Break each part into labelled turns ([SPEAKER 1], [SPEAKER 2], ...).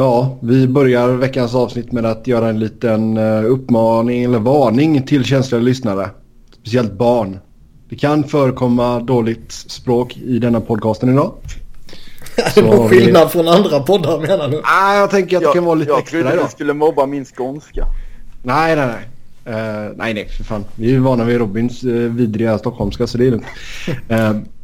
[SPEAKER 1] Ja, vi börjar veckans avsnitt med att göra en liten eh, uppmaning eller varning till känsliga lyssnare. Speciellt barn. Det kan förekomma dåligt språk i denna podcasten idag.
[SPEAKER 2] Någon skillnad vi... från andra poddar menar du?
[SPEAKER 1] Nej, jag tänker att det kan vara lite
[SPEAKER 3] jag
[SPEAKER 1] extra
[SPEAKER 3] idag. Jag
[SPEAKER 1] trodde
[SPEAKER 3] du skulle mobba min skånska.
[SPEAKER 1] Nej, nej, nej. Uh, nej, nej, för fan. Vi är ju vana vid Robins uh, vidriga stockholmska så det är lugnt. Uh,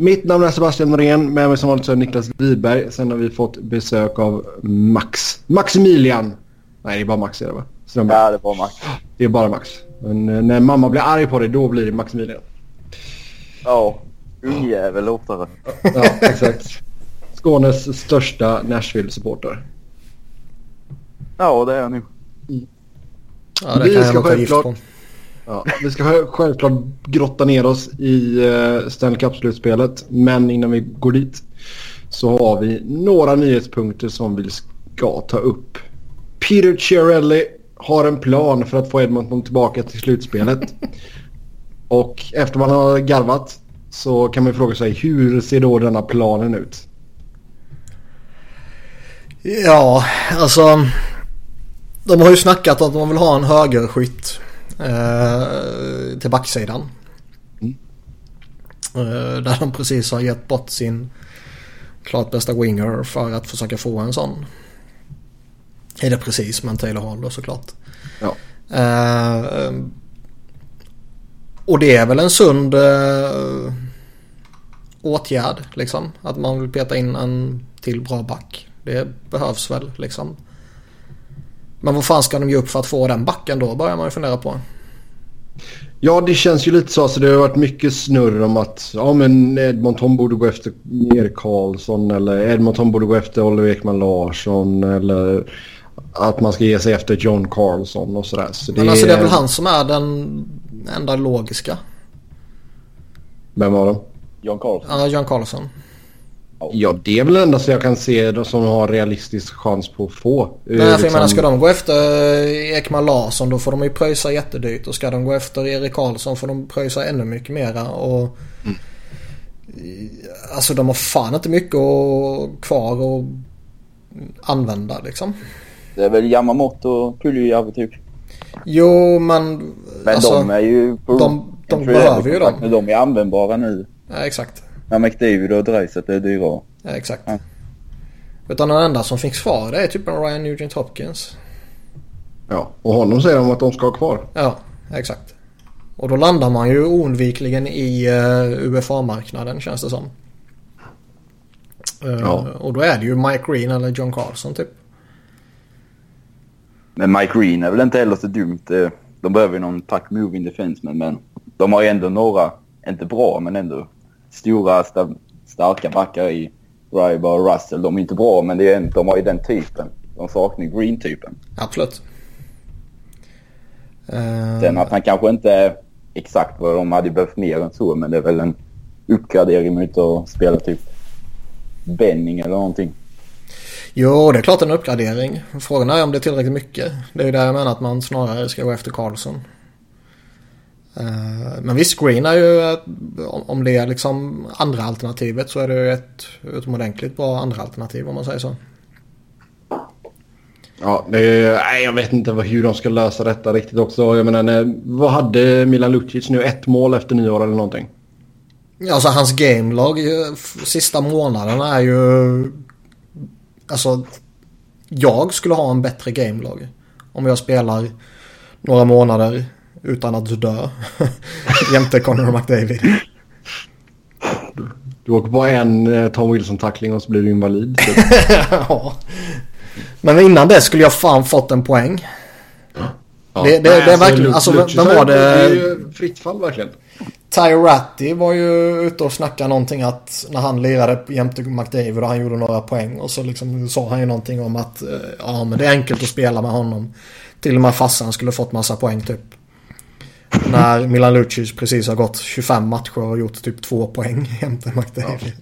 [SPEAKER 1] mitt namn är Sebastian Norén. Med mig som vanligt så är Niklas Wiberg. Sen har vi fått besök av Max. Maximilian. Nej, det är bara Max är det va?
[SPEAKER 3] Strömberg. Ja, det är bara Max.
[SPEAKER 1] Det är bara Max. Men när mamma blir arg på dig då blir det Maximilian.
[SPEAKER 3] Ja, ungjävel oftare.
[SPEAKER 1] ja, exakt. Skånes största Nashville-supporter.
[SPEAKER 3] Ja, det är jag nog.
[SPEAKER 2] Mm. Ja, det vi kan ska självklart,
[SPEAKER 1] ja, vi ska självklart grotta ner oss i uh, Stanley Cup-slutspelet. Men innan vi går dit så har vi några nyhetspunkter som vi ska ta upp. Peter Chiarelli har en plan för att få Edmonton tillbaka till slutspelet. Och efter man har garvat så kan man fråga sig hur ser då denna planen ut?
[SPEAKER 2] Ja, alltså. De har ju snackat att de vill ha en högerskytt eh, till backsidan. Mm. Eh, där de precis har gett bort sin klart bästa winger för att försöka få en sån. Är det precis men Taylor Hall då såklart.
[SPEAKER 1] Ja.
[SPEAKER 2] Eh, och det är väl en sund eh, åtgärd liksom. Att man vill peta in en till bra back. Det behövs väl liksom. Men vad fan ska de ge upp för att få den backen då? Börjar man ju fundera på.
[SPEAKER 1] Ja, det känns ju lite så. Alltså, det har varit mycket snurr om att ja, men Edmonton borde gå efter Erik Karlsson eller Edmonton borde gå efter Oliver Ekman Larsson eller att man ska ge sig efter John Carlson och sådär. Så
[SPEAKER 2] men alltså det är väl han som är den enda logiska.
[SPEAKER 1] Vem var det?
[SPEAKER 3] John Carlson.
[SPEAKER 2] Ja, John Carlson.
[SPEAKER 1] Ja, det är väl det enda som jag kan se som har realistisk chans på att få.
[SPEAKER 2] Nej, för liksom... jag menar ska de gå efter Ekman Larsson då får de ju pröjsa jättedyrt. Och ska de gå efter Erik Karlsson får de pröjsa ännu mycket mera. Och... Mm. Alltså de har fan inte mycket kvar att använda liksom.
[SPEAKER 3] Det är väl Yamamoto och Puljujärvi typ.
[SPEAKER 2] Jo men...
[SPEAKER 3] Men alltså, de är ju...
[SPEAKER 2] På, de de behöver ju dem.
[SPEAKER 3] De är användbara nu.
[SPEAKER 2] Ja exakt.
[SPEAKER 3] Ja, McDavid och Dreiset är dyra.
[SPEAKER 2] Ja, exakt. Ja. Utan den enda som finns kvar det är typ en Ryan Nugent Hopkins.
[SPEAKER 1] Ja, och honom säger de att de ska ha kvar.
[SPEAKER 2] Ja, exakt. Och då landar man ju oundvikligen i uh, eh, UFA-marknaden känns det som. Uh, ja. Och då är det ju Mike Green eller John Carlson typ.
[SPEAKER 3] Men Mike Green är väl inte heller så dumt. De behöver ju någon puck moving defenseman men de har ju ändå några, inte bra men ändå stora, sta, starka backar i Ryber och Russell. De är inte bra, men det är, de har ju den typen. De saknar Green-typen.
[SPEAKER 2] Absolut.
[SPEAKER 3] Uh... Sen att han kanske inte är exakt vad de hade behövt mer än så, men det är väl en uppgradering mot att spela typ Benning eller någonting.
[SPEAKER 2] Jo, det är klart en uppgradering. Frågan är om det är tillräckligt mycket. Det är ju där jag menar att man snarare ska gå efter Karlsson. Eh, men visst, Green är ju, om det är liksom andra alternativet så är det ju ett utomordentligt bra andra alternativ om man säger så.
[SPEAKER 1] Ja, det nej, jag vet inte hur de ska lösa detta riktigt också. Jag menar, vad hade Milan Lucic nu? Ett mål efter nyår eller någonting?
[SPEAKER 2] Alltså hans gamelag sista månaderna är ju... Alltså, jag skulle ha en bättre gamelag. Om jag spelar några månader utan att dö. Jämte Conor McDavid.
[SPEAKER 1] Du, du åker på en eh, Tom Wilson-tackling och så blir du invalid.
[SPEAKER 2] ja. Men innan det skulle jag fan fått en poäng. Ja. Det, det, Nej, det är verkligen, alltså vem var det?
[SPEAKER 1] Det är ju fritt fall verkligen.
[SPEAKER 2] Ty Ratty var ju ute och snackade någonting att när han lirade jämte McDavid och han gjorde några poäng och så liksom sa han ju någonting om att eh, ja men det är enkelt att spela med honom. Till och med farsan skulle fått massa poäng typ. När Milan Lucic precis har gått 25 matcher och gjort typ två poäng jämte McDavid.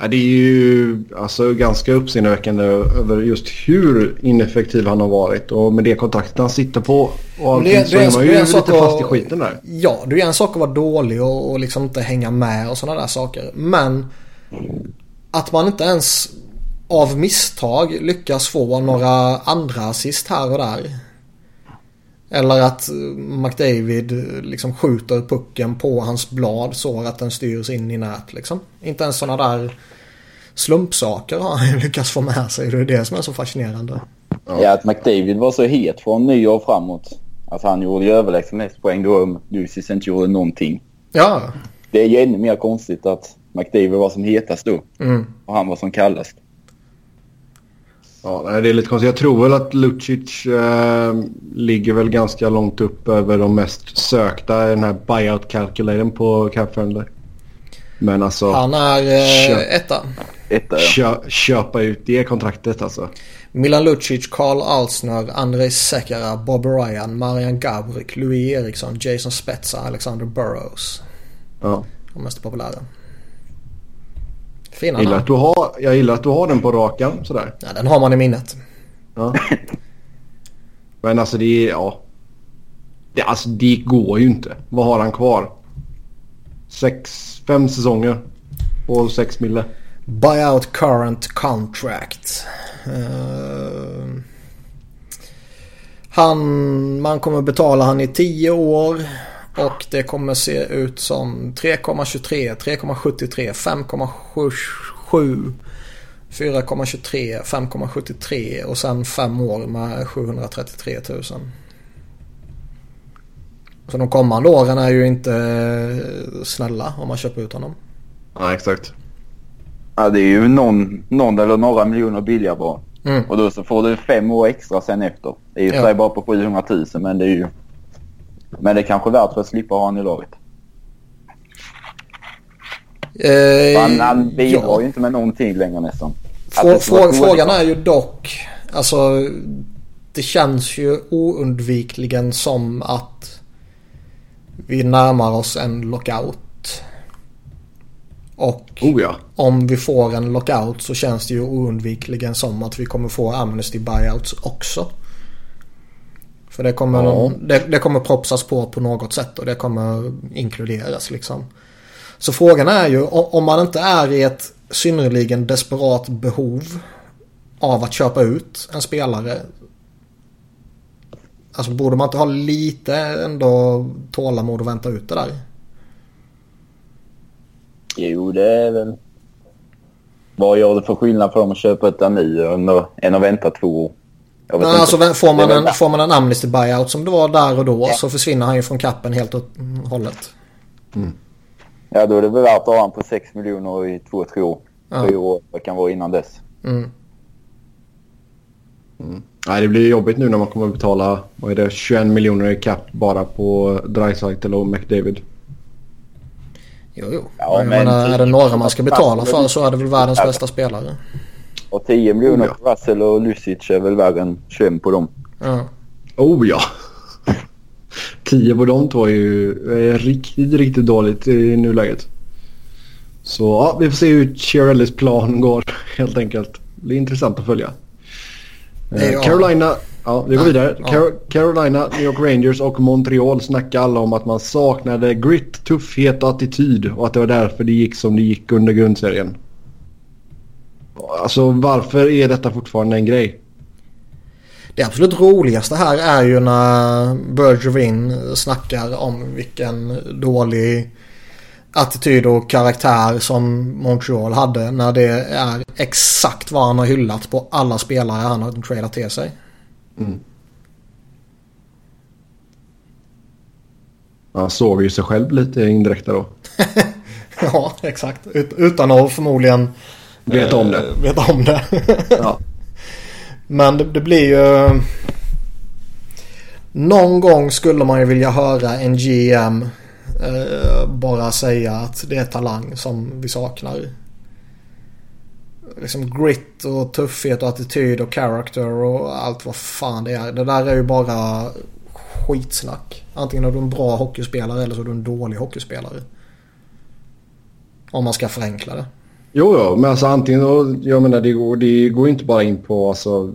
[SPEAKER 1] Ja. det är ju alltså, ganska uppseendeväckande över just hur ineffektiv han har varit. Och med det kontakten han sitter på och allting det, så är man ju lite fast i skiten där.
[SPEAKER 2] Ja, det är en sak att vara dålig och, och liksom inte hänga med och sådana där saker. Men att man inte ens av misstag lyckas få några andra assist här och där. Eller att McDavid liksom skjuter pucken på hans blad så att den styrs in i nät liksom. Inte ens sådana där slumpsaker har han lyckats få med sig. Det är det som är så fascinerande.
[SPEAKER 3] Ja, att McDavid var så het från nyår framåt. Att han gjorde ju överlägset mest poäng då Lucis inte gjorde någonting.
[SPEAKER 2] Ja.
[SPEAKER 3] Det är ju ännu mer konstigt att McDavid var som hetast då.
[SPEAKER 2] Mm.
[SPEAKER 3] Och han var som kallast.
[SPEAKER 1] Ja, det är lite konstigt. Jag tror väl att Lucic eh, ligger väl ganska långt upp över de mest sökta i den här buyout calculatorn på Capfriendly. Men alltså...
[SPEAKER 2] Han är eh, etta.
[SPEAKER 3] Etta ja.
[SPEAKER 1] Kö, köpa ut det kontraktet alltså.
[SPEAKER 2] Milan Lucic, Karl Alsner, Andrei Sekera, Bob Ryan, Marian Gaborik, Louis Eriksson, Jason Spezza, Alexander Burrows.
[SPEAKER 1] Ja.
[SPEAKER 2] De mest populära. Fina
[SPEAKER 1] Jag, gillar att du har, jag gillar att du har den på rakan sådär.
[SPEAKER 2] Ja, den har man i minnet.
[SPEAKER 1] Ja. Men alltså det är... Ja. Det, alltså det går ju inte. Vad har han kvar? Sex, fem säsonger. Och sex mille.
[SPEAKER 2] Buyout current contract. Eh, han, man kommer betala han i 10 år. Och det kommer se ut som 3,23, 3,73, 5,77, 4,23, 5,73 och sen 5 år med 733 000. Så de kommande åren är ju inte eh, snälla om man köper ut honom.
[SPEAKER 1] Ja exakt.
[SPEAKER 3] ja. Det är ju någon, någon eller några miljoner billigare bara.
[SPEAKER 2] Mm.
[SPEAKER 3] Och då så får du fem år extra sen efter. Det är ju
[SPEAKER 2] ja.
[SPEAKER 3] bara på 700 000 men det är ju... Men det är kanske värt för att slippa ha honom i laget.
[SPEAKER 2] Eh,
[SPEAKER 3] Han, han bidrar
[SPEAKER 2] ja.
[SPEAKER 3] ju inte med någonting längre nästan.
[SPEAKER 2] Frå, frå, frågan är ju dock, alltså det känns ju oundvikligen som att vi närmar oss en lockout. Och
[SPEAKER 1] Oh ja.
[SPEAKER 2] om vi får en lockout så känns det ju oundvikligen som att vi kommer få amnesty buyouts också. För det kommer,
[SPEAKER 1] Ja.
[SPEAKER 2] någon, det, det kommer propsas på på något sätt och det kommer inkluderas liksom. Så frågan är ju om man inte är i ett synnerligen desperat behov av att köpa ut en spelare. Alltså borde man inte ha lite ändå tålamod och vänta ut det där?
[SPEAKER 3] Jo, det är väl... Vad gör det för skillnad för dem att köpa ett nu än att- än att vänta två år? Jag vet
[SPEAKER 2] Men
[SPEAKER 3] inte.
[SPEAKER 2] alltså får man, en, får man en amnesty buyout som det var där och då
[SPEAKER 3] Ja.
[SPEAKER 2] så försvinner han ju från kappen helt och hållet.
[SPEAKER 3] Ja, då är det väl värt att ha honom på 6 miljoner i två, tre år.
[SPEAKER 2] Ja.
[SPEAKER 3] Fyra år, det kan vara innan dess.
[SPEAKER 2] Mm.
[SPEAKER 1] Nej, det blir jobbigt nu när man kommer att betala vad är det, 21 miljoner i cap bara på Dreisaitl och McDavid.
[SPEAKER 2] Jo, jo.
[SPEAKER 3] Ja, men-
[SPEAKER 2] menar, är det några man ska betala för så är det väl världens bästa spelare.
[SPEAKER 3] Och 10 miljoner
[SPEAKER 1] Oh, ja.
[SPEAKER 3] på Russell och Lucic är väl värre än 21 på dem.
[SPEAKER 2] Ja.
[SPEAKER 1] Oh ja! 10 på de två är ju är riktigt, riktigt dåligt i nuläget. Så ja, vi får se hur Chiarellis plan går helt enkelt. Det blir intressant att följa. Eh,
[SPEAKER 2] Ja.
[SPEAKER 1] Carolina, ja vi går vidare.
[SPEAKER 2] Ja.
[SPEAKER 1] Car- Carolina, New York Rangers och Montreal snackar alla om att man saknade grit, tuffhet och attityd och att det var därför det gick som det gick under grundserien. Alltså varför är detta fortfarande en grej?
[SPEAKER 2] Det absolut roligaste här är ju när Bergevin snackar om vilken dålig attityd och karaktär som Montreal hade när det är exakt vad han har hyllat på alla spelare han har tradat till sig.
[SPEAKER 1] Han såg ju sig själv lite indirekt då.
[SPEAKER 2] ja, exakt. Ut, utan att förmodligen
[SPEAKER 1] Vet om det.
[SPEAKER 2] eh, veta om det.
[SPEAKER 1] Ja.
[SPEAKER 2] Men det, det blir ju... Någon gång skulle man ju vilja höra en GM eh, bara säga att det är talang som vi saknar. Liksom grit och tuffhet och attityd och character och allt vad fan det är. Det där är ju bara skitsnack. Antingen är du en bra hockeyspelare eller så är du en dålig hockeyspelare. Om man ska förenkla det.
[SPEAKER 1] Jo, jo, men alltså antingen då, jag menar det går, det går ju inte bara in på alltså.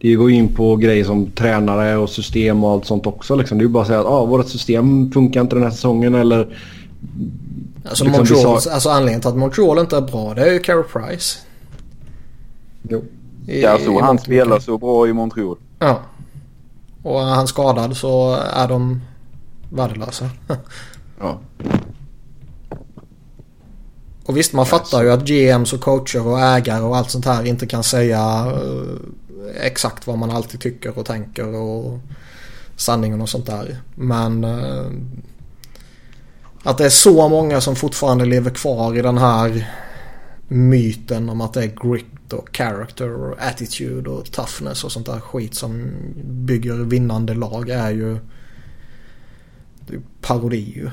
[SPEAKER 1] Det går in på grejer som tränare och system och allt sånt också liksom. Det är ju bara att säga att ah, vårt system funkar inte den här säsongen eller
[SPEAKER 2] Alltså,
[SPEAKER 1] Liksom
[SPEAKER 2] Montreal,
[SPEAKER 1] sa-
[SPEAKER 2] alltså anledningen till att Montreal inte är bra det är ju Carey Price.
[SPEAKER 1] Jo.
[SPEAKER 2] I,
[SPEAKER 3] Ja, så
[SPEAKER 2] i
[SPEAKER 3] han spelar så bra i Montreal.
[SPEAKER 2] Ja. Och är han skadad så är de värdelösa.
[SPEAKER 1] Ja.
[SPEAKER 2] Och visst man fattar ju att GMs och coacher och ägare och allt sånt här inte kan säga eh, exakt vad man alltid tycker och tänker och sanningen och sånt där. Men eh, att det är så många som fortfarande lever kvar i den här myten om att det är grit och character och attitude och toughness och sånt där skit som bygger vinnande lag är ju det är parodi ju.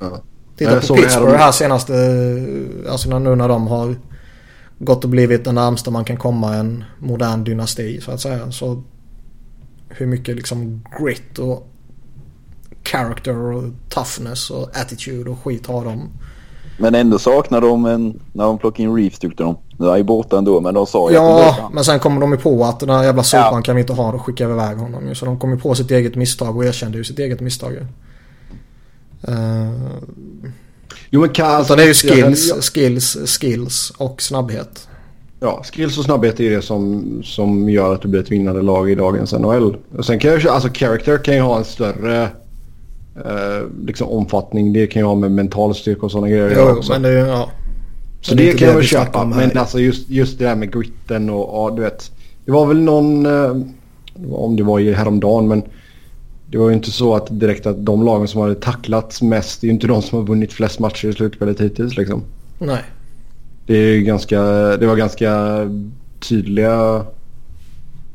[SPEAKER 1] Ja.
[SPEAKER 2] Titta på
[SPEAKER 1] såg det här
[SPEAKER 2] Pittsburgh här senaste, alltså nu när de har gått och blivit det närmsta man kan komma en modern dynasti så att säga. Så hur mycket liksom grit och character och toughness och attitude och skit har de.
[SPEAKER 3] Men ändå saknar de en, när de plockade in Reeves tyckte de. Nu är han ju borta ändå men de sa ju att de
[SPEAKER 2] Ja, men sen kommer de ju på att den här jävla sopan
[SPEAKER 3] Ja.
[SPEAKER 2] kan vi inte ha. Då skickar vi iväg honom ju. Så de kom ju på sitt eget misstag och erkände ju sitt eget misstag ju. Eh,
[SPEAKER 1] Jo men kan, alltså,
[SPEAKER 2] det är ju skills,
[SPEAKER 1] jag-
[SPEAKER 2] skills, skills och snabbhet.
[SPEAKER 1] Ja, skills och snabbhet är det som, som gör att det blir ett vinnande lag i dagens NHL. Och sen kan jag alltså character kan ju ha en större eh, liksom omfattning. Det kan ju ha med mental styrka och sådana grejer
[SPEAKER 2] Jo,
[SPEAKER 1] också.
[SPEAKER 2] men det ja.
[SPEAKER 1] Så det,
[SPEAKER 2] inte
[SPEAKER 1] kan jag väl köpa.
[SPEAKER 2] här.
[SPEAKER 1] Men alltså just, just det där med gritten och ja, du vet. Det var väl någon, eh, om det var häromdagen men det var ju inte så att direkt att de lagen som hade tacklats mest det är ju inte de som har vunnit flest matcher i slutspelet hittills liksom.
[SPEAKER 2] Nej.
[SPEAKER 1] Det, är ju ganska, det var ganska tydliga...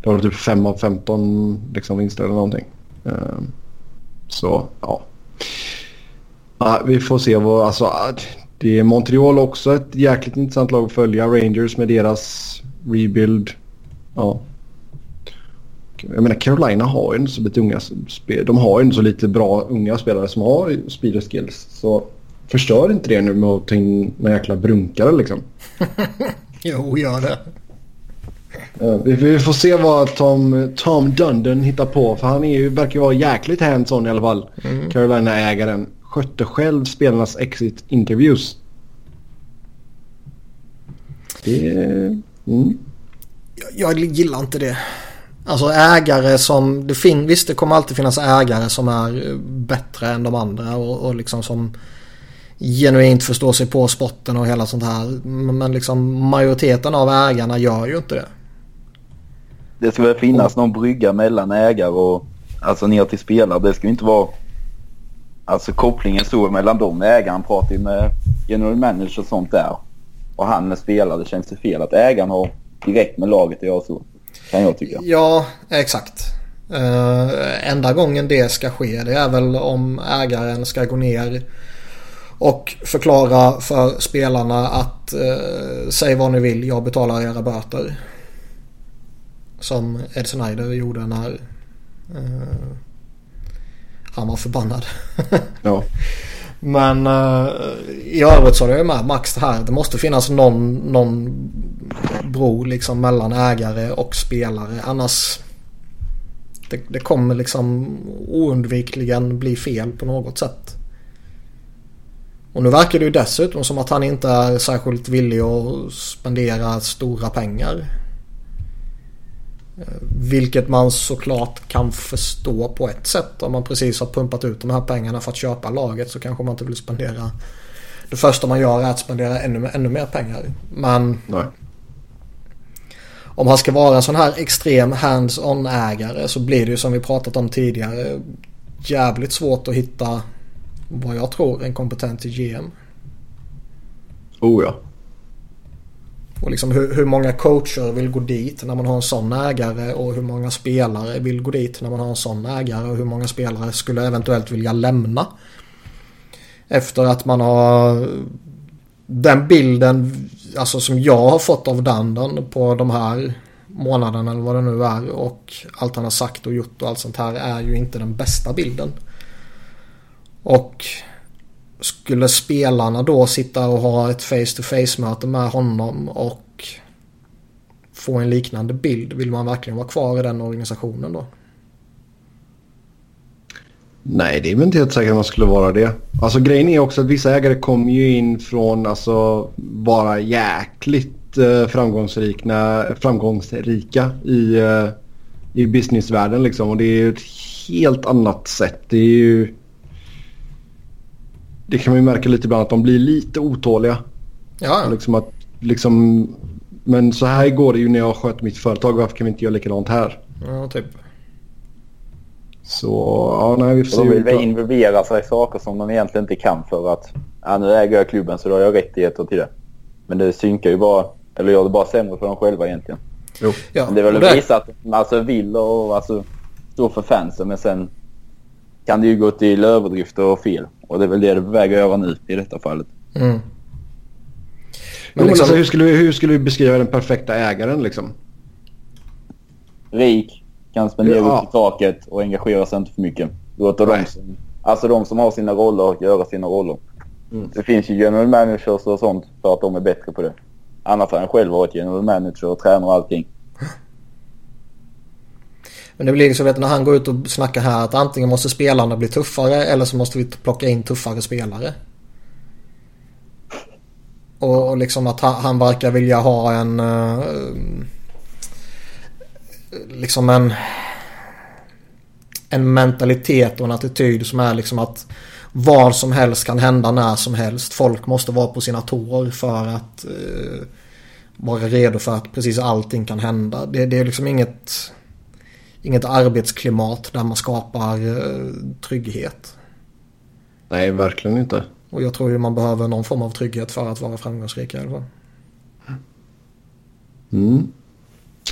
[SPEAKER 1] Det var typ 5 av 15 liksom vinster eller någonting. Ehm, Så ja. ja. Vi får se vad... Alltså, det är Montreal också ett jäkligt intressant lag att följa. Rangers med deras rebuild. Ja. Jag menar Carolina har ju inte så lite unga spel. De har ju inte så lite bra unga spelare som har speed och skills. Så förstör inte det nu med att ta in några jäkla brunkare liksom.
[SPEAKER 2] Jo, gör det.
[SPEAKER 1] Ja, vi, får se vad Tom, Tom Dundon hittar på. För han är ju, verkar vara jäkligt hands-on i alla fall. Carolina-ägaren. Skötte själv spelarnas exit interviews. Det... Mm.
[SPEAKER 2] Jag, jag gillar inte det. Alltså ägare som, det fin, visst det kommer alltid finnas ägare som är eh, bättre än de andra och, och liksom som genuint förstår sig på sporten och hela sånt här. Men liksom majoriteten av ägarna gör ju inte det.
[SPEAKER 3] Det ska väl finnas någon brygga mellan ägare och alltså ner till spelare. Det ska ju inte vara alltså kopplingen så mellan dem. Ägaren pratar ju med general manager och sånt där. Och han är spelare. Det känns ju fel att ägaren har direkt med laget att göra så. Kan jag tycka.
[SPEAKER 2] Ja, exakt. Uh, enda gången det ska ske det är väl om ägaren ska gå ner och förklara för spelarna att uh, säg vad ni vill, jag betalar era böter. Som Ed Snyder gjorde när uh, han var förbannad.
[SPEAKER 1] Ja.
[SPEAKER 2] Men uh, i övrigt så är det med Max det här. Det måste finnas någon, någon bro liksom mellan ägare och spelare. Annars det, det kommer liksom oundvikligen bli fel på något sätt. Och nu verkar det ju dessutom som att han inte är särskilt villig att spendera stora pengar. Vilket man såklart kan förstå på ett sätt. Om man precis har pumpat ut de här pengarna för att köpa laget så kanske man inte vill spendera. Det första man gör är att spendera ännu, ännu mer pengar. Men
[SPEAKER 1] Nej.
[SPEAKER 2] om han ska vara en sån här extrem hands-on ägare så blir det ju som vi pratat om tidigare jävligt svårt att hitta vad jag tror en kompetent GM.
[SPEAKER 1] Oh ja.
[SPEAKER 2] Och liksom hur, hur många coacher vill gå dit när man har en sån ägare och hur många spelare vill gå dit när man har en sån ägare och hur många spelare skulle eventuellt vilja lämna. Efter att man har den bilden alltså som jag har fått av Dundon på de här månaderna eller vad det nu är och allt han har sagt och gjort och allt sånt här är ju inte den bästa bilden. Och skulle spelarna då sitta och ha ett face-to-face möte med honom och få en liknande bild? Vill man verkligen vara kvar i den organisationen då?
[SPEAKER 1] Nej, det är väl inte helt säkert att man skulle vara det. Alltså grejen är också att vissa ägare kommer ju in från alltså vara jäkligt eh, framgångsrika, framgångsrika i, eh, i businessvärlden liksom. Och det är ju ett helt annat sätt. Det är ju... Det kan man ju märka lite ibland att de blir lite otåliga.
[SPEAKER 2] Ja.
[SPEAKER 1] Liksom att, liksom, men så här går det ju när jag sköter mitt företag. Varför kan vi inte göra likadant här?
[SPEAKER 2] ja typ.
[SPEAKER 1] Så ja, nej vi får
[SPEAKER 3] Och de
[SPEAKER 1] se.
[SPEAKER 3] vill
[SPEAKER 1] hur-
[SPEAKER 3] väl involvera sig i saker som de egentligen inte kan för att ja, nu äger jag klubben så då har jag rättigheter till det. Men det synkar ju bara, eller gör det bara sämre för dem själva egentligen.
[SPEAKER 1] Jo.
[SPEAKER 2] Ja,
[SPEAKER 3] Men det är väl att visa att de alltså, vill och alltså, stå för fansen men sen kan det ju gå till överdrifter och fel. Och det är väl det det är på väg att göra nu i detta fallet.
[SPEAKER 2] Mm. Men liksom,
[SPEAKER 1] alltså, hur, skulle, hur skulle vi beskriva den perfekta ägaren liksom?
[SPEAKER 3] Rik, kan spendera
[SPEAKER 1] Ja.
[SPEAKER 3] upp i taket och engagera sig inte för mycket. Låter de
[SPEAKER 1] Nej.
[SPEAKER 3] som, alltså de som har sina roller göra sina roller.
[SPEAKER 1] Mm.
[SPEAKER 3] Det finns ju general managers och sånt för att de är bättre på det. Annars hade han själv varit general manager och tränare och allting
[SPEAKER 2] men det blir så vet du, när han går ut och snackar här att antingen måste spelarna bli tuffare eller så måste vi plocka in tuffare spelare. Och, och liksom att han, han verkar vilja ha en... Uh, liksom en... En mentalitet och en attityd som är liksom att vad som helst kan hända när som helst. Folk måste vara på sina tår för att uh, vara redo för att precis allting kan hända. Det, det är liksom inget, inget arbetsklimat där man skapar eh, trygghet.
[SPEAKER 1] Nej, verkligen inte.
[SPEAKER 2] Och jag tror ju man behöver någon form av trygghet för att vara framgångsrik i alla fall.
[SPEAKER 1] Mm.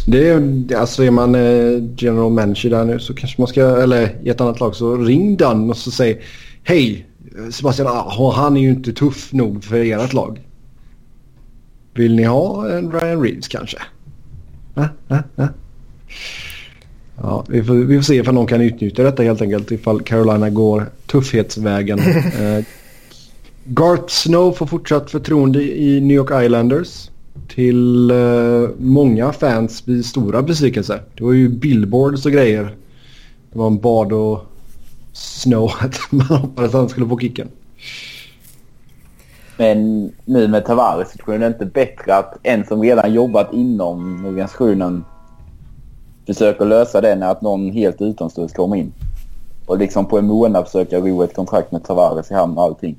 [SPEAKER 1] Det är, alltså är man eh, general manager där nu så kanske man ska, eller i ett annat lag så ring den och så säg Hej Sebastian, ah, han är ju inte tuff nog för ert lag. Vill ni ha en Ryan Reeves kanske? Ah, ah, ah. Ja, vi får, vi får se ifall någon kan utnyttja detta helt enkelt ifall Carolina går tuffhetsvägen. eh, Garth Snow får fortsatt förtroende i New York Islanders. Till eh, många fans blir stora besvikelser. Det var ju billboards och grejer. Det var en bad och Snow att man hoppades att han skulle få kicken.
[SPEAKER 3] Men nu med Tavares så är det inte bättre att en som redan jobbat inom organisationen försöker lösa det än att någon helt utomstående kommer in. Och liksom på en månad försöka ro ett kontrakt med Tavares i hamn och allting.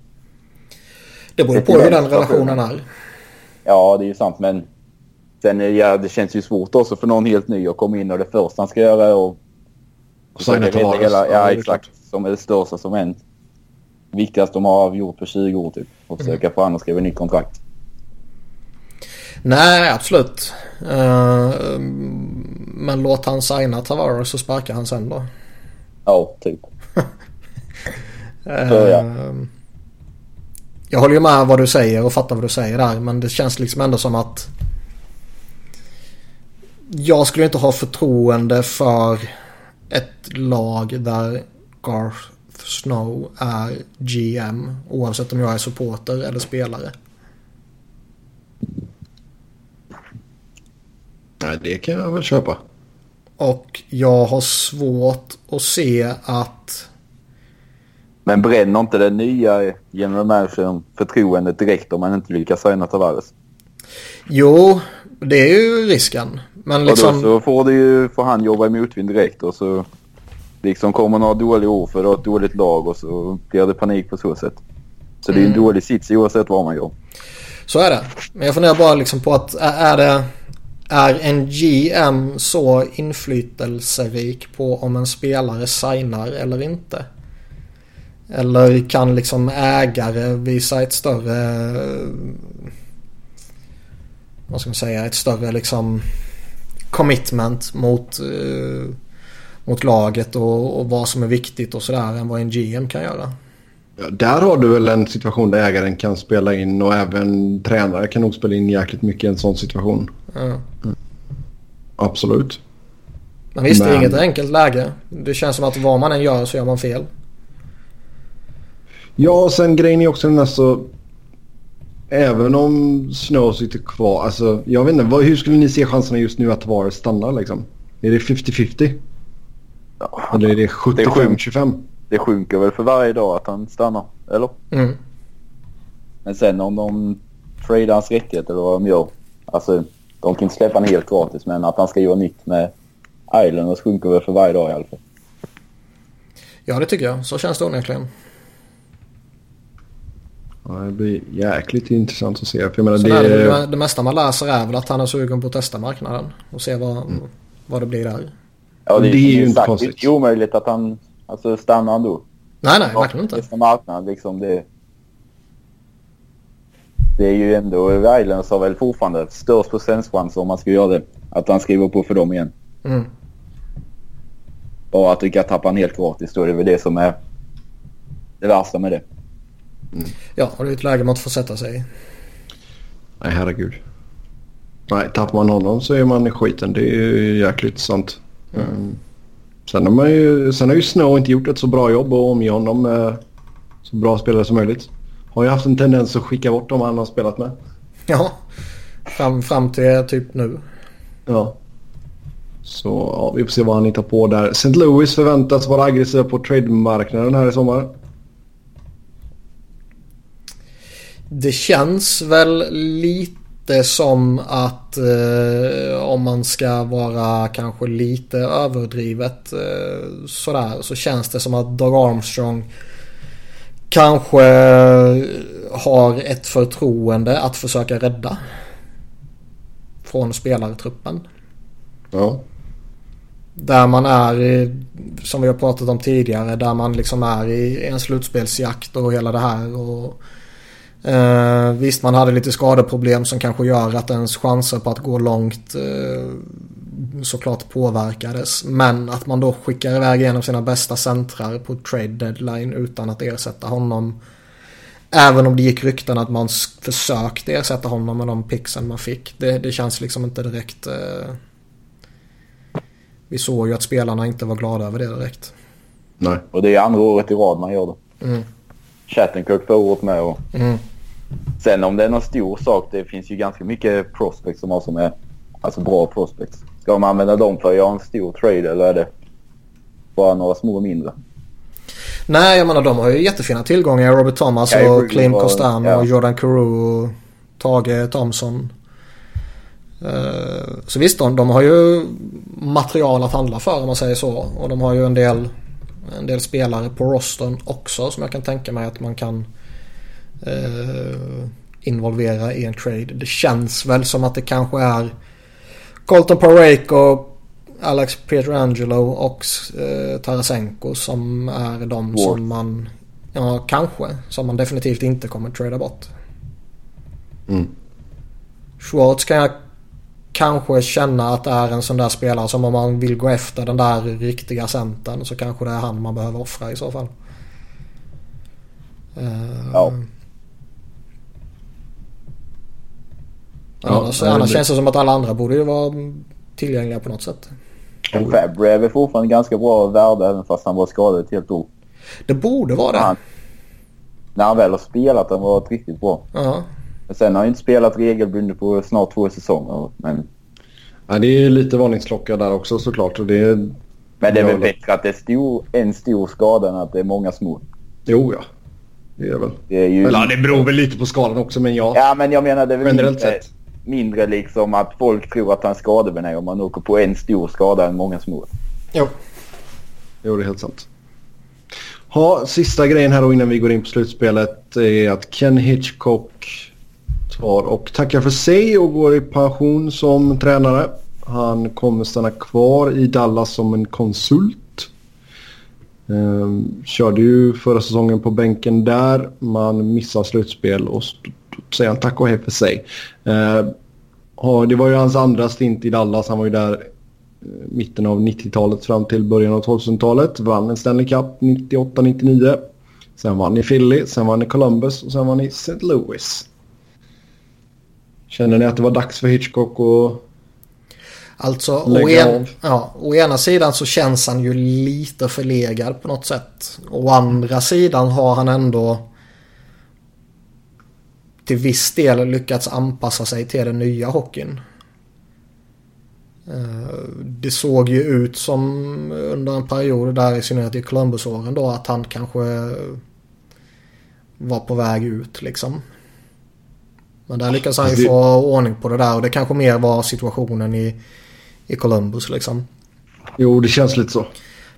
[SPEAKER 2] Det beror på hur
[SPEAKER 3] den
[SPEAKER 2] relationen är.
[SPEAKER 3] Ja, det är ju sant men sen ja, det känns ju svårt också för någon helt ny att komma in och det första han ska göra är att
[SPEAKER 1] Och signa Tavares.
[SPEAKER 3] Hela,
[SPEAKER 1] Ja,
[SPEAKER 3] exakt. Som är det största som hänt. Viktigast de har gjort på 20 år typ. Och försöka få honom att skriva nytt kontrakt.
[SPEAKER 2] Nej, absolut. Eh, men låt han signa Tavares så sparkar han sen då.
[SPEAKER 3] Ja, typ.
[SPEAKER 2] Eh,
[SPEAKER 3] Så, ja.
[SPEAKER 2] Jag håller ju med vad du säger och fattar vad du säger där. Men det känns liksom ändå som att jag skulle inte ha förtroende för ett lag där Garth Snow är GM oavsett om jag är supporter eller spelare.
[SPEAKER 1] Nej, det kan jag väl köpa.
[SPEAKER 2] Och jag har svårt att se att
[SPEAKER 3] Men bränner inte den nya general managern förtroendet direkt om man inte lyckas signa Tavares?
[SPEAKER 2] Jo, det är ju risken. Men
[SPEAKER 3] Och då
[SPEAKER 2] liksom...
[SPEAKER 3] så får, det ju, får han jobba i motvind direkt och så liksom kommer några dåliga år för ett dåligt lag och så blir det panik på så sätt. Så det är en
[SPEAKER 2] Mm.
[SPEAKER 3] dålig sits oavsett vad man gör.
[SPEAKER 2] Så är det. Men jag funderar bara liksom på att är det... Är en GM så inflytelserik på om en spelare signar eller inte? Eller kan liksom ägare visa ett större... Vad ska man säga? Ett större liksom commitment mot, eh, mot laget och, och vad som är viktigt och sådär än vad en GM kan göra.
[SPEAKER 1] Ja, där har du väl en situation där ägaren kan spela in och även tränare kan nog spela in jäkligt mycket i en sån situation.
[SPEAKER 2] Ja.
[SPEAKER 1] Absolut.
[SPEAKER 2] Men visst, det är
[SPEAKER 1] Men-
[SPEAKER 2] inget enkelt läge. Det känns som att vad man än gör så gör man fel.
[SPEAKER 1] Ja, och sen grejen är också den här så... Även om Snow sitter kvar, alltså jag vet inte, vad, hur skulle ni se chanserna just nu att Tavares stannar liksom? Är det 50-50?
[SPEAKER 3] Ja.
[SPEAKER 1] Eller är det
[SPEAKER 3] Det är sjukt.
[SPEAKER 1] 75-25?
[SPEAKER 3] Det sjunker väl för varje dag att han stannar, eller?
[SPEAKER 2] Mm.
[SPEAKER 3] Men sen om de tradar hans rättigheter eller vad de gör. Alltså, de kan inte släppa honom helt gratis men att han ska göra nytt med Islanders sjunker väl för varje dag i alla fall.
[SPEAKER 2] Ja, det tycker jag. Så känns det onekligen.
[SPEAKER 1] Ja, det blir jäkligt intressant att se. För jag menar, det,
[SPEAKER 2] det, det, det mesta man läser är väl att han är sugen på att testa marknaden och se vad, vad det blir där.
[SPEAKER 3] Ja,
[SPEAKER 1] Det är ju
[SPEAKER 3] som
[SPEAKER 1] inte
[SPEAKER 3] sagt,
[SPEAKER 1] konstigt.
[SPEAKER 3] Det är inte omöjligt att han alltså, stannar ändå.
[SPEAKER 2] Nej, nej, verkligen inte.
[SPEAKER 3] Testa marknaden liksom. Det, det är ju ändå... Islanders har väl fortfarande störst procentchans om man ska göra det. Att han skriver på för dem igen.
[SPEAKER 2] Mm.
[SPEAKER 3] Bara att du kan tappa han helt gratis då är det väl det som är det värsta med det.
[SPEAKER 2] Ja, och det är ett läge man inte får sätta sig i.
[SPEAKER 1] Nej, herregud. Nej, tappar man honom så är man i skiten. Det är ju jäkligt sant. Mm. Sen, har man ju, sen har ju Snow inte gjort ett så bra jobb att omge honom med så bra spelare som möjligt. Har ju haft en tendens att skicka bort dem han har spelat med.
[SPEAKER 2] Ja, fram, fram till typ nu.
[SPEAKER 1] Ja. Så ja, vi får se vad han hittar på där. St. Louis förväntas vara aggressiva på trademarknaden här i sommar.
[SPEAKER 2] Det känns väl lite som att eh, om man ska vara kanske lite överdrivet eh, sådär så känns det som att Doug Armstrong kanske har ett förtroende att försöka rädda från spelartruppen.
[SPEAKER 1] Ja.
[SPEAKER 2] Där man är, som vi har pratat om tidigare, där man liksom är i en slutspelsjakt och hela det här. Och, eh, visst, man hade lite skadeproblem som kanske gör att ens chanser på att gå långt eh, såklart påverkades. Men att man då skickar iväg en av sina bästa centrar på trade deadline utan att ersätta honom. Även om det gick rykten att man försökte ersätta honom med de pixen man fick. Det, det känns liksom inte direkt... Eh, vi såg ju att spelarna inte var glada över det direkt.
[SPEAKER 1] Nej.
[SPEAKER 3] Och det är andra året i rad man gör det.
[SPEAKER 2] Mm.
[SPEAKER 3] Chattenkirk förra året med och
[SPEAKER 2] Mm.
[SPEAKER 3] Sen om det är någon stor sak. Det finns ju ganska mycket prospects som har som är alltså bra prospects. Ska man använda dem för att göra en stor trade eller är det bara några små mindre?
[SPEAKER 2] Nej, jag menar de har ju jättefina tillgångar. Robert Thomas
[SPEAKER 3] Kyrie
[SPEAKER 2] och Klim
[SPEAKER 3] och-
[SPEAKER 2] Costan
[SPEAKER 3] ja.
[SPEAKER 2] och Jordan Carew och Tage Thompson. Eh, Så visst, de, de har ju material att handla för om man säger så. Och de har ju en del, en del spelare på rostern också som jag kan tänka mig att man kan eh, involvera i en trade. Det känns väl som att det kanske är Colton Parayko, Alex Pietrangelo och eh, Tarasenko som är de
[SPEAKER 3] Ward.
[SPEAKER 2] som man, ja kanske, som man definitivt inte kommer trada bort.
[SPEAKER 1] Mm.
[SPEAKER 2] Schwartz kan jag kanske känna att det är en sån där spelare som om man vill gå efter den där riktiga centern så kanske det är han man behöver offra i så fall. Eh,
[SPEAKER 3] Ja.
[SPEAKER 1] Ja,
[SPEAKER 2] annars
[SPEAKER 1] nej,
[SPEAKER 2] annars
[SPEAKER 1] det-
[SPEAKER 2] känns det som att alla andra borde ju vara tillgängliga på något sätt.
[SPEAKER 3] Och Fabry är väl fortfarande ganska bra värde även fast han var skadad ett helt år.
[SPEAKER 2] Det borde vara det.
[SPEAKER 3] Han, när han väl har spelat han varit riktigt bra.
[SPEAKER 2] Ja.
[SPEAKER 3] Men sen har han inte spelat regelbundet på snart två säsonger. Men,
[SPEAKER 1] Ja, det är lite varningsklocka där också såklart. Och det är...
[SPEAKER 3] men det är väl
[SPEAKER 1] Ja,
[SPEAKER 3] bättre att det är stor, en stor skada än att det är många små.
[SPEAKER 1] Jo, ja. Det är väl.
[SPEAKER 3] Det är ju...
[SPEAKER 1] Eller ja, det beror väl lite på skalan också, men ja.
[SPEAKER 3] Ja, men jag menar det är väl
[SPEAKER 1] Generellt
[SPEAKER 3] mindre,
[SPEAKER 1] sett.
[SPEAKER 3] Mindre liksom att folk tror att han är skadebenägen om man åker på en stor skada än många små.
[SPEAKER 2] Jo.
[SPEAKER 1] Jo, det är helt sant. Ha, sista grejen här då innan vi går in på slutspelet är att Ken Hitchcock tar och tackar för sig och går i pension som tränare. Han kommer stanna kvar i Dallas som en konsult. Ehm, körde ju förra säsongen på bänken där. Man missar slutspel och säger han tack och hej för sig. Ja, det var ju hans andra stint i Dallas. Han var ju där eh, mitten av 90-talet fram till början av 2000-talet. Vann en Stanley Cup 98-99. Sen vann i Philly, sen vann i Columbus och sen vann i St. Louis. Känner ni att det var dags för Hitchcock att...
[SPEAKER 2] Alltså, å, en, ja, å ena sidan så känns han ju lite förlegad på något sätt. Å andra sidan har han ändå till viss del lyckats anpassa sig till den nya hockeyn. Eh, det såg ju ut som under en period där i synnerhet i Columbus-åren då att han kanske var på väg ut liksom. Men där lyckades han ju få ordning på det där och det kanske mer var situationen i, i Columbus liksom.
[SPEAKER 1] Jo, det känns lite så.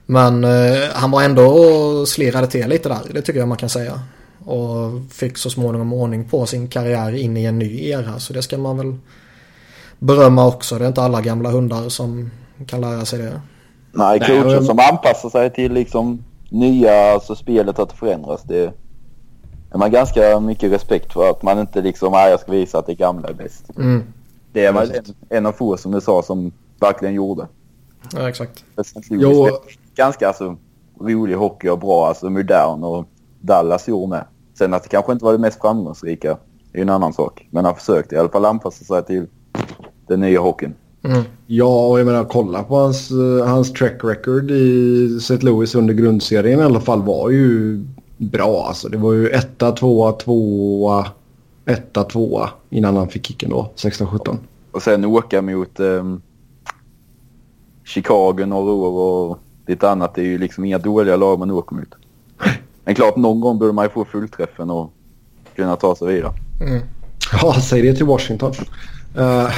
[SPEAKER 2] Men eh, han var ändå slirade till lite där, det tycker jag man kan säga. Och fick så småningom ordning på sin karriär in i en ny era. Så det ska man väl berömma också. Det är inte alla gamla hundar som kan lära sig det.
[SPEAKER 3] Nej, coacher Nej, som anpassar sig till liksom nya, alltså spelet att förändras. Det är man ganska mycket respekt för att man inte liksom, nej jag ska visa att det gamla är bäst.
[SPEAKER 2] Mm.
[SPEAKER 3] Det är man en, en av få som du sa som verkligen gjorde.
[SPEAKER 2] Ja, exakt.
[SPEAKER 3] Jo. Ganska alltså, rolig hockey och bra, alltså modern och Dallas gjorde med. Sen att det kanske inte var det mest framgångsrika är en annan sak. Men han försökte i alla fall anpassa sig till den nya hockeyn.
[SPEAKER 2] Mm.
[SPEAKER 1] Ja, och jag menar kolla på hans, uh, hans track record i St. Louis under grundserien i alla fall var ju bra. Alltså, det var ju etta, tvåa, tvåa, etta, tvåa innan han fick kicken då, 16-17.
[SPEAKER 3] Och sen åka mot um, Chicago några år och lite annat. Det är ju liksom inga dåliga lag man åker mot. Men klart, någon gång borde man ju få fullträffen och kunna ta sig vidare.
[SPEAKER 2] Mm.
[SPEAKER 1] Ja, säg det till Washington. Uh,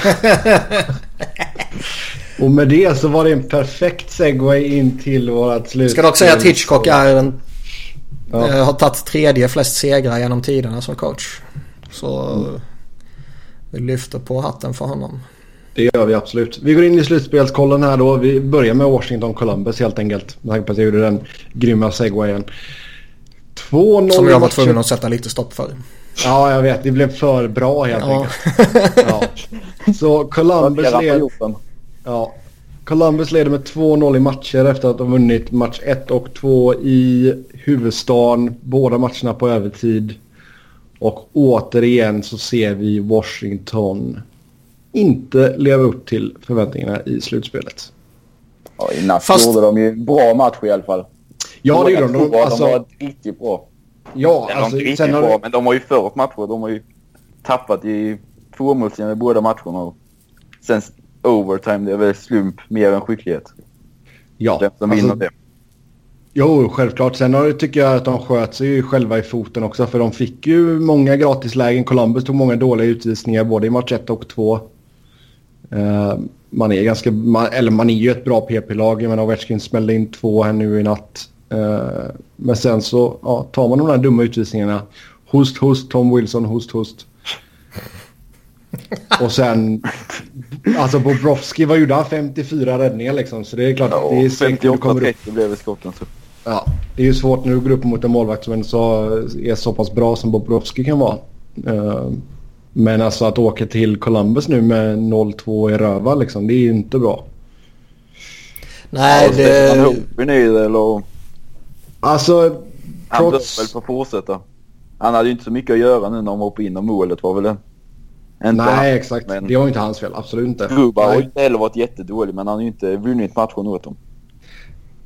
[SPEAKER 1] och med det så var det en perfekt segway in till vårat slut.
[SPEAKER 2] Ska dock säga att Hitchcock är en, ja. äh, har tagit tredje flest segrar genom tiderna som coach. Så mm. vi lyfter på hatten för honom.
[SPEAKER 1] Det gör vi absolut. Vi går in i slutspelskollen här då. Vi börjar med Washington Columbus helt enkelt. Med tanke på att jag gjorde den grymma segwayen.
[SPEAKER 2] 2-0 Som jag var tvungen att sätta lite stopp för.
[SPEAKER 1] Ja, jag vet. Det blev för bra helt ja. enkelt. Ja. Så Columbus leder... Ja. Columbus leder med 2-0 i matcher efter att ha vunnit match 1 och 2 i huvudstaden. Båda matcherna på övertid. Och återigen så ser vi Washington inte leva upp till förväntningarna i slutspelet.
[SPEAKER 3] Ja, i natt Fast... gjorde de ju en bra match i alla fall.
[SPEAKER 1] Ja, det gjorde de.
[SPEAKER 3] Alltså... De var riktigt bra.
[SPEAKER 1] Ja,
[SPEAKER 3] Eller alltså, inte riktigt bra, har... men de har ju fört matcher. De har ju tappat i tvåmålslinjen i båda matcherna. Och sen overtime, det är väl slump mer än skicklighet.
[SPEAKER 1] Ja.
[SPEAKER 3] Den som alltså, det.
[SPEAKER 1] Jo, självklart. Sen har, tycker jag att de sköt sig själva i foten också. För de fick ju många gratislägen. Columbus tog många dåliga utvisningar både i match 1 och 2. Uh, man är ganska, man, eller man är ju ett bra PP-lag. Men Ovechkin smällde in två här nu i natt. Uh, men sen så ja, tar man de där dumma utvisningarna. Host, host, Tom Wilson, host, host. Och sen, alltså Bobrovski, vad gjorde han? 54 räddningar liksom. Så det är klart
[SPEAKER 3] ja,
[SPEAKER 1] det är
[SPEAKER 3] 58-30 blev det skotten. Så.
[SPEAKER 1] Ja, det är ju svårt när du går upp mot en målvakt som så, är så pass bra som Bobrovski kan vara. Men alltså att åka till Columbus nu med 0-2 i röva liksom, det är ju inte bra.
[SPEAKER 2] Nej, ja, det...
[SPEAKER 3] Han hoppar ner eller?
[SPEAKER 1] Alltså...
[SPEAKER 3] Han trots... bör väl få fortsätta. Han hade ju inte så mycket att göra nu när de hoppade in och målet var väl det.
[SPEAKER 1] Inte Nej, han, exakt. Men... Det var inte hans fel. Absolut inte.
[SPEAKER 3] Gruba har ju inte heller varit jättedålig, men han har ju inte vunnit matchen åt dem.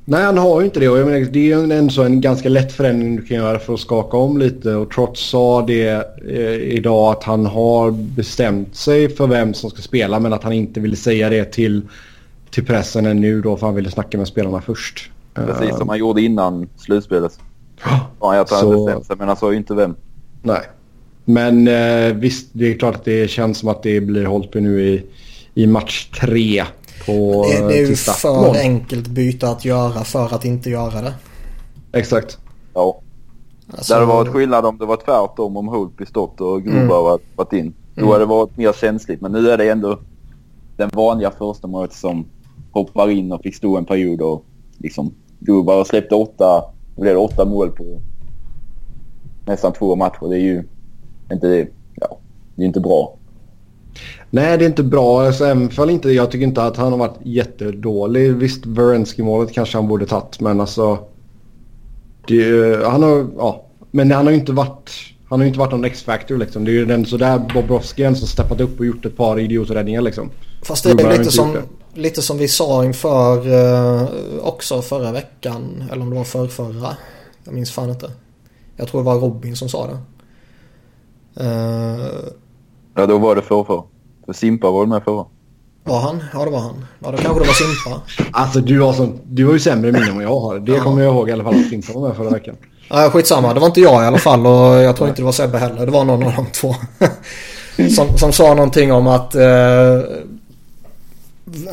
[SPEAKER 1] Nej, han har ju inte det. Och jag menar, det är ju ändå en ganska lätt förändring du kan göra för att skaka om lite. Och trots sa det eh, idag att han har bestämt sig för vem som ska spela men att han inte ville säga det till, till pressen ännu då för han ville snacka med spelarna först.
[SPEAKER 3] Precis uh, som han gjorde innan slutspelet. Ja, han hade bestämt sig men han sa ju inte vem.
[SPEAKER 1] Nej. Men eh, visst, det är klart att det känns som att det blir Holtby nu i, i match tre. På,
[SPEAKER 2] det, det är ju för mål. enkelt byte att göra för att inte göra det.
[SPEAKER 1] Exakt.
[SPEAKER 3] Ja. Alltså... Det hade varit skillnad om det var tvärtom om Holtby stått och Gruba mm. varit in. Då mm. hade det varit mer känsligt. Men nu är det ändå den vanliga första målet som hoppar in och fick stå en period och liksom Gruba släppte åtta, det blev åtta mål på nästan två matcher. Det är ju inte, ja, det är inte bra.
[SPEAKER 1] Nej, det är inte bra. Alltså, även fall inte, jag tycker inte att han har varit jättedålig. Visst, Verensky-målet kanske han borde tagit, men alltså... Det, han har, ja, men han har ju inte varit... Han har inte varit någon X-factor liksom. Det är ju den sådär Bobrovski som steppat upp och gjort ett par idioträddningar liksom.
[SPEAKER 2] Fast det är lite som, lite som vi sa inför uh, också förra veckan. Eller om det var för förra. Jag minns fan inte. Jag tror det var Robin som sa det. Uh,
[SPEAKER 3] ja, då var det för för. Simpa var med förra.
[SPEAKER 2] Var han? Ja det var han. Ja då kanske det var Simpa.
[SPEAKER 1] Alltså du har, sånt, du har ju sämre minne än vad jag har. Det
[SPEAKER 2] Ja.
[SPEAKER 1] kommer jag ihåg i alla fall att Simpa var med förra veckan.
[SPEAKER 2] Ja, skitsamma. Det var inte jag i alla fall och jag tror inte det var Sebbe heller. Det var någon av de två. som, som sa någonting om att eh,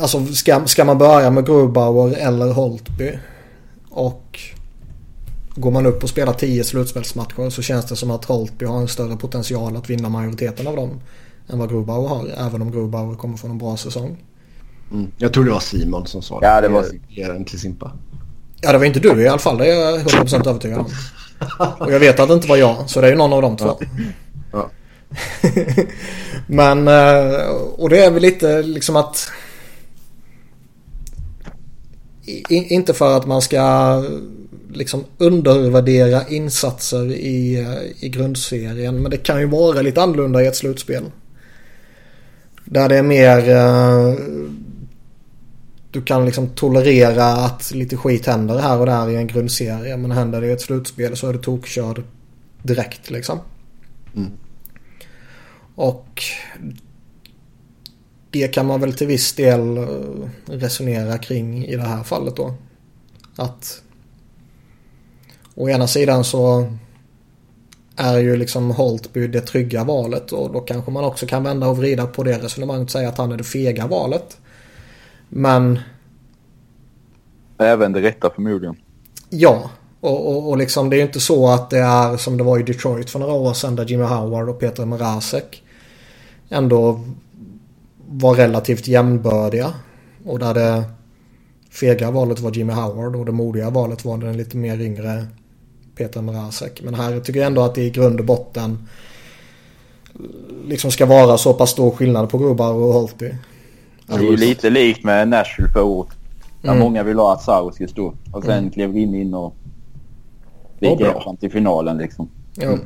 [SPEAKER 2] alltså ska, ska man börja med Grubauer eller Holtby och går man upp och spelar 10 slutspelsmatcher så känns det som att Holtby har en större potential att vinna majoriteten av dem än vad Grubauer har. Även om Grubauer kommer få en bra säsong.
[SPEAKER 1] Mm. Jag tror det var Simon som sa det.
[SPEAKER 3] Ja, det var
[SPEAKER 1] den till Simpa.
[SPEAKER 2] Ja det var inte du i alla fall. Det är jag 100% övertygad om. Och jag vet att det inte var jag. Så det är ju någon av de två.
[SPEAKER 1] Ja.
[SPEAKER 2] Men, eh, och det är väl lite liksom att... I, inte för att man ska liksom undervärdera insatser i, eh, i grundserien. Men det kan ju vara lite annorlunda i ett slutspel. Där det är mer... eh, Du kan liksom tolerera att lite skit händer här och där i en grundserie. Men händer det i ett slutspel så är du tokkörd direkt liksom.
[SPEAKER 1] Mm.
[SPEAKER 2] Och det kan man väl till viss del eh, resonera kring i det här fallet då. Att å ena sidan så är ju liksom Holtby det trygga valet och då kanske man också kan vända och vrida på det resonemanget och säga att han är det fega valet. Men
[SPEAKER 3] Även det rätta förmodligen.
[SPEAKER 2] ja, och, och, och liksom det är ju inte så att det är som det var i Detroit för några år sedan där Jimmy Howard och Peter Mrazek ändå var relativt jämnbördiga. Och där det fega valet var Jimmy Howard och det modiga valet var den lite mer yngre Peter Mrazek. Men här tycker jag ändå att det i grund och botten liksom ska vara så pass stor skillnad på Grubauer och Holtby.
[SPEAKER 3] Det är ju lite likt med Nashville förra året. Där
[SPEAKER 2] Mm.
[SPEAKER 3] många vill ha att Saros ska stå. Och sen
[SPEAKER 2] Mm.
[SPEAKER 3] klev in in och hjälp fram till finalen liksom.
[SPEAKER 2] Ja.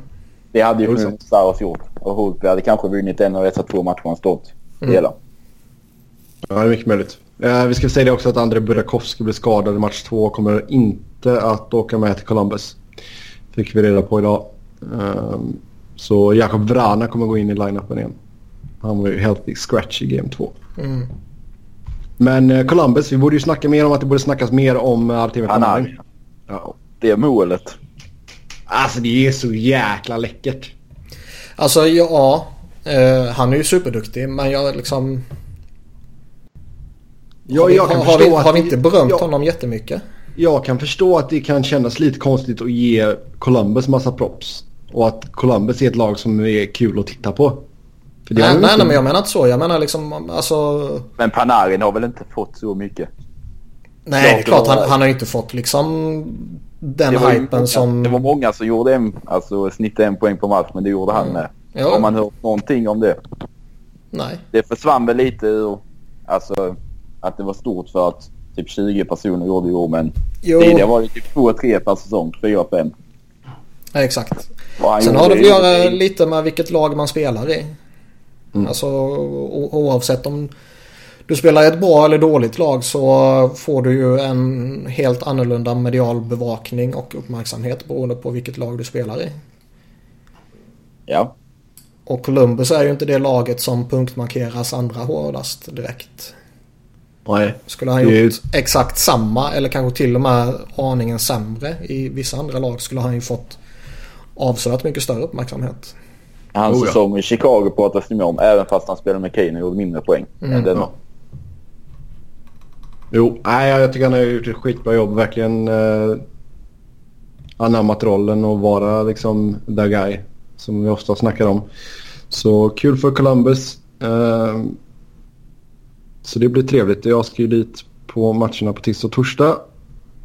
[SPEAKER 3] Det hade ju förmodligen Saros gjort. Och Holtby hade kanske vunnit en av dessa två matcher han stått
[SPEAKER 2] Mm.
[SPEAKER 3] hela.
[SPEAKER 1] Ja, det är mycket möjligt. Eh, vi ska säga det också att Andrei Burakovsky blev skadad i match två och kommer inte att åka med till Columbus. Fick vi reda på idag. Ehm, så Jakob Vrana kommer gå in i line-upen igen. Han var ju healthy scratch i game två.
[SPEAKER 2] Mm.
[SPEAKER 1] Men eh, Columbus, vi borde ju snacka mer om att det borde snackas mer om eh, Artemi
[SPEAKER 3] Han
[SPEAKER 1] Panarin.
[SPEAKER 3] är.
[SPEAKER 1] Ja.
[SPEAKER 3] Det är målet.
[SPEAKER 1] Alltså det är så jäkla läckert.
[SPEAKER 2] Alltså ja, eh, han är ju superduktig men jag liksom...
[SPEAKER 1] Jag,
[SPEAKER 2] har, vi, har, vi, har vi inte berömt
[SPEAKER 1] jag,
[SPEAKER 2] honom jättemycket?
[SPEAKER 1] Jag kan förstå att det kan kännas lite konstigt att ge Columbus massa props. Och att Columbus är ett lag som är kul att titta på. För det har
[SPEAKER 2] Nej, nej, nej men jag menar inte så. Jag menar liksom alltså...
[SPEAKER 3] Men Panarin har väl inte fått så mycket.
[SPEAKER 2] Nej det är
[SPEAKER 3] Klart det
[SPEAKER 2] klart
[SPEAKER 3] var-
[SPEAKER 2] han, han har inte fått liksom den
[SPEAKER 3] det
[SPEAKER 2] hypen
[SPEAKER 3] många,
[SPEAKER 2] som...
[SPEAKER 3] Det var många som gjorde en, alltså snittade en poäng på match men det gjorde han med.
[SPEAKER 2] Ja.
[SPEAKER 3] Har man hört någonting om det?
[SPEAKER 2] Nej.
[SPEAKER 3] Det försvann väl lite ur, alltså att det var stort för att typ 20 personer gjorde i år men
[SPEAKER 2] Jo,
[SPEAKER 3] tidigare var det typ 2-3 per säsong, 4-5.
[SPEAKER 2] ja, exakt. Sen har det väl att göra lite med vilket lag man spelar i.
[SPEAKER 1] Mm.
[SPEAKER 2] Alltså oavsett om du spelar i ett bra eller dåligt lag så får du ju en helt annorlunda medial bevakning och uppmärksamhet beroende på vilket lag du spelar i.
[SPEAKER 3] Ja.
[SPEAKER 2] Och Columbus är ju inte det laget som punktmarkeras andra hårdast direkt.
[SPEAKER 1] Nej.
[SPEAKER 2] Skulle han
[SPEAKER 1] Det
[SPEAKER 2] gjort exakt samma eller kanske till och med aningen sämre i vissa andra lag skulle han ju fått avsevärt mycket större uppmärksamhet.
[SPEAKER 3] Hans
[SPEAKER 1] Oh, ja.
[SPEAKER 3] säsong i Chicago pratas det om även fast han spelade med Kane och gjorde mindre poäng.
[SPEAKER 2] Mm.
[SPEAKER 3] än denna.
[SPEAKER 1] Ja. Jo, nej, jag tycker han har gjort ett skitbra jobb. Verkligen eh, anammat rollen och vara liksom the guy som vi ofta snackar om. Så kul för Columbus. Eh, så det blir trevligt. Jag ska ju dit på matcherna på tisdag och torsdag.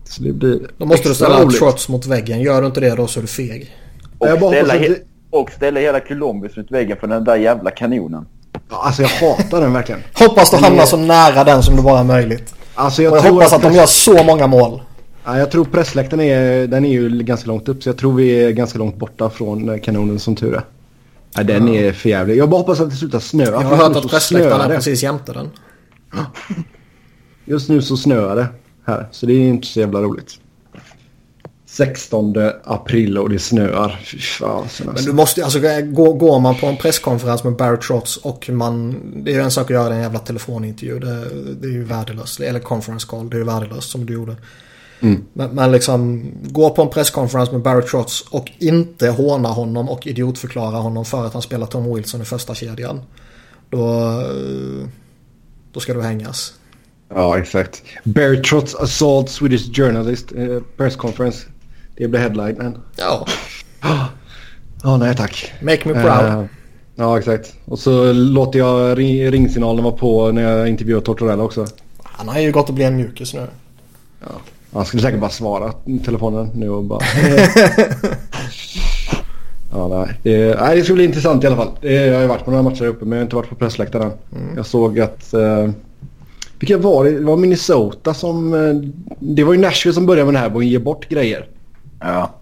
[SPEAKER 1] Så det blir
[SPEAKER 2] Då måste du
[SPEAKER 1] extra
[SPEAKER 2] ställa
[SPEAKER 1] roligt.
[SPEAKER 2] shots mot väggen. Gör du inte det då så är du feg.
[SPEAKER 3] Och,
[SPEAKER 1] Jag bara
[SPEAKER 3] ställa
[SPEAKER 1] att
[SPEAKER 3] he-
[SPEAKER 1] det-
[SPEAKER 3] och ställa hela Columbus mot väggen för den där jävla kanonen.
[SPEAKER 1] Ja, Alltså jag hatar den verkligen.
[SPEAKER 2] Hoppas du hamnar så nära den som det bara är möjligt.
[SPEAKER 1] Alltså
[SPEAKER 2] Och
[SPEAKER 1] jag,
[SPEAKER 2] jag
[SPEAKER 1] tror
[SPEAKER 2] hoppas att de
[SPEAKER 1] press-
[SPEAKER 2] gör så många mål.
[SPEAKER 1] Ja, jag tror pressläktaren är, den är ju ganska långt upp så jag tror vi är ganska långt borta från eh, kanonen som tur är. Ja, den är för jävlig. Jag bara hoppas att det slutar snöa.
[SPEAKER 2] Jag har hört att pressläktaren är precis jämte den.
[SPEAKER 1] Just nu så snöar det här så det är inte så jävla roligt. 16 april och det snöar. Fy fan,
[SPEAKER 2] Men du måste alltså går, går man på en presskonferens med Barry Trotz och man det är ju en sak att göra en jävla telefonintervju. Det, det är ju värdelöst. Eller conference call. Det är ju värdelöst som du gjorde. Mm. Men, men liksom gå på en presskonferens med Barry Trotz och inte håna honom och idiotförklara honom för att han spelar Tom Wilson i första kedjan. Då, då ska du hängas.
[SPEAKER 1] Ja, exakt. Barry Trotz assault Swedish journalist eh, press conference. Det blir headlinen.
[SPEAKER 2] Ja.
[SPEAKER 1] Ja, oh, nej tack.
[SPEAKER 2] Make me proud. Uh,
[SPEAKER 1] ja, exakt. Och så låter jag ring ringsignalen vara på när jag intervjuar Tortorella också.
[SPEAKER 2] Han har ju gått och blivit en mjukis nu.
[SPEAKER 1] Ja. Han skulle säkert bara svara telefonen nu och bara... ja, nej. Det, nej, det ska bli intressant i alla fall. Jag har ju varit på några matcher uppe men jag har inte varit på pressläktaren. Mm. Jag såg att... Uh, vilka var det? Det var Minnesota som... Uh, det var ju Nashville som började med det här med att ge bort grejer.
[SPEAKER 3] Ja.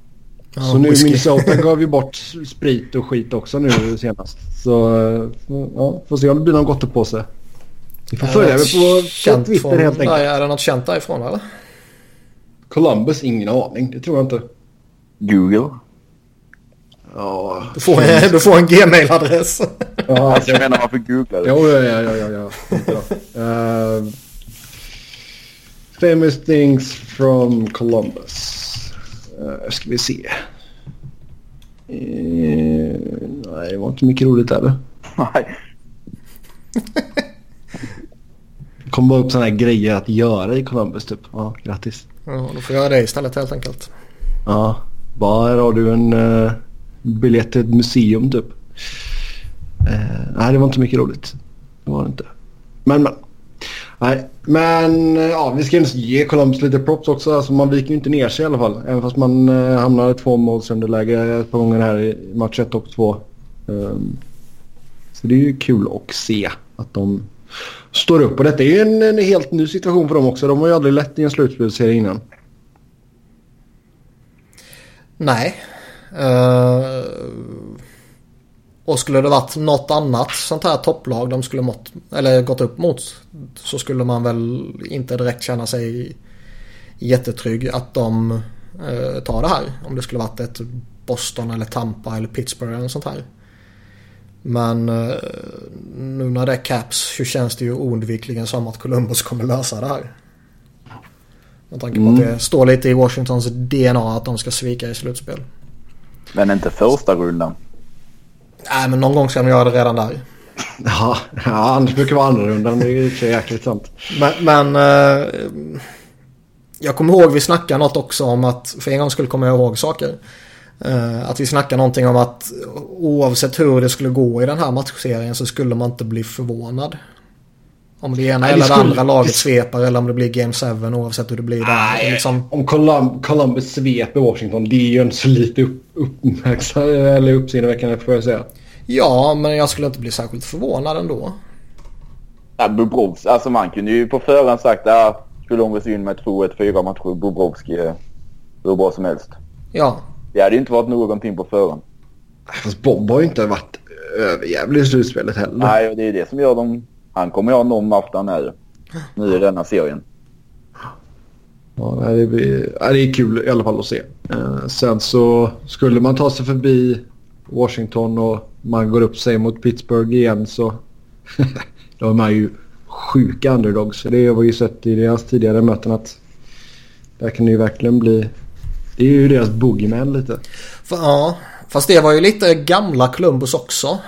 [SPEAKER 1] Så ja, nu whisky. Minnesota gav ju bort sprit och skit också nu senast. Så ja, får se om det blir någon gottepåse. Vi får följa mig på, på Twitter från, helt enkelt.
[SPEAKER 2] är det något känt därifrån eller?
[SPEAKER 1] Columbus? Ingen aning. Det tror jag inte.
[SPEAKER 3] Google?
[SPEAKER 1] Ja.
[SPEAKER 2] Du får en, du får en gmail-adress.
[SPEAKER 3] Ja, alltså, jag menar varför googlar du?
[SPEAKER 1] Ja, ja, ja, ja, ja. uh, famous things from Columbus. Uh, ska vi se. Uh, nej, det var inte mycket roligt där.
[SPEAKER 3] Nej.
[SPEAKER 1] Det kommer bara upp sådana här grejer att göra i Columbus typ. Ja, grattis.
[SPEAKER 2] Ja, då får jag göra det istället helt enkelt.
[SPEAKER 1] Ja, bara har du en uh, biljett till ett museum typ. Eh, nej, det var inte mycket roligt. Det var det inte. Men, men. Nej, men eh, ja, vi ska ju ge Columbus lite props också. Alltså, man viker ju inte ner sig i alla fall. Även fast man eh, hamnade två målsunderläge ett par gånger här i match 1 och 2. Um, ehm, så det är ju kul att se att de står upp. Och detta är ju en, en helt ny situation för dem också. De har ju aldrig lett i en slutspelsserie innan.
[SPEAKER 2] Nej. Uh, och skulle det varit något annat sånt här topplag de skulle mått, eller gått upp mot så skulle man väl inte direkt känna sig jättetrygg att de uh, tar det här. Om det skulle varit ett Boston eller Tampa eller Pittsburgh eller sånt här. Men uh, nu när det är Caps så känns det ju oundvikligen som att Columbus kommer lösa det här. Med tanke på mm. att det står lite i Washingtons DNA att de ska svika i slutspel.
[SPEAKER 3] Men inte första rundan.
[SPEAKER 2] Nej, men någon gång ska de göra det redan där.
[SPEAKER 1] Ja, ja annars brukar vara andra rundan. Det är ju jäkligt sant.
[SPEAKER 2] Men, men eh, jag kommer ihåg vi snackade något också om att, för en gång skulle komma ihåg saker. Eh, att vi snackade någonting om att oavsett hur det skulle gå i den här matchserien så skulle man inte bli förvånad. Om det ena Nej, eller det skulle... andra laget sveper eller om det blir Game 7 oavsett hur det blir där. Liksom...
[SPEAKER 1] Om Colum Columbus sveper Washington det är ju en så lite upp, uppmärksam eller uppseendeväckande får jag säga.
[SPEAKER 2] Ja, men jag skulle inte bli särskilt förvånad ändå.
[SPEAKER 3] Ja, Bobrovs, alltså man kunde ju på förhand sagt att Columbus in med 2-1, 4 matcher. Bobrovski är hur bra som helst.
[SPEAKER 2] Ja.
[SPEAKER 3] Det hade ju inte varit någonting på förhand.
[SPEAKER 1] Fast Bob har ju inte varit överjävlig i slutspelet heller.
[SPEAKER 3] Nej, och det är det som gör dem han kommer ha någon match där nu. Nu i denna serien.
[SPEAKER 1] Ja, det, blir, det är kul i alla fall att se. Eh, sen så skulle man ta sig förbi Washington och man går upp sig mot Pittsburgh igen så då är man ju sjuka underdogs. Det har vi ju sett i deras tidigare möten att där kan det ju verkligen bli... Det är ju deras boogeyman lite.
[SPEAKER 2] För, ja, fast det var ju lite gamla Columbus också.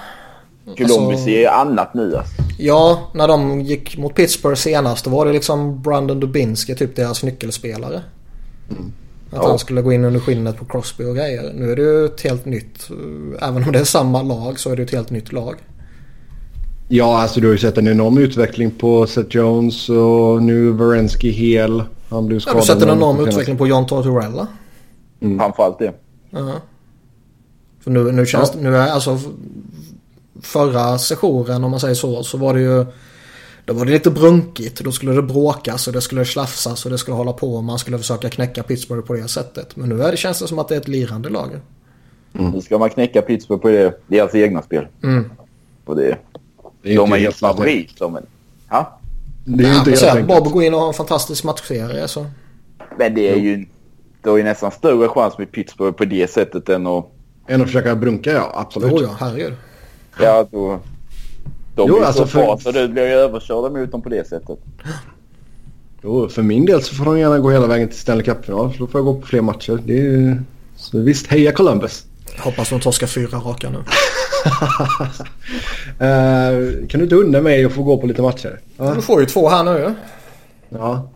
[SPEAKER 3] Columbus alltså, är annat nu alltså.
[SPEAKER 2] Ja, när de gick mot Pittsburgh senast då var det liksom Brandon Dubinsky typ deras nyckelspelare. Mm. Att ja. han skulle gå in under skinnet på Crosby och grejer. Nu är det ju ett helt nytt. Även om det är samma lag så är det ett helt nytt lag.
[SPEAKER 1] Ja, alltså du har ju sett en enorm utveckling på Seth Jones och nu Varensky hel. Han blev skadad.
[SPEAKER 2] Ja, du har sett en enorm utveckling på John Tortorella.
[SPEAKER 3] Mm. Framförallt det.
[SPEAKER 2] Ja. Uh -huh. För nu, nu känns ja. nu är alltså förra sessionen om man säger så så var det ju då var det lite brunkigt. Då skulle det bråkas och det skulle slafsas och det skulle hålla på och man skulle försöka knäcka Pittsburgh på det sättet. Men nu är det, känns det som att det är ett lirande lag.
[SPEAKER 3] Mm. Nu ska man knäcka Pittsburgh på det, deras egna spel.
[SPEAKER 2] Mm.
[SPEAKER 3] Och det, det är de är helt favorit. De är,
[SPEAKER 2] ja? Det är ju inte helt enkelt. Bob går in och har en fantastisk matchserie. Så.
[SPEAKER 3] Men det är ju det är ju nästan större chans med Pittsburgh på det sättet än att...
[SPEAKER 1] Än att försöka brunka, ja. Absolut.
[SPEAKER 2] Jo, ja, herregud.
[SPEAKER 3] Ja, då... De
[SPEAKER 1] Jo,
[SPEAKER 3] är
[SPEAKER 1] alltså
[SPEAKER 3] så bra
[SPEAKER 1] för-
[SPEAKER 3] så det blir ju överkörda mot dem på det sättet.
[SPEAKER 1] Jo, för min del så får de gärna gå hela vägen till Stanley Cup-final. Då får jag gå på fler matcher. Det är... ju- Så visst, heja Columbus.
[SPEAKER 2] Hoppas de torskar fyra raka nu.
[SPEAKER 1] Eh, kan du inte unna mig att få gå på lite matcher? Ja.
[SPEAKER 2] Du får ju två här nu ju.
[SPEAKER 1] Ja.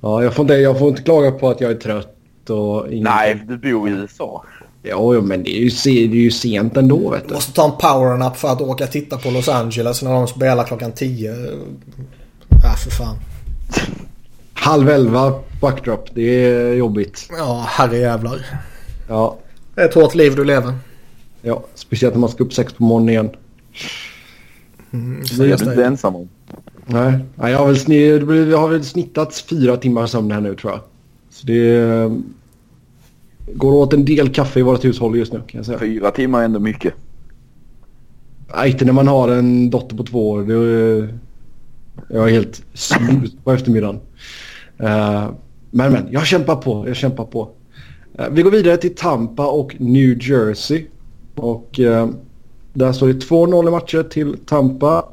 [SPEAKER 1] Ja, jag får, inte, jag får inte klaga på att jag är trött och ingenting.
[SPEAKER 3] Nej, du bor i USA.
[SPEAKER 1] Ja, jo, men det är, ju det är ju sent ändå vet
[SPEAKER 2] Du måste ta en powernap för att åka titta på Los Angeles när de spelar klockan 10. Ja, för fan.
[SPEAKER 1] Halv elva backdrop. Det är jobbigt.
[SPEAKER 2] Ja, herrejävlar.
[SPEAKER 1] Ja,
[SPEAKER 2] Det är ett hårt liv du lever.
[SPEAKER 1] ja. Speciellt när man ska upp sex på morgonen igen.
[SPEAKER 2] Mm,
[SPEAKER 3] Det är du inte ensam om.
[SPEAKER 1] Nej, Nej jag, har väl, jag har väl snittat fyra timmar sömn här nu tror jag. Så det eh, går åt en del kaffe i vårt hushåll just nu kan jag säga.
[SPEAKER 3] Fyra timmar är ändå mycket.
[SPEAKER 1] Nej, inte när man har en dotter på två år. Det är, jag är helt slut på eftermiddagen. Eh, men men, jag kämpar på. Jag kämpar på. Eh, vi går vidare till Tampa och New Jersey. Och eh, där står det 2-0 i matcher till Tampa.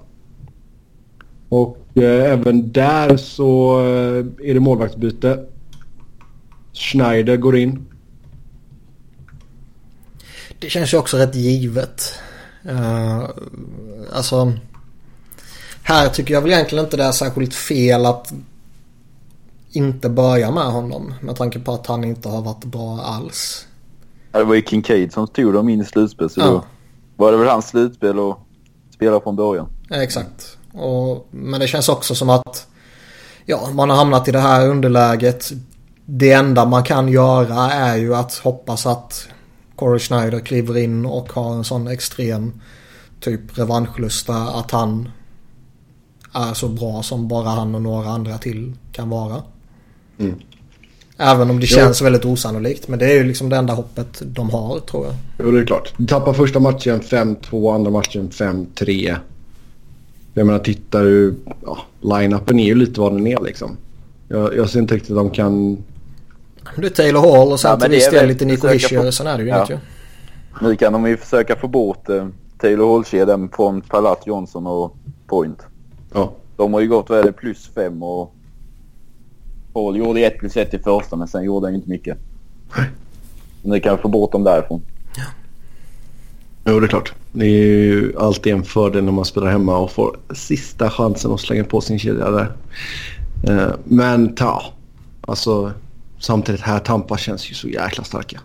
[SPEAKER 1] Och även där så är det målvaktsbyte. Schneider går in.
[SPEAKER 2] Det känns ju också rätt givet. Uh, alltså. Här tycker jag väl egentligen inte det är särskilt fel att inte börja med honom. Med tanke på att han inte har varit bra alls.
[SPEAKER 3] Ja, det var ju Kincaid som tog dem in i slutspel så
[SPEAKER 2] Ja.
[SPEAKER 3] då var det väl hans slutspel och spela från början.
[SPEAKER 2] Ja, exakt. Och, men det känns också som att ja, man har hamnat i det här underläget. Det enda man kan göra är ju att hoppas att Corey Schneider kliver in och har en sån extrem typ revanschlusta att han är så bra som bara han och några andra till kan vara.
[SPEAKER 1] Mm.
[SPEAKER 2] Även om det
[SPEAKER 1] Jo.
[SPEAKER 2] känns väldigt osannolikt. Men det är ju liksom det enda hoppet de har tror jag.
[SPEAKER 1] Jo, det är klart. Tappar första matchen 5-2, andra matchen 5-3. Jag menar, tittar du... Ja, line-upen är ju lite vad den är liksom. Jag, jag ser inte riktigt att de kan...
[SPEAKER 2] Det är Taylor Hall och sen
[SPEAKER 3] Ja, men
[SPEAKER 2] till
[SPEAKER 3] det
[SPEAKER 2] viss del lite Nico Hischier. Sen är det ju
[SPEAKER 3] Ja.
[SPEAKER 2] inget ju.
[SPEAKER 3] Nu kan de ju försöka få bort eh, Taylor Hall-kedjan från Palat, Johnson och Point.
[SPEAKER 1] Ja.
[SPEAKER 3] De har ju gått vad är det, plus fem och Hall gjorde ett plus ett i första men sen gjorde han inte mycket. Nu kan vi få bort dem därifrån.
[SPEAKER 1] Jo, det är klart. Det är ju alltid en fördel när man spelar hemma och får sista chansen att slänga på sin kedja där. Eh, Men ta, alltså samtidigt här Tampa känns ju så jäkla starka.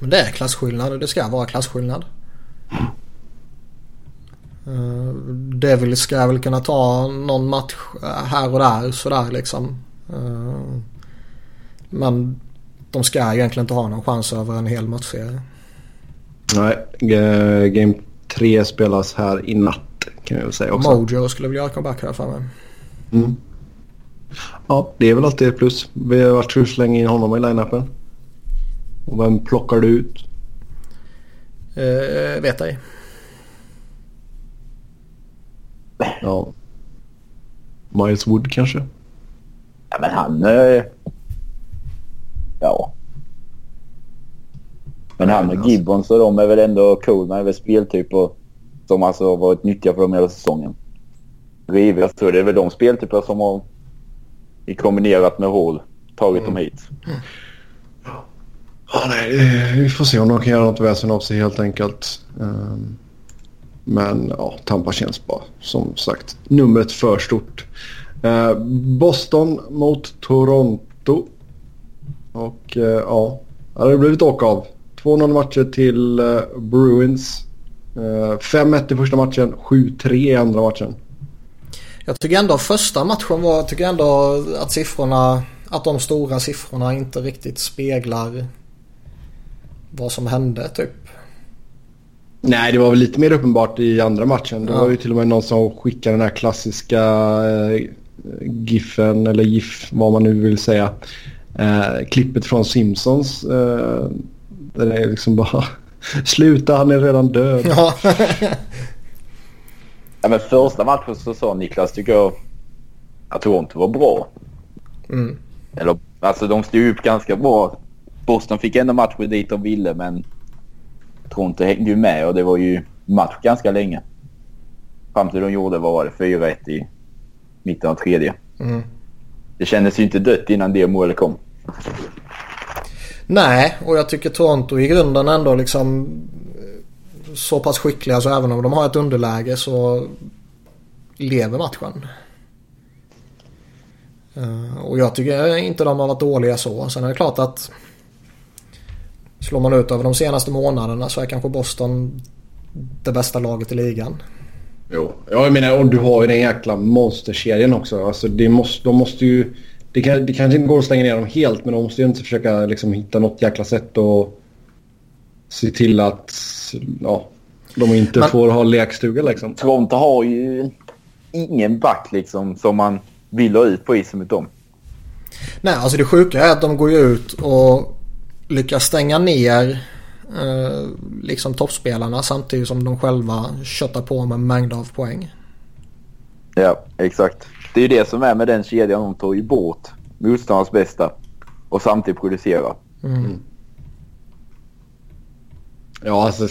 [SPEAKER 2] Men det är klasskillnad och det ska vara klasskillnad. Uh, Devil ska väl kunna ta någon match eh, här och där sådär liksom. Eh, men de ska egentligen inte ha någon chans över en hel matchserie.
[SPEAKER 1] Nej, eh, Game 3 spelas här i natt kan jag väl säga också.
[SPEAKER 2] Mojo skulle väl göra comeback här för mig.
[SPEAKER 1] Mm. Ja, det är väl alltid ett plus. Vi har varit hur länge in honom i line-upen? Och vem plockar du ut?
[SPEAKER 2] Uh, vet ej.
[SPEAKER 1] Ja. Miles Wood kanske?
[SPEAKER 3] Ja men han... Eh, ja. Men han och Gibbons och de är väl ändå Coleman är väl speltyper som alltså har varit nyttiga för dem hela säsongen. Rive, jag tror det är väl de speltyper som har i kombinerat med Hall tagit dem hit.
[SPEAKER 1] Ja, nej, eh, vi får se om de kan göra något väsen av sig helt enkelt. Ehm, Men ja, Tampa känns bara som sagt numret för stort. Eh, Boston mot Toronto. Och eh, ja, det har blivit åka av. 2-0 matcher till Bruins. Eh, 5-1 i första matchen, 7-3 i andra matchen.
[SPEAKER 2] Jag tycker ändå första matchen var, jag tycker ändå att siffrorna, att de stora siffrorna inte riktigt speglar vad som hände typ.
[SPEAKER 1] Nej, det var väl lite mer uppenbart i andra matchen. Det
[SPEAKER 2] Ja.
[SPEAKER 1] var ju till och med någon som skickade den här klassiska eh, giffen eller gif, vad man nu vill säga. Eh, klippet från Simpsons. Eh, där det är liksom bara sluta han är redan död.
[SPEAKER 2] Ja.
[SPEAKER 3] Ja, men första matchen så sa Niklas tycker jag att Toronto var bra.
[SPEAKER 2] Mm.
[SPEAKER 3] Eller Alltså de stod upp ganska bra. Boston fick ändå matchen dit de ville men Toronto hängde ju med och det var ju match ganska länge. Fram till de gjorde, vad var det, 4-1 i mitten av tredje.
[SPEAKER 2] Mm.
[SPEAKER 3] Det kändes ju inte dött innan det målet kom.
[SPEAKER 2] Nej, och jag tycker Toronto i grunden ändå liksom så pass skickliga så även om de har ett underläge så lever matchen. Eh, och jag tycker inte de har varit dåliga så. Sen är det klart att slår man ut över de senaste månaderna så är kanske Boston det bästa laget i ligan.
[SPEAKER 1] Jo, jag menar och du har ju den jäkla monsterkedjan också. Alltså det måste, de måste ju... Det, kan, det kanske inte går att slänga ner dem helt men de måste ju inte försöka liksom, hitta något jäkla sätt att se till att ja, de inte men, får ha lekstuga liksom.
[SPEAKER 3] Toronto har ju ingen back liksom som man vill ha ut på isen mot dem.
[SPEAKER 2] Nej, alltså det sjuka är att de går ut och lyckas stänga ner eh, liksom toppspelarna samtidigt som de själva köttar på med mängder av poäng.
[SPEAKER 3] Ja, exakt. Det är ju det som är med den kedjan. De tar ju bort motståndarens bästa och samtidigt producerar. Mm.
[SPEAKER 1] Ja, alltså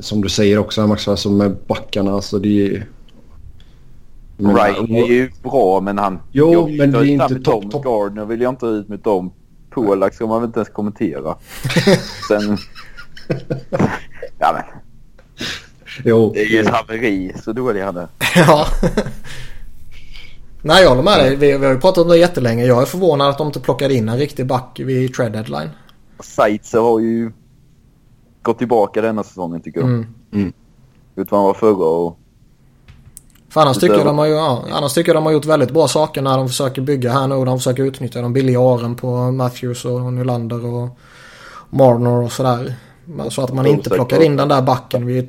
[SPEAKER 1] som du säger också Max, alltså med backarna. Alltså det är...
[SPEAKER 3] Ryan är ju bra men han...
[SPEAKER 1] Jo, men det är inte topp...
[SPEAKER 3] Top. Gardner vill jag inte ut med dem. Polak ska man väl inte ens kommentera. Sen... ja men.
[SPEAKER 1] Jo.
[SPEAKER 3] Det är ju ett haveri så dålig han är.
[SPEAKER 2] ja. Nej jag håller med dig. Vi, vi har ju pratat om det jättelänge. Jag är förvånad att de inte plockade in en riktig back vid trade deadline.
[SPEAKER 3] Seitzer har ju gått tillbaka denna säsongen tycker jag. Mm. Mm. Ut vad han var förra och...
[SPEAKER 2] För annars tycker, jag de har ju, ja, annars tycker jag de har gjort väldigt bra saker när de försöker bygga här nu. De försöker utnyttja de billiga åren på Matthews och Nylander och Marner och sådär. Så att man inte plockar in den där backen vid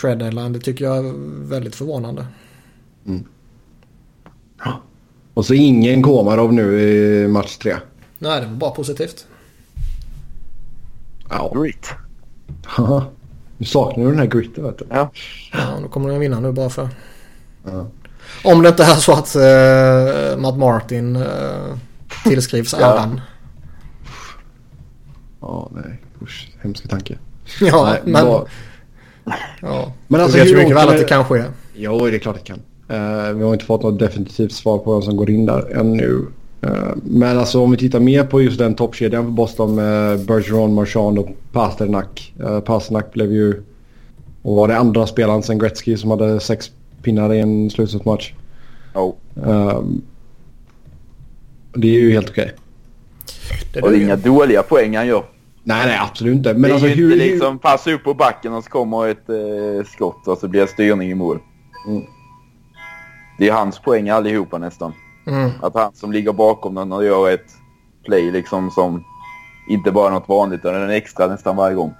[SPEAKER 2] trade deadline. Det tycker jag är väldigt förvånande. Mm.
[SPEAKER 1] Och så ingen Komarov nu i match tre.
[SPEAKER 2] Nej, det var bara positivt.
[SPEAKER 3] Ja. Grit.
[SPEAKER 1] Haha. Nu saknar du den här gritten vet du.
[SPEAKER 3] Ja.
[SPEAKER 2] Ja, då kommer de vinna nu bara för. Ja. Om det inte är så att uh, Matt Martin uh, tillskrivs äran.
[SPEAKER 1] Ja, nej. Usch, hemska tanke.
[SPEAKER 2] Ja, nej, men... Bara... Ja, men alltså, vet ju mycket väl att det kan ske.
[SPEAKER 1] Jo, det är klart det kan. Uh, vi har inte fått något definitivt svar på vem som går in där ännu. Uh, men alltså om vi tittar mer på just den toppkedjan för Boston med Bergeron, Marchand och Pasternak. Uh, Pasternak blev ju... Och var det andra spelaren sen Gretzky som hade sex pinnar i en slutspelsmatch.
[SPEAKER 3] Oh.
[SPEAKER 1] Um, det är ju helt okej.
[SPEAKER 3] Okay. Och det är inga dåliga poäng han gör.
[SPEAKER 1] Nej, nej absolut inte.
[SPEAKER 3] Men det är alltså, ju hur, inte liksom passa upp på backen och så kommer ett eh, skott och så blir det styrning i mål. Mm. Det är hans poäng allihopa nästan. Mm. Att han som ligger bakom den och gör ett play liksom som inte bara något vanligt utan en extra nästan varje gång.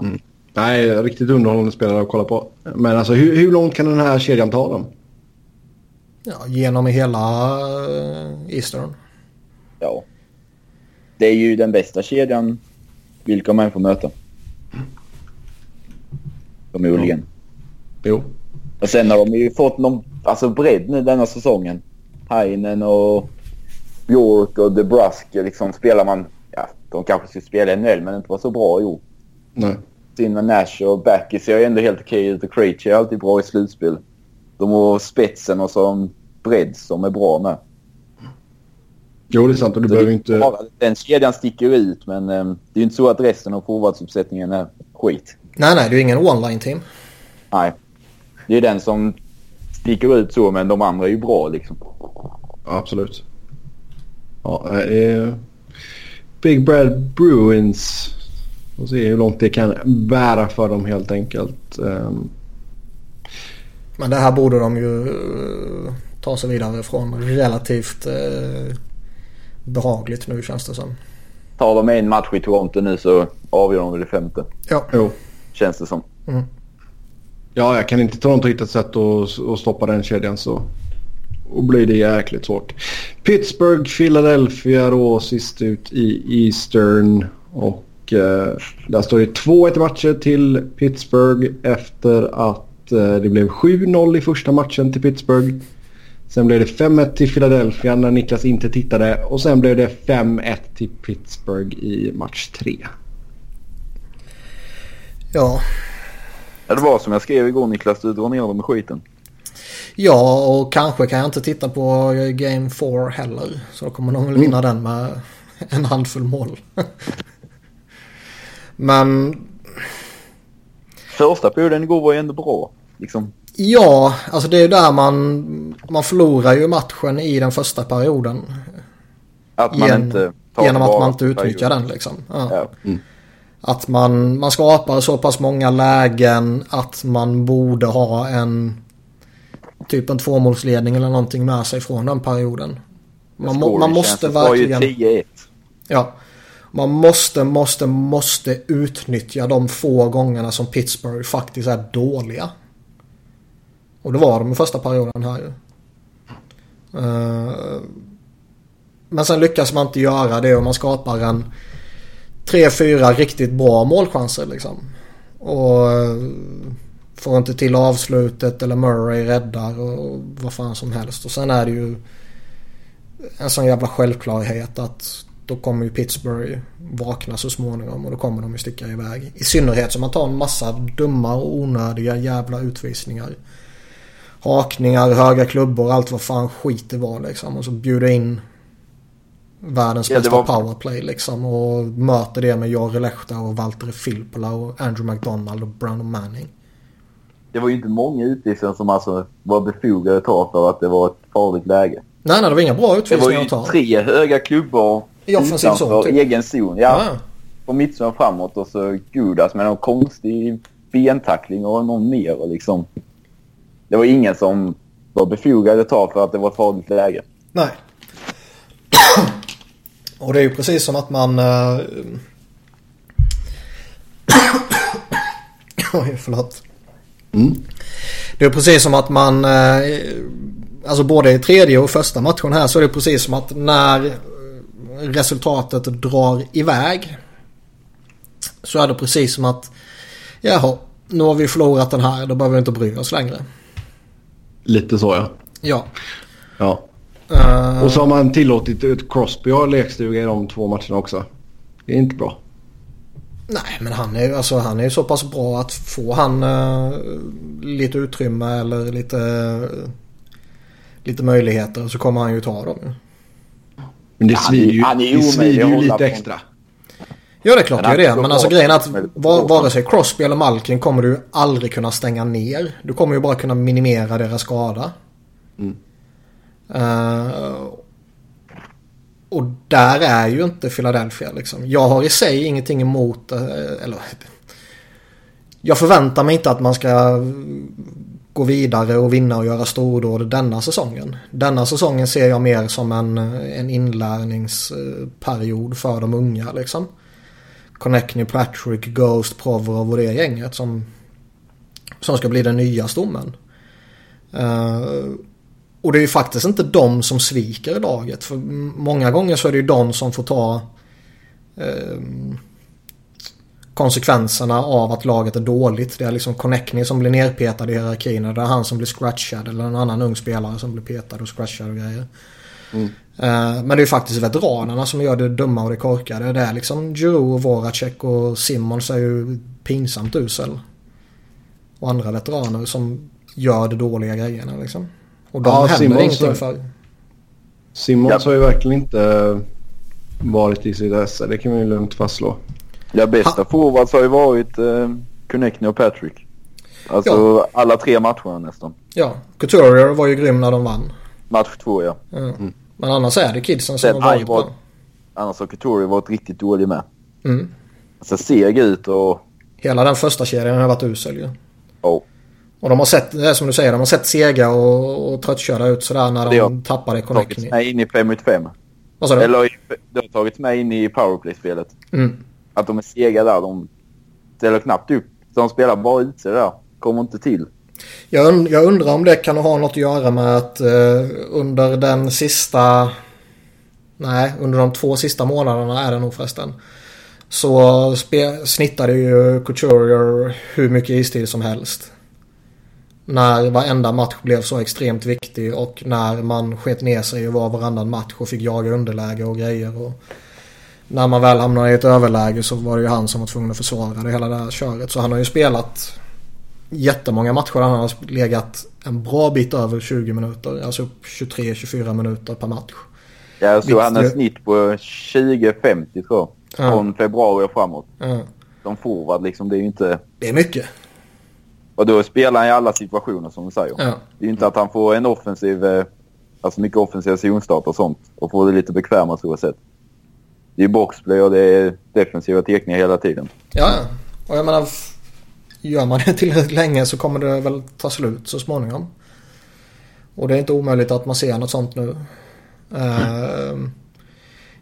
[SPEAKER 1] Mm. Nej, riktigt underhållande spelare att kolla på. Men alltså hur, hur långt kan den här kedjan ta dem?
[SPEAKER 2] Ja, genom hela uh, Eastern.
[SPEAKER 3] Ja. Det är ju den bästa kedjan vilka man får möta. Förmodligen.
[SPEAKER 1] Ja. Jo.
[SPEAKER 3] Och sen har de ju fått någon alltså bredd nu denna säsongen. Heinen och Björk och DeBrusk liksom spelar man... Ja, de kanske skulle spela i NHL men inte var så bra i år.
[SPEAKER 1] Nej.
[SPEAKER 3] Sin med Nash och Backy ser ju ändå helt okej ut och Krejci är alltid bra i slutspel. De har spetsen och så en bredd som är bra med.
[SPEAKER 1] Jo, det är sant och du behöver inte...
[SPEAKER 3] Den kedjan sticker ut men um, det är ju inte så att resten av forwardsuppsättningen är skit.
[SPEAKER 2] Nej, nej, det är ingen one-line-team.
[SPEAKER 3] Nej. Det är den som sticker ut så men de andra är ju bra liksom.
[SPEAKER 1] Absolut. Ja, eh, Big Brad Bruins. Och se hur långt det kan bära för dem helt enkelt. Um...
[SPEAKER 2] Men det här borde de ju uh, ta sig vidare från relativt uh, behagligt nu känns det som.
[SPEAKER 3] Tar de en match i Toronto nu så avgör de väl det femte.
[SPEAKER 2] Ja.
[SPEAKER 1] Jo.
[SPEAKER 3] Känns det som. Mm.
[SPEAKER 1] Ja, jag kan inte Toronto hitta ett sätt att, att stoppa den kedjan så och blir det jäkligt svårt. Pittsburgh, Philadelphia då sist ut i Eastern. Och eh, där står det 2-1 matcher till Pittsburgh efter att eh, det blev 7-0 i första matchen till Pittsburgh. Sen blev det 5-1 till Philadelphia när Niklas inte tittade. Och sen blev det 5-1 till Pittsburgh i match 3.
[SPEAKER 2] Ja.
[SPEAKER 3] Ja, det var som jag skrev igår Niklas, du drar ner dem i skiten.
[SPEAKER 2] Ja, och kanske kan jag inte titta på Game 4 heller. Så då kommer de väl vinna den med en handfull mål. Men
[SPEAKER 3] Första perioden igår var ju ändå bra. Liksom.
[SPEAKER 2] ja, alltså det är ju där man, man förlorar ju matchen i den första perioden.
[SPEAKER 3] Att man
[SPEAKER 2] Gen-
[SPEAKER 3] inte tar
[SPEAKER 2] Genom att man inte utnyttjar
[SPEAKER 3] perioden.
[SPEAKER 2] den liksom. Ja.
[SPEAKER 3] Ja.
[SPEAKER 2] Att man, man skapar så pass många lägen att man borde ha en typ en tvåmålsledning eller någonting med sig från den perioden. Man, må, man måste
[SPEAKER 3] Scoring var ju
[SPEAKER 2] verkligen...
[SPEAKER 3] 10-1.
[SPEAKER 2] Ja. Man måste, måste, måste utnyttja de få gångerna som Pittsburgh faktiskt är dåliga. Och det var de i första perioden här ju. Eh, Men sen lyckas man inte göra det och man skapar en tre, fyra riktigt bra målchanser liksom. Och eh, får inte till avslutet eller Murray räddar och vad fan som helst. Och sen är det ju en sån jävla självklarhet att då kommer ju Pittsburgh vakna så småningom och då kommer de ju sticka iväg. I synnerhet som man tar en massa dumma och onödiga jävla utvisningar. Hakningar, höga klubbor, allt vad fan skit det var liksom. Och så bjuder in världens
[SPEAKER 3] Ja, det
[SPEAKER 2] bästa
[SPEAKER 3] var-
[SPEAKER 2] powerplay liksom. Och möter det med Jari Lehta och Valtteri Filppula och Andrew McDonald och Brandon Manning.
[SPEAKER 3] Det var ju inte många utvisningar som alltså var befogade att ta för att det var ett farligt läge.
[SPEAKER 2] Nej, nej, det var inga bra
[SPEAKER 3] Det var
[SPEAKER 2] utvisningar
[SPEAKER 3] ju
[SPEAKER 2] att ta.
[SPEAKER 3] tre höga klubbor
[SPEAKER 2] I offensiv zon,
[SPEAKER 3] utanför
[SPEAKER 2] typ.
[SPEAKER 3] egen zon.
[SPEAKER 2] Ja.
[SPEAKER 3] Ja, på mittzon framåt och så Gudas med någon konstig bentackling och någon mer. Och liksom. Det var ingen som var befogad att ta för att det var ett farligt läge.
[SPEAKER 2] Nej. Och det är ju precis som att man... eh, Oj, förlåt. Det är precis som att man... eh, Alltså både i tredje och första matchen här så är det precis som att när resultatet drar iväg. Så är det precis som att... Jaha, nu har vi förlorat den här. Då behöver vi inte bry oss längre.
[SPEAKER 1] Lite så ja.
[SPEAKER 2] Ja.
[SPEAKER 1] ja.
[SPEAKER 2] Eh,
[SPEAKER 1] Och så har man tillåtit ett Crosby ha lekstuga i de två matcherna också. Det är inte bra.
[SPEAKER 2] Nej, men han är ju alltså, han är ju så pass bra att få han eh, lite utrymme eller lite, lite möjligheter så kommer han ju ta dem. ju.
[SPEAKER 1] Men det
[SPEAKER 3] Ja, han är-
[SPEAKER 1] svider ju,
[SPEAKER 3] han är
[SPEAKER 1] det svider
[SPEAKER 3] att
[SPEAKER 1] ju lite extra.
[SPEAKER 2] Ja, det är klart det är det. Men alltså grejen är att vare sig Crosby eller Malkin kommer du aldrig kunna stänga ner. Du kommer ju bara kunna minimera deras skada.
[SPEAKER 1] Mm.
[SPEAKER 2] Uh, och där är ju inte Philadelphia liksom. Jag har i sig ingenting emot, eh, eller jag förväntar mig inte att man ska gå vidare och vinna och göra stordåd denna säsongen. Denna säsongen ser jag mer som en, en inlärningsperiod för de unga liksom. Connectney, Patrick, Ghost, Provorov och det gänget som, som ska bli den nya stommen. Uh, och det är ju faktiskt inte de som sviker laget. För många gånger så är det ju de som får ta eh, konsekvenserna av att laget är dåligt. Det är liksom Connectney som blir nerpetad i hierarkin. Det är han som blir scratchad eller en annan ung spelare som blir petad och scratchad och grejer. Eh, Men det är ju faktiskt veteranerna som gör det dumma och det korkade. Det är liksom Giroud och Voracek och Simmons är ju pinsamt usel. Och andra veteraner som gör de dåliga grejerna liksom. Och de
[SPEAKER 1] Ja,
[SPEAKER 2] händer
[SPEAKER 1] Simmons
[SPEAKER 2] ingenting
[SPEAKER 1] är-
[SPEAKER 2] för.
[SPEAKER 1] Simmons
[SPEAKER 3] Ja.
[SPEAKER 1] har ju verkligen inte varit i sitt esse. Det kan vi ju lugnt fastslå.
[SPEAKER 3] Ja, bästa forwards har ju varit eh, och Patrick. Alltså alla tre matcherna nästan.
[SPEAKER 2] Ja, Couturier var ju grym när de vann.
[SPEAKER 3] Match två ja.
[SPEAKER 2] Ja. Men annars är det kidsen som
[SPEAKER 3] Sen
[SPEAKER 2] har
[SPEAKER 3] har
[SPEAKER 2] varit bra.
[SPEAKER 3] Annars har Couture varit riktigt dålig med.
[SPEAKER 2] Mm.
[SPEAKER 3] Alltså seg ut och...
[SPEAKER 2] Hela den första kedjan har varit usel ju.
[SPEAKER 3] Oh.
[SPEAKER 2] Och de har sett, det som du säger, de har sett sega och, och tröttkörda ut sådär när
[SPEAKER 3] Det
[SPEAKER 2] de
[SPEAKER 3] har
[SPEAKER 2] tappade
[SPEAKER 3] Tagits
[SPEAKER 2] Connectney.
[SPEAKER 3] med in i 5 mot 5.
[SPEAKER 2] Vad sa du?
[SPEAKER 3] Eller i- det har tagits med in i powerplay-spelet.
[SPEAKER 2] Mm.
[SPEAKER 3] Att de är sega där. De ställer knappt upp. De spelar bara ut sig där. Kommer inte till.
[SPEAKER 2] Jag, und- jag undrar om det kan ha något att göra med att eh, under den sista... Nej, under de två sista månaderna är det nog förresten. Så snittade ju Couturier hur mycket istid som helst. När varenda match blev så extremt viktig och när man sket ner sig och var varannan match och fick jaga underläge och grejer. Och när man väl hamnade i ett överläge så var det ju han som var tvungen att försvara det hela det här köret. Så han har ju spelat jättemånga matcher han har legat en bra bit över 20 minuter. Alltså upp 23-24 minuter per match.
[SPEAKER 3] Ja, jag såg han har snitt på 20-50 tror jag.
[SPEAKER 2] Ja.
[SPEAKER 3] Från februari och framåt.
[SPEAKER 2] Ja.
[SPEAKER 3] Som forward liksom, det är ju inte...
[SPEAKER 2] Det är mycket.
[SPEAKER 3] Och då spelar han i alla situationer som du säger.
[SPEAKER 2] Ja.
[SPEAKER 3] Det är inte att han får en offensiv, eh, alltså mycket offensiva zonstart och sånt. Och får det lite bekvämare så sätt. Det är boxplay och det är defensiva teckningar hela tiden.
[SPEAKER 2] Ja. Och jag menar, gör man det tillräckligt länge så kommer det väl ta slut så småningom. Och det är inte omöjligt att man ser något sånt nu. Uh,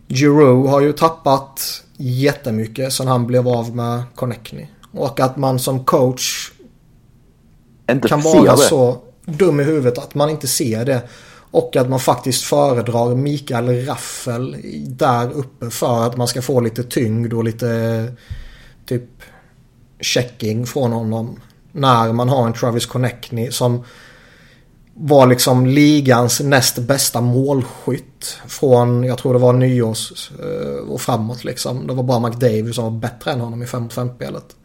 [SPEAKER 2] Giroud har ju tappat jättemycket sen han blev av med Connectney. Och att man som coach
[SPEAKER 3] Inte
[SPEAKER 2] kan vara så dum i huvudet att man inte ser det. Och att man faktiskt föredrar Mikael Raffel där uppe för att man ska få lite tyngd och lite typ checking från honom. När man har en Travis Connectney som var liksom ligans näst bästa målskytt från, jag tror det var nyårs eh, och framåt liksom. Det var bara McDavid som var bättre än honom i 5-5-spelet.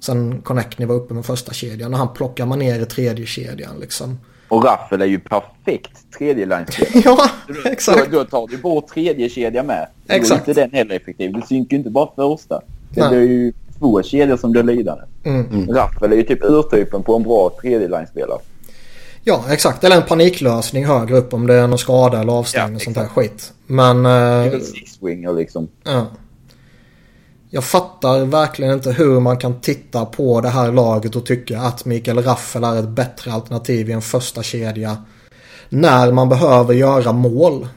[SPEAKER 2] Sen Connectney var uppe med första kedjan och han plockar man ner i tredje kedjan liksom.
[SPEAKER 3] Och Raffel är ju perfekt tredje linespelare
[SPEAKER 2] ja,
[SPEAKER 3] Då,
[SPEAKER 2] exakt.
[SPEAKER 3] då tar du bort tredje kedja med. Då
[SPEAKER 2] Exakt.
[SPEAKER 3] är inte den heller effektiv. Du synker ju inte bara första. Det blir ju två kedjor som blir lidande.
[SPEAKER 2] Mm.
[SPEAKER 3] Raffel är ju typ urtypen på en bra tredje linespelare.
[SPEAKER 2] Ja, exakt. Eller en paniklösning högre upp om det är någon skada eller avstängning
[SPEAKER 3] Ja,
[SPEAKER 2] och sånt där skit. Men...
[SPEAKER 3] Det är
[SPEAKER 2] Eh,
[SPEAKER 3] väl six-winger liksom.
[SPEAKER 2] ja. Jag fattar verkligen inte hur man kan titta på det här laget och tycka att Mikael Raffel är ett bättre alternativ i en första kedja När man behöver göra mål.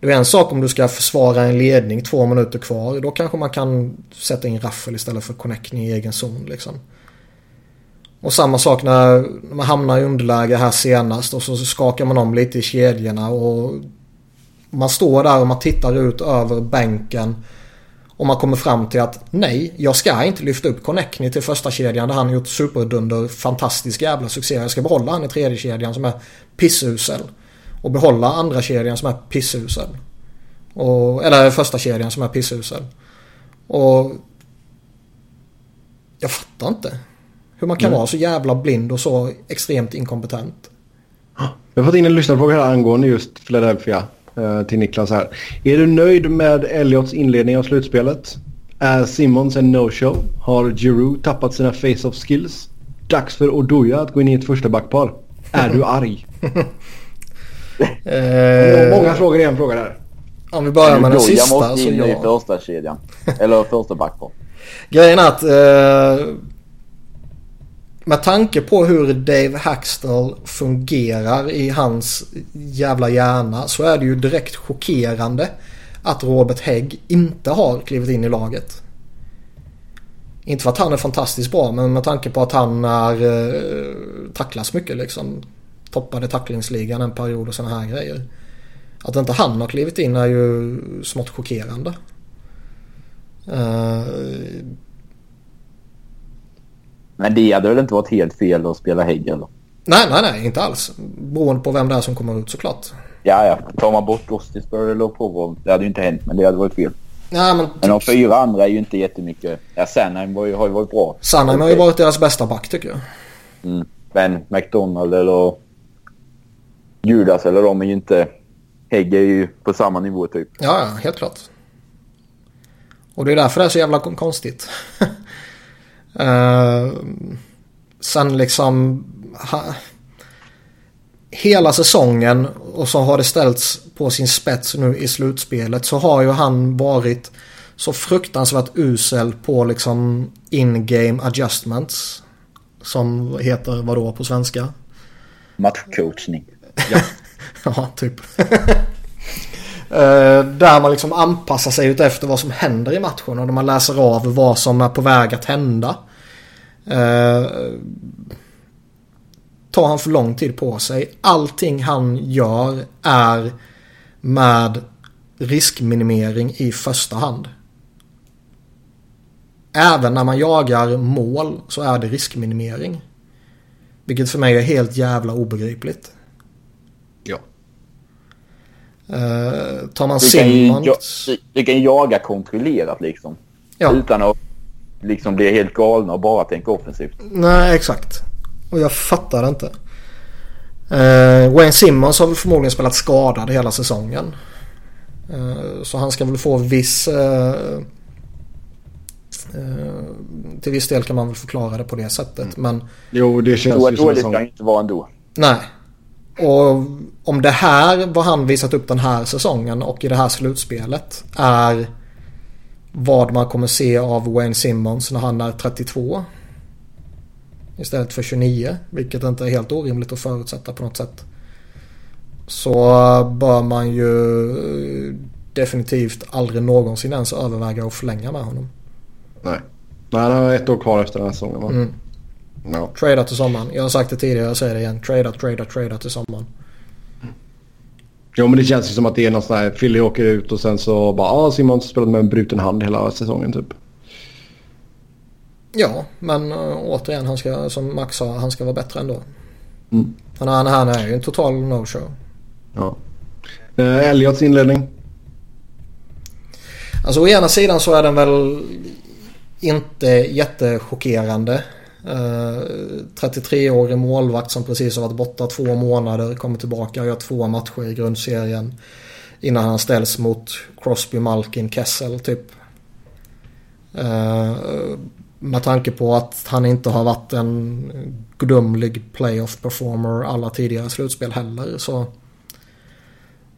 [SPEAKER 2] Det är en sak om du ska försvara en ledning två minuter kvar. Då kanske man kan sätta in Raffel istället för Connecting i egen zon liksom. Och samma sak när man hamnar i underläge här senast och så skakar man om lite i kedjorna och man står där och man tittar ut över bänken och man kommer fram till att nej, jag ska inte lyfta upp Connectney till första kedjan där han har gjort superdunder fantastisk jävla succé. Jag ska behålla han i tredje kedjan som är pissusel. Och behålla andra kedjan som är pissusel. Och, eller första kedjan som är pissusel. Och jag fattar inte. Hur man kan vara så jävla blind och så extremt inkompetent.
[SPEAKER 1] Vi har fått in en lyssnarfråga här angående just Philadelphia till Niklas här. Är du nöjd med Elliots inledning av slutspelet? Är Simmons en no-show? Har Giroud tappat sina face-off skills? Dags för Oduya att gå in i ett första backpar. Är du arg?
[SPEAKER 2] Eh,
[SPEAKER 1] Många frågor i en fråga där.
[SPEAKER 2] Om vi börjar med den sista
[SPEAKER 3] måste
[SPEAKER 2] så
[SPEAKER 3] in i första kedjan. Eller första backpar.
[SPEAKER 2] Grejen är att eh, med tanke på hur Dave Hackstall fungerar i hans jävla hjärna så är det ju direkt chockerande att Robert Hägg inte har klivit in i laget. Inte för att han är fantastiskt bra men med tanke på att han är eh, tacklas mycket liksom. Toppade tacklingsligan en period och sådana här grejer. Att inte han har klivit in är ju smått chockerande. Eh,
[SPEAKER 3] men det hade väl inte varit helt fel att spela Hägg eller?
[SPEAKER 2] Nej, nej, nej, inte alls. Beroende på vem det är som kommer ut såklart.
[SPEAKER 3] Ja, ja. Tar man bort Gostisberg eller Provorov, det hade ju inte hänt men det hade varit fel.
[SPEAKER 2] Nej, men
[SPEAKER 3] Men de fyra andra är ju inte jättemycket. Ja, Sanheim har ju varit bra.
[SPEAKER 2] Sanheim har ju varit deras bästa back tycker jag.
[SPEAKER 3] Mm. Men McDonald eller Judas eller de är ju inte... Hägg är ju på samma nivå typ.
[SPEAKER 2] Ja, ja, helt klart. Och det är därför det är så jävla kon- konstigt. uh, sen liksom... Ha, hela säsongen och så har det ställts på sin spets nu i slutspelet så har ju han varit så fruktansvärt usel på liksom in-game adjustments. Som heter vadå på svenska?
[SPEAKER 3] Matchcoachning.
[SPEAKER 2] Ja, typ. Eh, där man liksom anpassar sig efter vad som händer i matchen och där man läser av vad som är på väg att hända. Eh, tar han för lång tid på sig. Allting han gör är med riskminimering i första hand. Även när man jagar mål så är det riskminimering. Vilket för mig är helt jävla obegripligt.
[SPEAKER 1] Ja.
[SPEAKER 2] Uh, tar man
[SPEAKER 3] Du kan,
[SPEAKER 2] Simmons...
[SPEAKER 3] ja, du, du kan jaga kontrollerat liksom.
[SPEAKER 2] Ja.
[SPEAKER 3] Utan att liksom bli helt galna och bara tänka offensivt.
[SPEAKER 2] Nej, exakt. Och jag fattar inte. Uh, Wayne Simmons har väl förmodligen spelat skadad hela säsongen. Uh, så han ska väl få viss... Uh, till viss del kan man väl förklara det på det sättet. Men
[SPEAKER 1] Jo, det känns ju som
[SPEAKER 3] dåligt ska han inte vara ändå.
[SPEAKER 2] nej. Och om det här, vad han visat upp den här säsongen och i det här slutspelet är vad man kommer se av Wayne Simmons när han är 32. Istället för 29. Vilket inte är helt orimligt att förutsätta på något sätt. Så bör man ju definitivt aldrig någonsin ens överväga att förlänga med honom.
[SPEAKER 1] Nej. Nej, han har ett år kvar efter den här säsongen va?
[SPEAKER 2] Mm.
[SPEAKER 1] Ja.
[SPEAKER 2] Trada till sommaren. Jag har sagt det tidigare, jag säger det igen. Trada, trada, trada till sommaren.
[SPEAKER 1] Jo men det känns ju som att det är någon sån här Philly åker ut och sen så bara ah, Simon spelat med en bruten hand hela säsongen typ.
[SPEAKER 2] Ja, men uh, återigen, han ska, som Max sa, han ska vara bättre ändå.
[SPEAKER 1] Mm.
[SPEAKER 2] Han, han, han är ju en total no-show.
[SPEAKER 1] Ja. Eh, Elliots inledning.
[SPEAKER 2] Alltså å ena sidan så är den väl inte jättechockerande. Eh, uh, 33-årig målvakt som precis har varit borta två månader, kommer tillbaka och gör två matcher i grundserien. Innan han ställs mot Crosby, Malkin, Kessel typ. Uh, med tanke på att han inte har varit en gudomlig playoff performer alla tidigare slutspel heller så,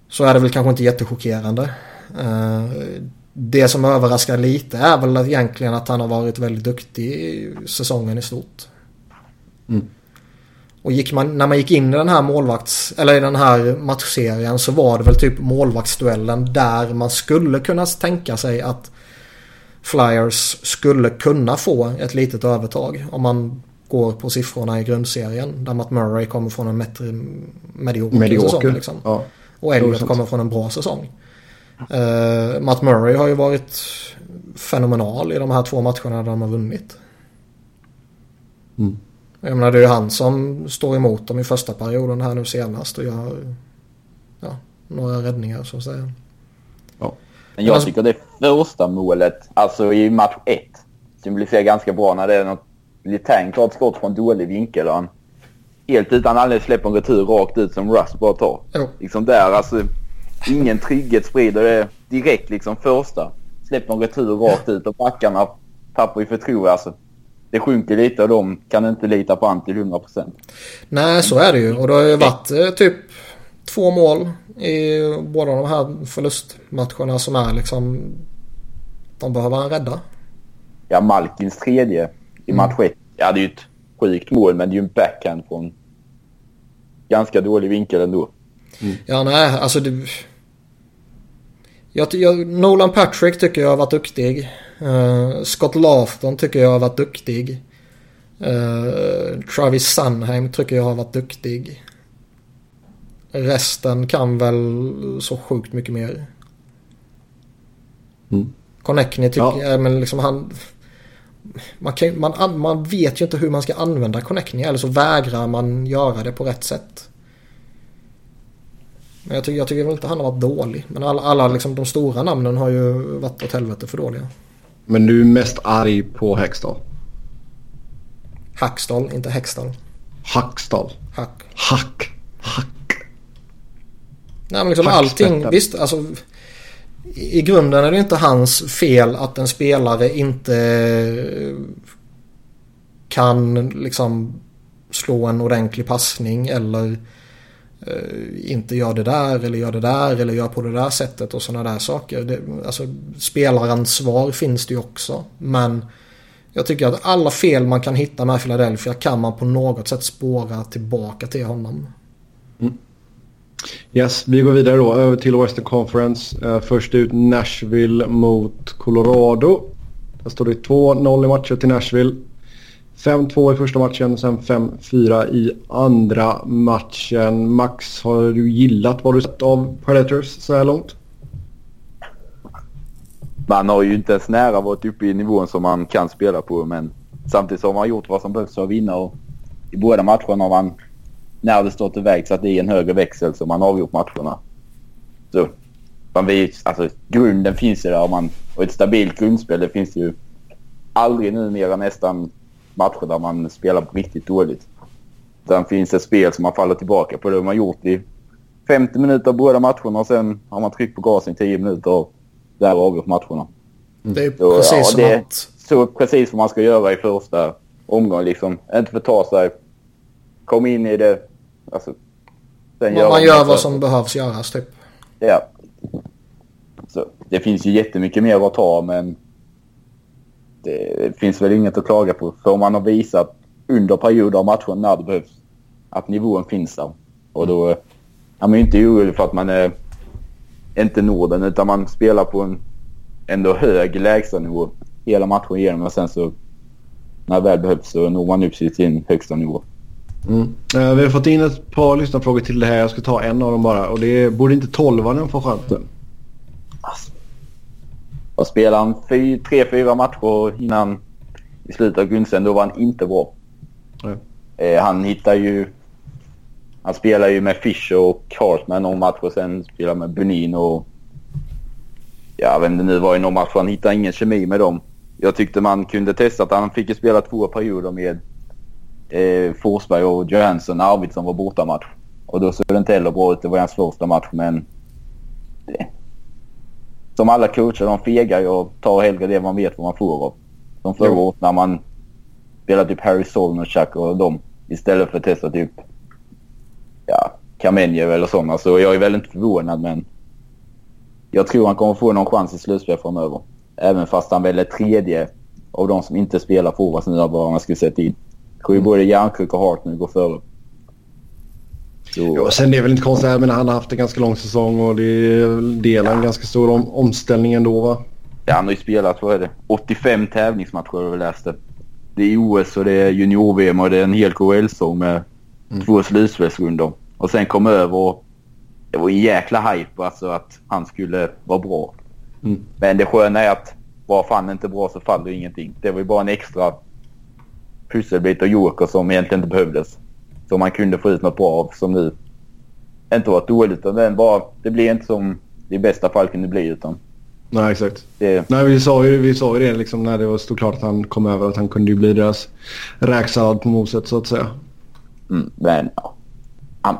[SPEAKER 2] så är det väl kanske inte jättechockerande. Eh, det som överraskar lite är väl egentligen att han har varit väldigt duktig i säsongen i stort.
[SPEAKER 1] Mm.
[SPEAKER 2] Och gick man, när man gick in i den här målvakts, eller i den här matchserien så var det väl typ målvaktsduellen där man skulle kunna tänka sig att Flyers skulle kunna få ett litet övertag om man går på siffrorna i grundserien. Där Matt Murray kommer från en metri, medioker,
[SPEAKER 1] Medioker.
[SPEAKER 2] säsong. Liksom.
[SPEAKER 1] Ja.
[SPEAKER 2] Och Elliot kommer från en bra säsong. Uh, Matt Murray har ju varit fenomenal i de här två matcherna där de har vunnit.
[SPEAKER 1] Mm.
[SPEAKER 2] Jag menar det är ju han som står emot dem i första perioden här nu senast och gör ja, några räddningar så att säga.
[SPEAKER 3] Men jag
[SPEAKER 2] Alltså-
[SPEAKER 3] tycker det första målet, alltså i match ett, symboliserar ganska bra när det är något Litang tar ett skott från dålig vinkel och han helt utan anledning släpper en retur rakt ut som Russ bara tar.
[SPEAKER 2] Jo.
[SPEAKER 3] Liksom där, alltså ingen trygghet sprider det direkt liksom första. Släpper en retur rakt ut och backarna tappar ju förtroende. Alltså, det sjunker lite och de kan inte lita på han till 100%.
[SPEAKER 2] Nej så är det ju och det har ju varit eh, typ två mål i båda de här förlustmatcherna som är liksom de behöver han rädda.
[SPEAKER 3] Ja, Malkins tredje i match ett. Ja, det är ju ett sjukt mål men det är ju en backhand från ganska dålig vinkel ändå.
[SPEAKER 2] Ja, nej, alltså det... Jag, jag, Nolan Patrick tycker jag har varit duktig. Eh, Scott Laughton tycker jag har varit duktig. Eh, Travis Sunheim tycker jag har varit duktig. Resten kan väl så sjukt mycket mer.
[SPEAKER 1] Mm.
[SPEAKER 2] Connectney tycker
[SPEAKER 1] Ja.
[SPEAKER 2] jag, men liksom han... Man, kan, man, an- man vet ju inte hur man ska använda Connectney eller så vägrar man göra det på rätt sätt. Men jag tycker, jag tycker väl inte han har varit dålig. Men alla, alla liksom, de stora namnen har ju varit åt helvete för dåliga.
[SPEAKER 1] Men du är mest arg på Hextall.
[SPEAKER 2] Hackstall, inte Hextall.
[SPEAKER 1] Hackstall.
[SPEAKER 2] Hack.
[SPEAKER 1] Hack. Hack.
[SPEAKER 2] Nej men liksom allting. Visst alltså. I grunden är det inte hans fel att en spelare inte kan liksom slå en ordentlig passning eller eh, Eh, inte gör det där eller gör det där eller gör på det där sättet och sådana där saker. Det, alltså spelaransvar finns det ju också. Men jag tycker att alla fel man kan hitta med Philadelphia kan man på något sätt spåra tillbaka till honom. Mm.
[SPEAKER 1] Yes, vi går vidare då över till Western Conference. Eh, först ut Nashville mot Colorado. Där står det 2-0 i matcher till Nashville. 5-2 i första matchen, sen 5-4 i andra matchen. Max, har du gillat vad du sett av Predators så här långt?
[SPEAKER 3] Man har ju inte ens nära varit uppe i nivån som man kan spela på men samtidigt så har man gjort vad som behövs för att vinna och i båda matcherna har man när det stått iväg satt i en högre växel så man avgjort matcherna. Så man vet, alltså, grunden finns ju där och, man, och ett stabilt grundspel det finns ju aldrig numera nästan matcher där man spelar riktigt dåligt. Sen finns ett spel som man faller tillbaka på. Det har man gjort i 50 minuter båda matcherna och sen har man tryckt på gasen i 10 minuter och där avgjort matcherna.
[SPEAKER 2] Det är så, precis ja, som det, att...
[SPEAKER 3] Så precis vad man ska göra i första omgången. Liksom. Inte förta sig. Kom in i det. Alltså,
[SPEAKER 2] man gör, gör vad som behövs göras typ.
[SPEAKER 3] Ja. Så, det finns ju jättemycket mer att ta men det finns väl inget att klaga på. För man har visat under perioder av matchen när det behövs att nivån finns där. Och då är man ju inte orolig för att man är inte Norden utan man spelar på en ändå hög lägstanivå hela matchen igenom och sen så när det väl behövs så når man upp till sin högsta nivå.
[SPEAKER 1] Mm. Uh, vi har fått in ett par lyssnarfrågor till det här. Jag ska ta en av dem bara. Och det är, borde inte tolvan få chansen?
[SPEAKER 3] Alltså, och spelade han tre, fyra matcher innan i slutet av grundserien då var han inte bra. Mm. Uh, han hittar ju... Han spelar ju med Fischer och Cartman någon match och sen spelar med Bunin och... Jag vet inte nu var i någon match. Han hittade ingen kemi med dem. Jag tyckte man kunde testa att han fick ju spela två perioder med eh, Forsberg och Johansson när Arvidsson var bortamatch. Och då såg det inte heller bra ut. Det var hans första match men... Det, som alla coacher, de fegar ju och tar hellre det man vet vad man får av. Som förra året när man spelade typ Harry Solnachak och dem istället för att testa typ ja, Kamenjev eller sådana. Så jag är väl inte förvånad men jag tror han kommer få någon chans i slutspel framöver. Även fast han väl är tredje av de som inte spelar forwards nu vad man skulle sätta in. Jag tror ju både Järnkrok och Hart nu går före.
[SPEAKER 1] Ja, sen det är väl inte konstigt. Menar, han har haft en ganska lång säsong och det är delar ja. en ganska stor om, omställning ändå va?
[SPEAKER 3] Ja, han har ju spelat, vad är det, 85 tävlingsmatcher har jag läst det. Det är OS och det är junior-VM och det är en hel KHL-säsong med mm. två slutspelsrundor. Och sen kom över och det var en jäkla hype alltså att han skulle vara bra. Mm. Men det sköna är att var fan inte bra så faller ingenting. Det var ju bara en extra pusselbit och joker som egentligen inte behövdes. Som man kunde få ut något bra av som nu inte var dåligt. Utan den bara, det blir inte som det i bästa fall kunde bli utan.
[SPEAKER 1] Nej exakt. Det... Nej, vi, sa ju, vi sa ju det liksom när det stod klart att han kom över att han kunde ju bli deras räksallad på moset så att säga.
[SPEAKER 3] Mm, men ja. Han,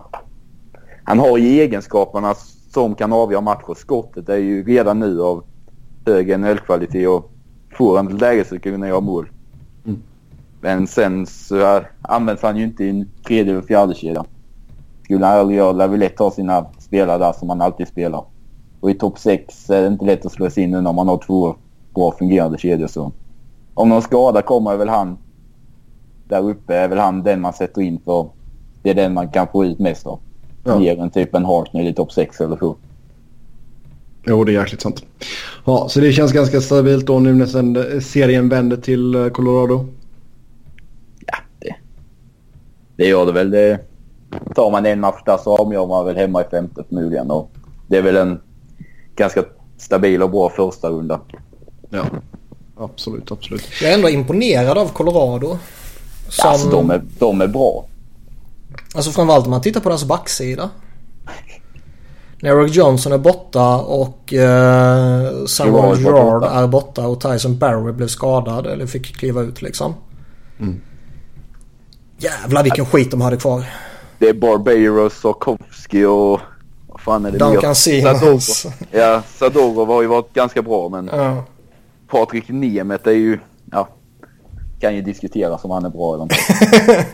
[SPEAKER 3] han har ju egenskaperna som kan avgöra matcher. Skottet är ju redan nu av hög NHL-kvalitet och får han läge så kunna göra mål. Men sen så används han ju inte i en tredje eller fjärde kedja. Skulle han aldrig göra lär vi lätt ha sina spelare där som han alltid spelar. Och i topp 6 är det inte lätt att slå sig in när man har två bra fungerande kedjor. Så om någon skada kommer är väl han där uppe är väl han den man sätter in för det är den man kan få ut mest av. Ja. Mer än typ en Hartnell i topp 6 eller så.
[SPEAKER 1] Jo, det är jäkligt sant. Ja, så det känns ganska stabilt då nu när serien vänder till Colorado?
[SPEAKER 3] Ja, det, det gör det väl. Det, tar man en match där så avgör man väl hemma i femte förmodligen. Och det är väl en ganska stabil och bra första runda.
[SPEAKER 1] Ja, absolut, absolut.
[SPEAKER 2] Jag är ändå imponerad av Colorado.
[SPEAKER 3] Som... Alltså, de är, de är bra.
[SPEAKER 2] Alltså framförallt om man tittar på deras backsida. När Eric Johnson är borta och eh, Samuel Gerard är borta och Tyson Barry blev skadad eller fick kliva ut liksom. Mm. Jävlar vilken skit de hade kvar.
[SPEAKER 3] Det är Barbaros och Kowski och vad fan är det
[SPEAKER 2] Duncan Sadorov.
[SPEAKER 3] Ja, Sadorov har ju varit ganska bra men ja. Patrik Nemeth är ju, ja, kan ju diskuteras om han är bra eller inte.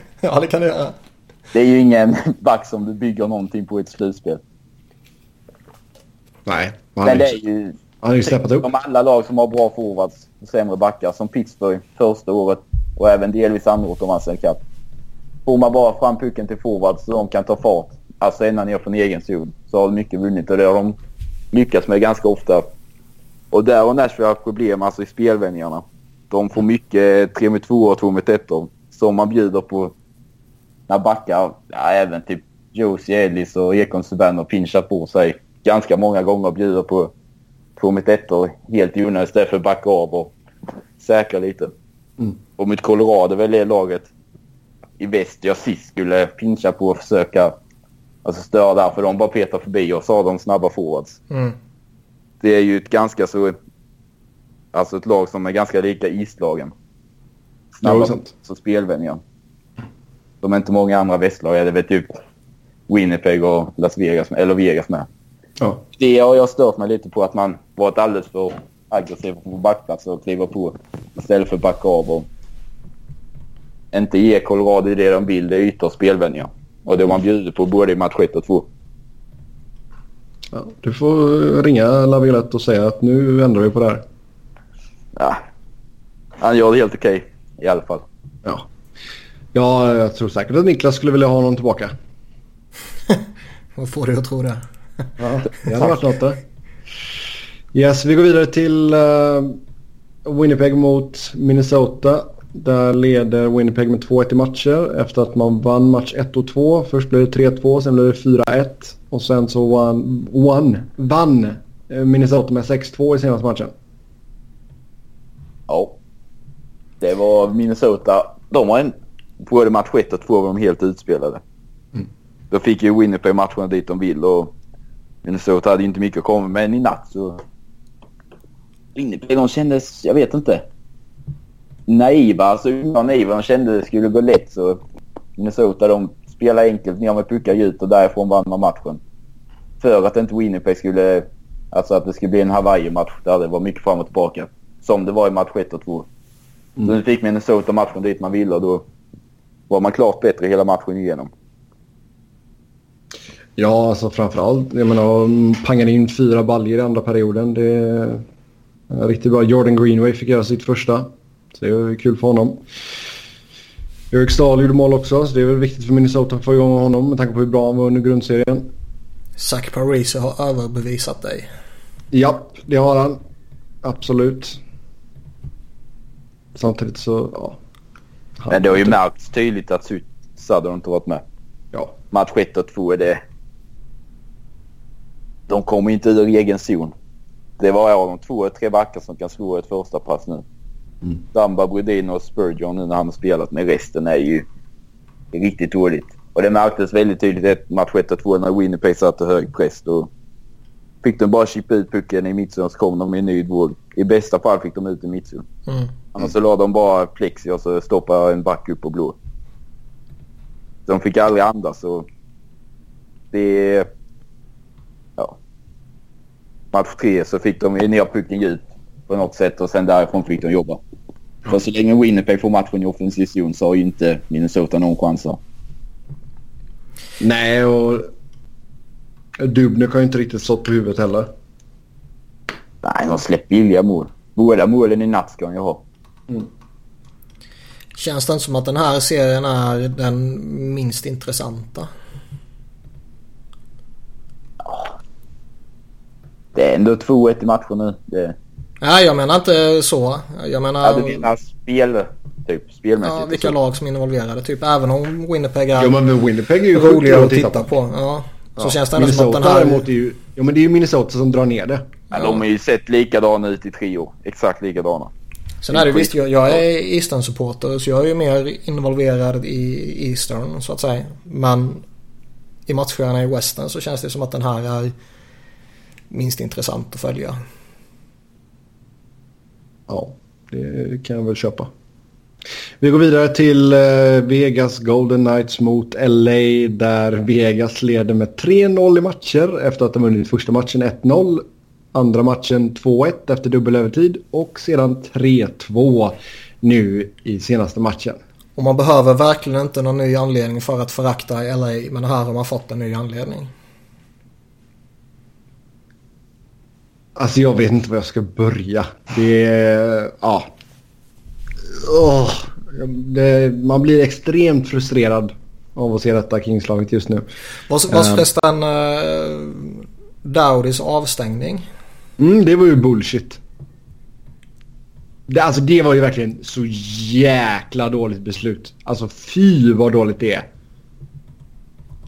[SPEAKER 2] ja det kan det göra.
[SPEAKER 3] Det är ju ingen back som du bygger någonting på i ett slutspel.
[SPEAKER 1] Nej.
[SPEAKER 3] Men det är ju...
[SPEAKER 1] Han har ju steppat upp.
[SPEAKER 3] Som alla lag som har bra forwards och sämre backar. Som Pittsburgh första året och även delvis andra året om man ser kapp. Man bara fram pucken till forwards så de kan ta fart. Alltså ända ner från egen zon. Så har de mycket vunnit och det har de lyckats med ganska ofta. Och där har Nashville haft problem alltså i spelvändningarna. De får mycket 3 mot 2 och 2 mot 1 som man bjuder på när backar, ja, även typ Josie Ellis och Ekon Subban och pinchar på sig ganska många gånger bjuder på två mot ettor helt i onödan istället för att backa av och säkra lite. Mm. Och mot Colorado väl det laget i väst jag sist skulle pincha på och försöka alltså störa där. För de bara petar förbi och så har de snabba forwards.
[SPEAKER 2] Mm.
[SPEAKER 3] Det är ju ett ganska så... Alltså ett lag som är ganska lika islagen. Snabba
[SPEAKER 1] sant.
[SPEAKER 3] så spelvänliga. De är inte många andra västlag. Det är väl typ Winnipeg och Las Vegas, eller Vegas med.
[SPEAKER 1] Ja.
[SPEAKER 3] Det har jag stört mig lite på att man varit alldeles för aggressiv på backplats och kliva på istället för att backa av och inte ge Colorado det de vill. Det är ytor och. Och det man bjuder på både i match 1 och 2.
[SPEAKER 1] Ja, du får ringa Laviolette och säga att nu ändrar vi på det här.
[SPEAKER 3] Ja, han gör det helt okej i alla fall.
[SPEAKER 1] Ja. ja, jag tror säkert att Niklas skulle vilja ha honom tillbaka.
[SPEAKER 2] Vad får du att tro det?
[SPEAKER 1] Ja, det hade varit något det. Yes, vi går vidare till uh, Winnipeg mot Minnesota. Där leder Winnipeg med 2-1 i matcher efter att man vann match 1 och 2. Först blev det 3-2, sen blev det 4-1 och sen så vann, vann, vann eh, Minnesota med 6-2 i senaste matchen.
[SPEAKER 3] Ja. Det var Minnesota. De var en... Både match 1 och 2 var de helt utspelade.
[SPEAKER 1] Mm.
[SPEAKER 3] Då fick ju Winnipeg matcherna dit de vill och Minnesota hade ju inte mycket att komma med. Men i natt så... Winnipeg de kändes, jag vet inte. Naiva, alltså unga och naiva. De kände det skulle gå lätt så Minnesota de spelade enkelt ner med puckar djupt och därifrån vann man matchen. För att inte Winnipeg skulle... Alltså att det skulle bli en Hawaii-match där det var mycket fram och tillbaka. Som det var i match 1 och 2. Så nu fick Minnesota matchen dit man ville och då var man klart bättre hela matchen igenom.
[SPEAKER 1] Ja, alltså framförallt. Jag menar, pangade in fyra baljor i andra perioden. Det är riktigt bra. Jordan Greenway fick göra sitt första. Så det är kul för honom. Eric Stahl gjorde mål också, så det är väl viktigt för Minnesota att få igång honom med tanke på hur bra han var under grundserien.
[SPEAKER 2] Zach Parise har överbevisat dig.
[SPEAKER 1] Ja, det har han. Absolut. Samtidigt så, ja. Han-
[SPEAKER 3] Men det har ju märkts tydligt att Su- Southern inte varit med.
[SPEAKER 1] Ja.
[SPEAKER 3] Match 1 och 2 är det... De kommer inte ur egen zon. Det var ja, de två, tre backar som kan slå ett första pass nu.
[SPEAKER 1] Mm.
[SPEAKER 3] Damba, Brodin och Spurgeon nu när han har spelat. Men resten är ju riktigt dåligt. Och det märktes väldigt tydligt i match 1 och 2 när Winnipeg satte hög press. Då fick de bara chippa ut pucken i mittzon så kom de i en ny våg. I bästa fall fick de ut i mittzon.
[SPEAKER 2] Mm.
[SPEAKER 3] Annars så la de bara plexi och så stoppade en back upp och blå. De fick aldrig andas och det... Ja. Match tre så fick de ner pucken djupt på något sätt och sen därifrån fick de jobba. För så länge Winnipeg får matchen i offensiv zon så har ju inte Minnesota någon chans.
[SPEAKER 1] Nej, och Dubnik har ju inte riktigt stått på huvudet heller.
[SPEAKER 3] Nej, de släpper billiga mål. Båda målen i natt ska han ju ha.
[SPEAKER 2] Känns det inte som att den här serien är den minst intressanta?
[SPEAKER 3] Det är ändå 2-1 i matchen nu. Det,
[SPEAKER 2] Nej, jag menar inte så. Jag menar
[SPEAKER 3] ja, du menar spel, typ spelmässigt?
[SPEAKER 2] ja, vilka
[SPEAKER 3] så.
[SPEAKER 2] lag som är involverade. Typ även om Winnipeg är
[SPEAKER 1] Jo, men Winnipeg är ju sjukt
[SPEAKER 2] roligare att titta på. Ja. Så
[SPEAKER 1] Ja.
[SPEAKER 2] känns det ändå som att den här...
[SPEAKER 1] däremot är ju... Jo, men det är ju Minnesota som drar ner det.
[SPEAKER 3] Ja, de har ju sett likadana ut i tre år. Exakt likadana.
[SPEAKER 2] Sen är det visst, jag, jag är Eastern-supporter så jag är ju mer involverad i Eastern så att säga. Men i matcherna i Western så känns det som att den här är minst intressant att följa.
[SPEAKER 1] Ja, det kan jag väl köpa. Vi går vidare till eh, Vegas Golden Knights mot LA där Vegas leder med 3-0 i matcher efter att de vunnit första matchen 1-0. Andra matchen 2-1 efter dubbelövertid och sedan 3-2 nu i senaste matchen.
[SPEAKER 2] Och man behöver verkligen inte någon ny anledning för att förakta LA men här har man fått en ny anledning.
[SPEAKER 1] Alltså jag vet inte var jag ska börja. Det är... Ja. Åh, det, man blir extremt frustrerad av att se detta Kingslaget just nu.
[SPEAKER 2] Vad var
[SPEAKER 1] Ehm.
[SPEAKER 2] förresten uh, Dowdys avstängning?
[SPEAKER 1] Mm, det var ju bullshit. Det, alltså det var ju verkligen så jäkla dåligt beslut. Alltså fy vad dåligt det är.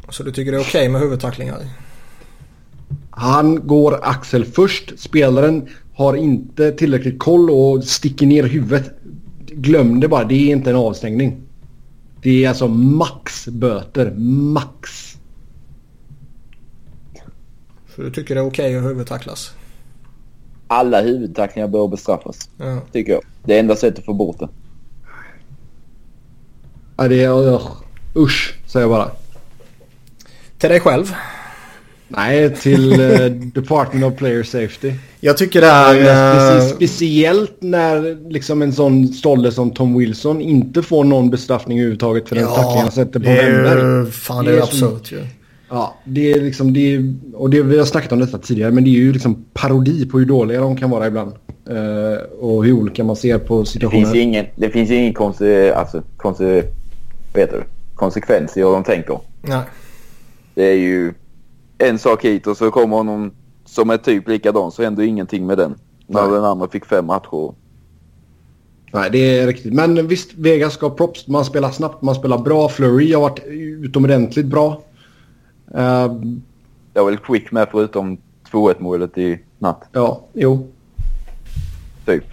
[SPEAKER 2] Så du tycker det är okej med huvudtacklingar?
[SPEAKER 1] Han går axel först. Spelaren har inte tillräckligt koll och sticker ner huvudet. Glöm det bara, det är inte en avstängning. Det är alltså max böter. Max.
[SPEAKER 2] Så du tycker det är okej att huvudtacklas?
[SPEAKER 3] Alla huvudtacklingar bör bestraffas.
[SPEAKER 2] Ja.
[SPEAKER 3] Tycker jag. Det är enda sättet att få bort det.
[SPEAKER 1] Ja, det är... Uh, usch, säger jag bara.
[SPEAKER 2] Till dig själv?
[SPEAKER 1] Nej, till uh, Department of Player Safety.
[SPEAKER 2] Jag tycker det är...
[SPEAKER 1] Speci-
[SPEAKER 2] eh,
[SPEAKER 1] speciellt när liksom en sån stolle som Tom Wilson inte får någon bestraffning överhuvudtaget för den tackling han sätter på
[SPEAKER 2] det
[SPEAKER 1] Wennberg.
[SPEAKER 2] Fan det
[SPEAKER 1] Det
[SPEAKER 2] är
[SPEAKER 1] är
[SPEAKER 2] absurt ju.
[SPEAKER 1] Ja, det är liksom... Det är, och det, vi har snackat om detta tidigare, men det är ju liksom parodi på hur dåliga de kan vara ibland. Eh, och hur olika man ser på
[SPEAKER 3] Det
[SPEAKER 1] situationer.
[SPEAKER 3] finns ju ingen, det finns ingen konse, alltså, konse, vad heter det? konsekvens i hur de tänker.
[SPEAKER 2] Nej.
[SPEAKER 3] Det är ju en sak hit och så kommer någon som är typ likadan så händer ingenting med den. När
[SPEAKER 1] Nej.
[SPEAKER 3] den andra fick fem matcher.
[SPEAKER 1] Nej, det är riktigt. Men visst, Vegas ska props. Man spelar snabbt, man spelar bra. Flurry har varit utomordentligt bra. Eh,
[SPEAKER 3] Det var väl Quick med förutom 2-1 målet i natt.
[SPEAKER 1] ja, jo.
[SPEAKER 3] Typ.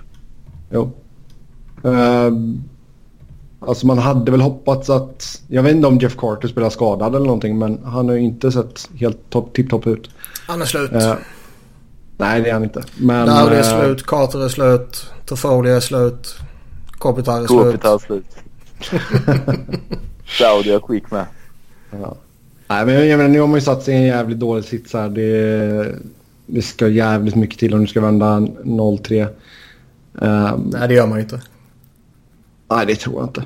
[SPEAKER 1] Jo. Uh, alltså man hade väl hoppats att... Jag vet inte om Jeff Carter spelar skadad eller någonting men han har ju inte sett helt top, tipptopp ut.
[SPEAKER 2] Han är slut.
[SPEAKER 1] Eh, nej det är han inte. Men,
[SPEAKER 2] Dowdy är
[SPEAKER 1] eh,
[SPEAKER 2] slut, Carter är slut, Toffoli är slut, Kopitar är slut.
[SPEAKER 3] Kopitar slut. Saudi har Quick med.
[SPEAKER 1] Ja. Nej men jag menar, nu har man ju satt sig i en jävligt dålig sits här. Det, det ska jävligt mycket till om du ska vända 0-3. Ehm,
[SPEAKER 2] Nej det gör man ju inte.
[SPEAKER 1] Nej, det tror jag inte.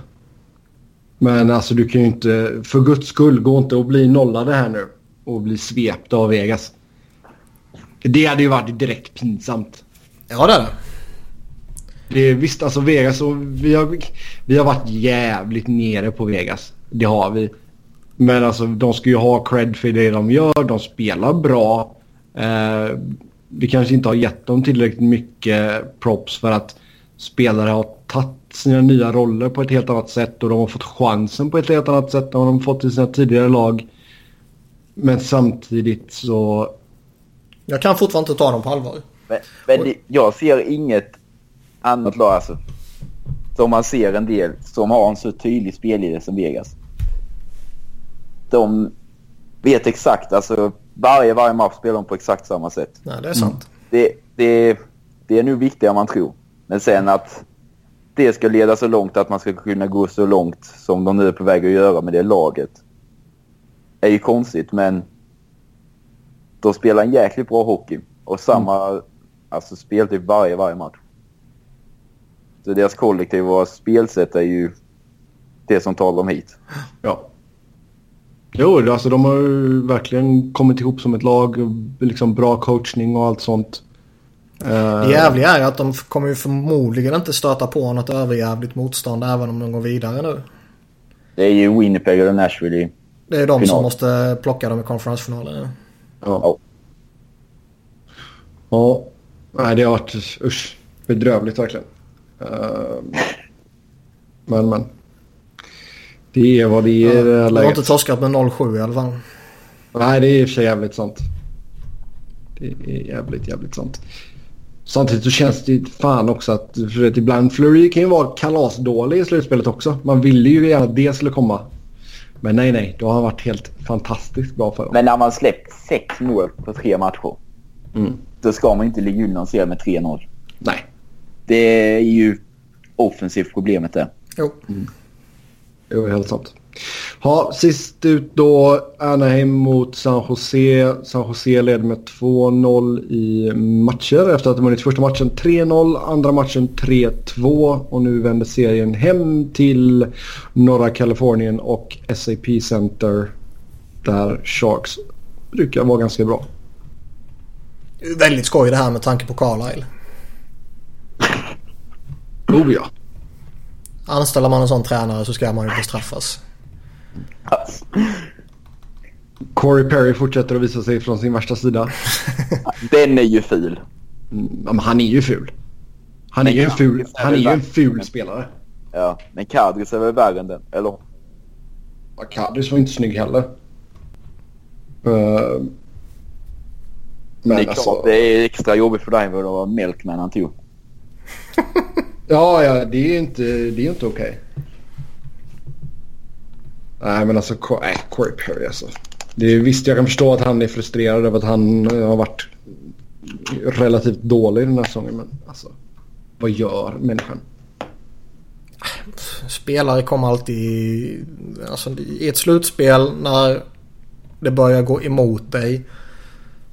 [SPEAKER 1] Men alltså du kan ju inte, för guds skull, gå inte och bli nollade här nu. Och bli svepta av Vegas. Det hade ju varit direkt pinsamt.
[SPEAKER 2] Ja det det.
[SPEAKER 1] Det är, visst, alltså Vegas och vi har, vi har varit jävligt nere på Vegas. Det har vi. Men alltså de ska ju ha cred för det de gör. De spelar bra. Eh, vi kanske inte har gett dem tillräckligt mycket props för att spelare har tagit sina nya roller på ett helt annat sätt och de har fått chansen på ett helt annat sätt än vad de fått i sina tidigare lag. Men samtidigt så...
[SPEAKER 2] Jag kan fortfarande inte ta dem på allvar.
[SPEAKER 3] Men, men det, jag ser inget annat lag alltså. Som man ser en del som har en så tydlig spelidé som Vegas. De vet exakt, alltså varje, varje match spelar de på exakt samma sätt.
[SPEAKER 2] Nej det är sant.
[SPEAKER 3] Det, det, det är nu viktigare än man tror. Men sen att det ska leda så långt att man ska kunna gå så långt som de nu är på väg att göra med det laget. Är ju konstigt men de spelar en jäkligt bra hockey och samma alltså, speltyp varje, varje match. Så deras kollektiva spelsätt är ju det som tar dem hit.
[SPEAKER 1] Ja. Jo, alltså de har ju verkligen kommit ihop som ett lag. Liksom bra coachning och allt sånt. Eh,
[SPEAKER 2] Det jävliga är att de kommer ju förmodligen inte stöta på något överjävligt motstånd även om de går vidare nu.
[SPEAKER 3] Det är ju Winnipeg eller Nashville i
[SPEAKER 2] Det är de
[SPEAKER 3] Final.
[SPEAKER 2] som måste plocka dem i konferensfinalen nu.
[SPEAKER 1] Ja. Ja. Nej, det har varit usch, bedrövligt verkligen. Eh, men, men. Det är vad det är i det här
[SPEAKER 2] De har inte torskat med 0-7 i alla fall.
[SPEAKER 1] Nej, det är i och för sig jävligt sant. Det är jävligt, jävligt sant. Samtidigt så känns det fan också att för att ibland Fleury kan ju vara kalasdålig i slutspelet också. Man ville ju gärna att det skulle komma. Men nej, nej. Då har han varit helt fantastiskt bra för dem.
[SPEAKER 3] Men när man släppt sex mål på tre matcher.
[SPEAKER 1] Mm.
[SPEAKER 3] Då ska man inte ligga under en serie med 3-0.
[SPEAKER 1] Nej.
[SPEAKER 3] Det är ju offensivt problemet där.
[SPEAKER 2] Jo.
[SPEAKER 1] Det var helt sant. Ja, sist ut då Anaheim mot San Jose. San Jose leder med 2-0 i matcher efter att de vunnit första matchen 3-0, andra matchen 3-2 och nu vänder serien hem till norra Kalifornien och SAP Center där Sharks brukar vara ganska bra.
[SPEAKER 2] Väldigt skoj det här med tanke på Carlisle.
[SPEAKER 1] Oh ja.
[SPEAKER 2] Anställer man en sån tränare så ska man ju bestraffas.
[SPEAKER 1] Corey Perry fortsätter att visa sig från sin värsta sida.
[SPEAKER 3] den är ju ful.
[SPEAKER 1] Mm, han är ju ful. Han är ju en ful, han är ju en ful spelare.
[SPEAKER 3] Ja, men Kadris är väl värre än den, eller?
[SPEAKER 1] Ja, Kadris var inte snygg heller. Uh, men
[SPEAKER 3] det är
[SPEAKER 1] alltså,
[SPEAKER 3] klart det är extra jobbigt för dig vad det var Melkman han tog.
[SPEAKER 1] Ja, ja, det är inte, det är inte okej. Nej men alltså Äh, nej, Corey Perry alltså. Det är, visst jag kan förstå att han är frustrerad över att han eh, har varit relativt dålig den här säsongen. Men alltså vad gör människan?
[SPEAKER 2] Ah, spelare kommer alltid... Alltså i ett slutspel när det börjar gå emot dig.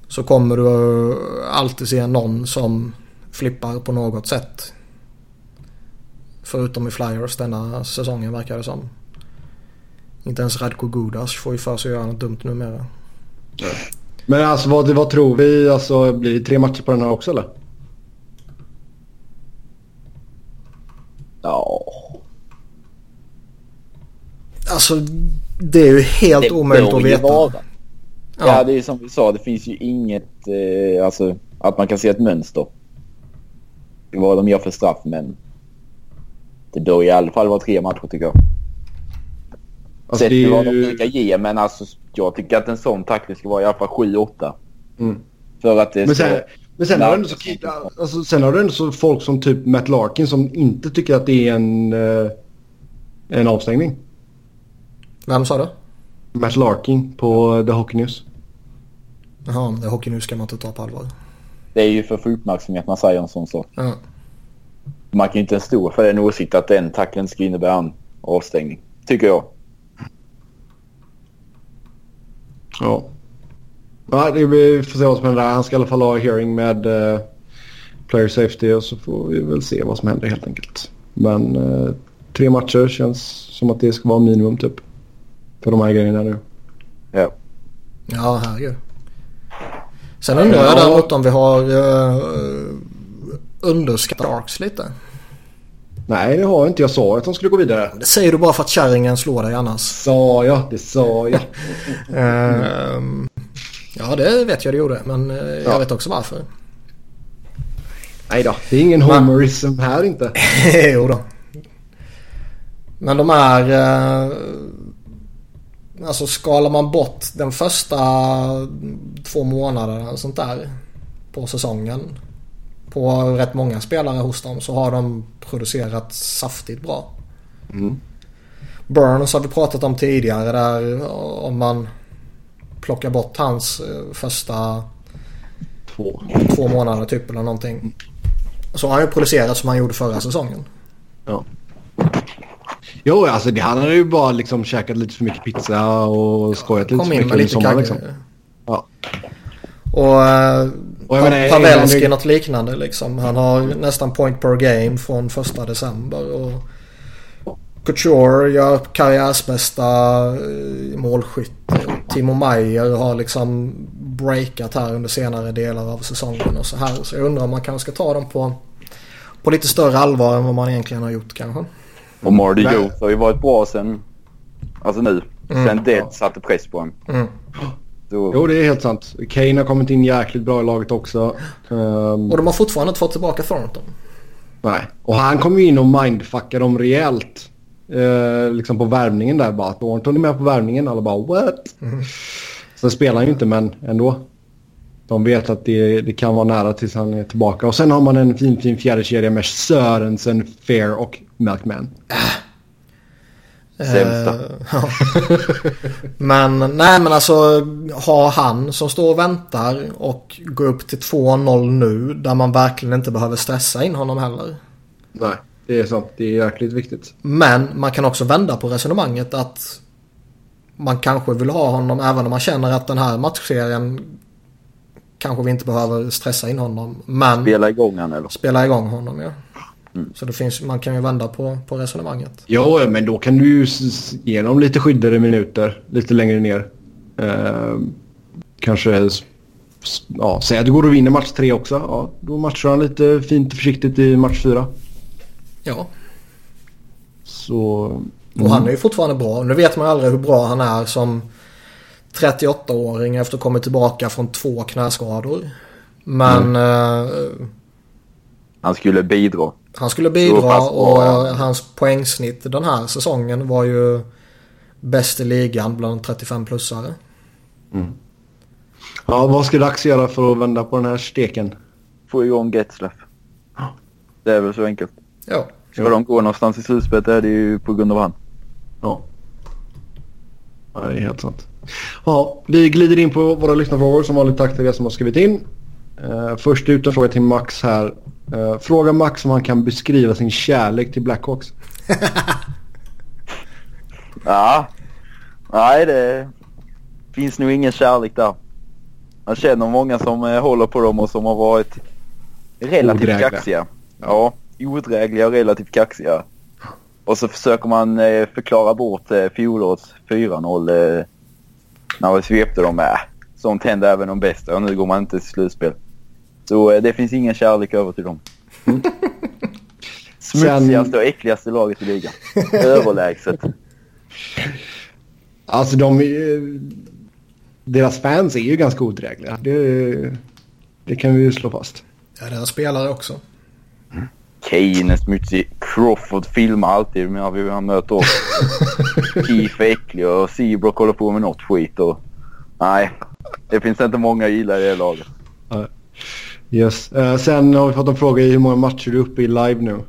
[SPEAKER 2] Så kommer du alltid se någon som flippar på något sätt. Förutom i Flyers denna säsongen verkar det som. Inte ens Radko Gudas får ju för sig att göra något dumt numera.
[SPEAKER 1] Men alltså vad, vad tror vi? Alltså blir det tre matcher på den här också eller?
[SPEAKER 3] Ja.
[SPEAKER 2] Alltså det är ju helt omöjligt
[SPEAKER 3] bör
[SPEAKER 2] att veta.
[SPEAKER 3] vara. Ja.
[SPEAKER 2] Ja.
[SPEAKER 3] det är som vi sa. Det finns ju inget... Eh, alltså att man kan se ett mönster. Vad de gör för straff men... Det bör i alla fall vara tre matcher tycker jag.
[SPEAKER 1] Alltså,
[SPEAKER 3] Sett
[SPEAKER 1] det
[SPEAKER 3] till vad de brukar ge men alltså jag tycker att en sån tackling ska vara i alla fall 7-8.
[SPEAKER 1] Mm.
[SPEAKER 3] För att det
[SPEAKER 1] Men sen, men sen, har du ändå så, alltså, sen har du ändå så folk som typ Matt Larkin som inte tycker att det är en, eh, en avstängning.
[SPEAKER 2] Vem sa du?
[SPEAKER 1] Matt Larkin på The Hockey News.
[SPEAKER 2] Jaha, är hockey nu ska man inte ta på allvar.
[SPEAKER 3] Det är ju för att få uppmärksamhet man säger en sån sak.
[SPEAKER 2] Ja.
[SPEAKER 3] Man kan ju inte stå för den åsikt att den tackeln ska innebära en avstängning. Tycker jag.
[SPEAKER 1] Ja. ja det vi får se vad som händer där. Han ska i alla fall ha hearing med eh, Player Safety och så får vi väl se vad som händer helt enkelt. Men eh, tre matcher känns som att det ska vara minimum typ. För de här grejerna nu.
[SPEAKER 3] Ja.
[SPEAKER 2] Ja, herregud. Sen undrar jag
[SPEAKER 1] Ja.
[SPEAKER 2] däremot om vi har uh, underskattat Sharks lite.
[SPEAKER 1] Nej det har jag inte. Jag sa att de skulle gå vidare.
[SPEAKER 2] Det säger du bara för att kärringen slår dig annars.
[SPEAKER 1] Sa jag. Det sa jag.
[SPEAKER 2] Ehm, ja, det vet jag det gjorde. Men eh, jag
[SPEAKER 1] Ja.
[SPEAKER 2] vet också varför.
[SPEAKER 1] Nej då. Det är ingen
[SPEAKER 2] Men-
[SPEAKER 1] homerism här inte.
[SPEAKER 2] jo då. Men de är... Eh, alltså skalar man bort den första två månaderna och sånt där på säsongen. På rätt många spelare hos dem så har de producerat saftigt bra.
[SPEAKER 1] Mm.
[SPEAKER 2] Burns har vi pratat om tidigare där om man plockar bort hans eh, första
[SPEAKER 1] Två.
[SPEAKER 2] två månader typ eller någonting. Så har han ju producerat som han gjorde förra säsongen.
[SPEAKER 1] Ja. Jo, alltså det, han hade ju bara liksom käkat lite för mycket pizza och skojat lite
[SPEAKER 2] Kom
[SPEAKER 1] för mycket under
[SPEAKER 2] lite
[SPEAKER 1] sommaren. Liksom. Ja.
[SPEAKER 2] Och, eh,
[SPEAKER 1] Och jag menar,
[SPEAKER 2] Pavelski
[SPEAKER 1] England-
[SPEAKER 2] något liknande liksom. Han har nästan point per game från första december. Och Couture gör karriärsbästa eh, målskytt. Och Timo Meyer har liksom breakat här under senare delar av säsongen och så här. Så jag undrar om man kanske ska ta dem på, på lite större allvar än vad man egentligen har gjort kanske.
[SPEAKER 3] Och Marty
[SPEAKER 1] Men-
[SPEAKER 3] Jones har ju varit bra sen... Alltså nu.
[SPEAKER 2] Mm.
[SPEAKER 3] Sen det satte press på honom.
[SPEAKER 2] Mm.
[SPEAKER 3] Så,
[SPEAKER 1] Jo, det är helt sant. Kane har kommit in jäkligt bra i laget också. Ehm,
[SPEAKER 2] Och de har fortfarande inte fått tillbaka Thornton.
[SPEAKER 1] nej. Och han kom ju in och mindfuckade dem rejält. Eh, liksom på värvningen där bara. Thornton är med på värvningen. Alla bara what? Sen spelar han ju inte men ändå. De vet att det, det kan vara nära tills han är tillbaka. Och sen har man en fin fin fjärde kedja med Sörensen, Fair och Milkman.
[SPEAKER 3] Sämsta.
[SPEAKER 2] Eh, ja. men nej men alltså ha han som står och väntar och går upp till 2-0 nu där man verkligen inte behöver stressa in honom heller.
[SPEAKER 1] Nej, det är sant. Det är jäkligt viktigt.
[SPEAKER 2] Men man kan också vända på resonemanget att man kanske vill ha honom även om man känner att den här matchserien kanske vi inte behöver stressa in honom. Men
[SPEAKER 3] Spela igång han eller?
[SPEAKER 2] spela igång honom ja.
[SPEAKER 3] Mm.
[SPEAKER 2] Så det finns, man kan ju vända på, på resonemanget.
[SPEAKER 1] Jo, men då kan du ge dem lite skyddade minuter lite längre ner. Ehm, kanske, ja, säg att du går och vinner match tre också. Ja, då matchar han lite fint och försiktigt i match fyra.
[SPEAKER 2] Ja.
[SPEAKER 1] Så...
[SPEAKER 2] Och han är ju fortfarande bra. Nu vet man aldrig hur bra han är som 38-åring efter att ha kommit tillbaka från två knäskador. Men eh,
[SPEAKER 3] Han skulle bidra.
[SPEAKER 2] Han skulle bidra och hans poängsnitt den här säsongen var ju bäst i ligan bland 35-plussare.
[SPEAKER 1] Ja, vad ska Dax göra för att vända på den här steken?
[SPEAKER 3] Få igång Getzlaff. Det är väl så enkelt.
[SPEAKER 2] Ja.
[SPEAKER 3] Ska de gå någonstans i slutspelet är det ju på grund av han.
[SPEAKER 1] Ja. Ja, det är helt sant. Ja, vi glider in på våra lyssnarfrågor som vanligt. Tack till er som har skrivit in. Uh, först ut en fråga till Max här. Uh, fråga Max om han kan beskriva sin kärlek till Blackhawks.
[SPEAKER 3] ja, nej det finns nog ingen kärlek där. Man känner många som uh, håller på dem och som har varit relativt Odrägliga. kaxiga. Ja, odrägliga och relativt kaxiga. Och så försöker man eh, förklara bort eh, fjolårets 4-0 eh, när vi svepte dem. Äh, sånt händer även de bästa och nu går man inte till slutspel. Så eh, det finns ingen kärlek över till dem. Mm. Smutsigaste och äckligaste laget i ligan. Överlägset.
[SPEAKER 1] Alltså de... Deras fans är ju ganska odrägliga. Det, det kan vi ju slå fast.
[SPEAKER 2] Ja, deras spelare också.
[SPEAKER 3] Kane är smutsig. Crawford filmar alltid när han möter oss. Keith är äcklig och Seabrook håller på med något skit. Och... Nej, det finns inte många jag gillar i det laget.
[SPEAKER 1] Yes. Uh, sen har vi fått en fråga i hur många matcher du är uppe i live nu?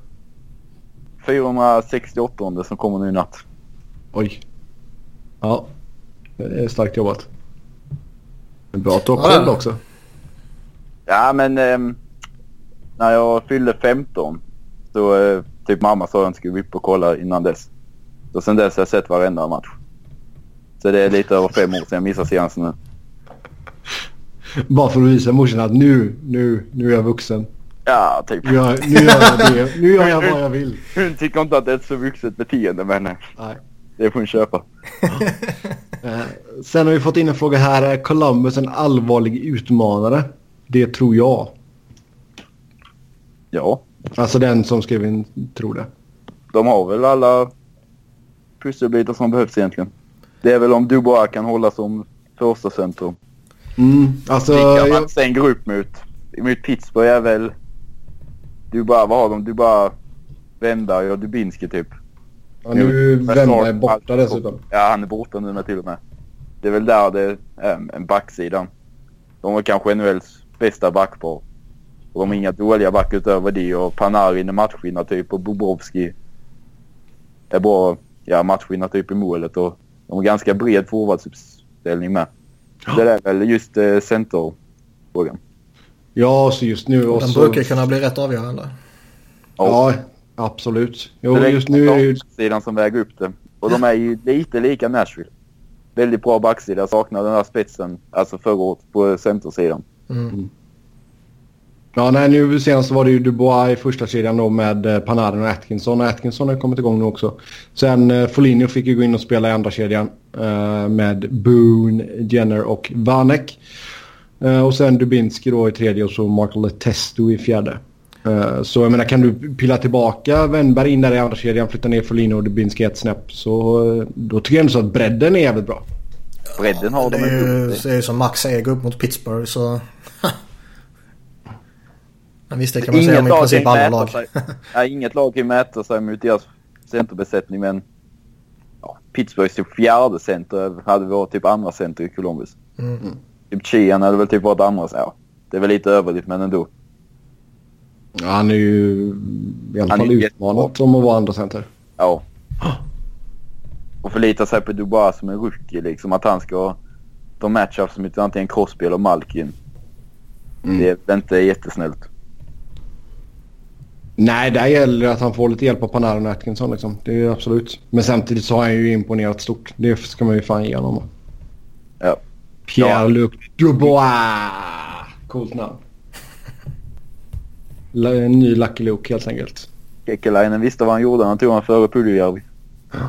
[SPEAKER 3] 468 som kommer nu i natt.
[SPEAKER 1] Oj. Ja, det är starkt jobbat. Bra att du har koll också.
[SPEAKER 3] Ja, men um, när jag fyllde 15 så uh, typ mamma sa att jag skulle upp och kolla innan dess. Så sen dess har jag sett varenda match. Så det är lite över fem år sedan jag missade seansen nu.
[SPEAKER 1] Bara för att visa morsan att nu, nu, nu är jag vuxen.
[SPEAKER 3] Ja, typ.
[SPEAKER 1] Nu gör, nu gör jag det. Nu gör jag vad jag vill.
[SPEAKER 3] Hon tycker inte att det är ett så vuxet beteende men Nej. det får hon köpa.
[SPEAKER 1] Eh, sen har vi fått in en fråga här. Är Columbus en allvarlig utmanare? Det tror jag.
[SPEAKER 3] Ja.
[SPEAKER 1] Alltså den som skrev in tror det.
[SPEAKER 3] De har väl alla pusselbitar som behövs egentligen. Det är väl om Dubois kan hålla som första centrum.
[SPEAKER 1] Mm, alltså...
[SPEAKER 3] Vilka man sen går upp mot, mot Pittsburgh är väl... Dubois, vad har de? Dubois, Wennberg och Dubinski typ.
[SPEAKER 1] Ja, nu Wennberg är borta dessutom.
[SPEAKER 3] Ja, han är borta nu med till och med. Det är väl där det är en backsidan. De har kanske NHLs bästa backpar. Och de har inga dåliga back utöver det och Panarin är matchvinnare typ och Bobrovski är bra ja, matchvinnare typ i målet och de har ganska bred forwardsuppställning med. Ja. Det är väl just eh, centerfrågan.
[SPEAKER 1] Ja, så just nu...
[SPEAKER 2] Och den så... brukar kunna bli rätt avgörande.
[SPEAKER 1] Ja, ja absolut. Jo,
[SPEAKER 3] det
[SPEAKER 1] just nu är
[SPEAKER 3] ju... sidan som väger upp det. Och de är ju lite lika Nashville. Väldigt bra backsida. Saknar den här spetsen, alltså förra året på centersidan. Mm.
[SPEAKER 1] Ja, nej, nu senast var det ju Dubois i första kedjan då med eh, Panarin och Atkinson. Och Atkinson har kommit igång nu också. Sen eh, Foligno fick ju gå in och spela i andra kedjan eh, med Boone, Jenner och Vanek. Och sen Dubinski då i tredje och så Mark Letesto i fjärde. Så jag menar kan du pilla tillbaka Wennberg in där i andra kedjan, flytta ner Foligno och Dubinski ett snäpp så då tycker jag ändå så att bredden är jävligt bra.
[SPEAKER 3] Bredden har de
[SPEAKER 2] inte. Det är ju som Max säger, gå upp mot Pittsburgh så Men visst, det kan man inget säga om i princip alla lag.
[SPEAKER 3] Sig, ja, inget lag kan mäta sig mot deras centerbesättning men ja, Pittsburghs typ fjärde center hade varit typ andra center i Columbus. Mm. mm. Typ Sheehan hade väl typ varit andra, ja. Det är väl lite överdrivet men ändå.
[SPEAKER 1] Ja, han är ju i alla fall utmanat som att vara andra center.
[SPEAKER 3] Ja. Och förlita sig på Dubois som en rookie liksom. Att han ska ta matchups mot antingen Crosby eller Malkin. Mm. Det är inte jättesnällt.
[SPEAKER 1] Nej, där gäller det att han får lite hjälp av Panarin och Atkinson. Liksom. Det är absolut. Men samtidigt så har han ju imponerat stort. Det ska man ju fan ge honom.
[SPEAKER 3] Ja.
[SPEAKER 1] Pierre-Luc ja. Dubois. Coolt namn. En ny Lucky Luke helt enkelt.
[SPEAKER 3] Kekalainen visste vad han gjorde. Han tog han före Puljujärvi.
[SPEAKER 1] Ja.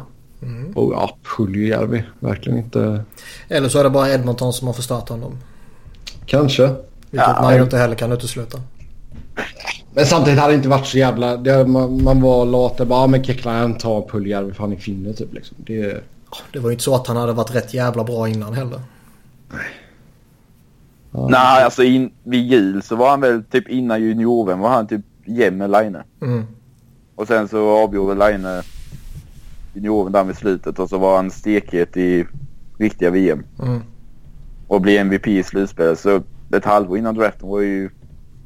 [SPEAKER 1] Mm. Oh, ja, Puljujärvi. Verkligen inte.
[SPEAKER 2] Eller så är det bara Edmonton som har förstört honom.
[SPEAKER 1] Kanske.
[SPEAKER 2] Vilket ja, man ju inte heller kan utesluta.
[SPEAKER 1] Men samtidigt hade det inte varit så jävla... Det, man, man var lat. Bara, ja, men Keklainen tar Puljärvi för han är finne typ. Liksom. Det...
[SPEAKER 2] det var ju inte så att han hade varit rätt jävla bra innan heller.
[SPEAKER 3] Nej. Ja. Nej, alltså in, vid jul så var han väl typ innan junior var han typ jämn med Line. Mm. Och sen så avgjorde Line junioren där med slutet och så var han stekhet i riktiga VM. Mm. Och blev MVP i slutspelet. Så ett halvår innan draften var ju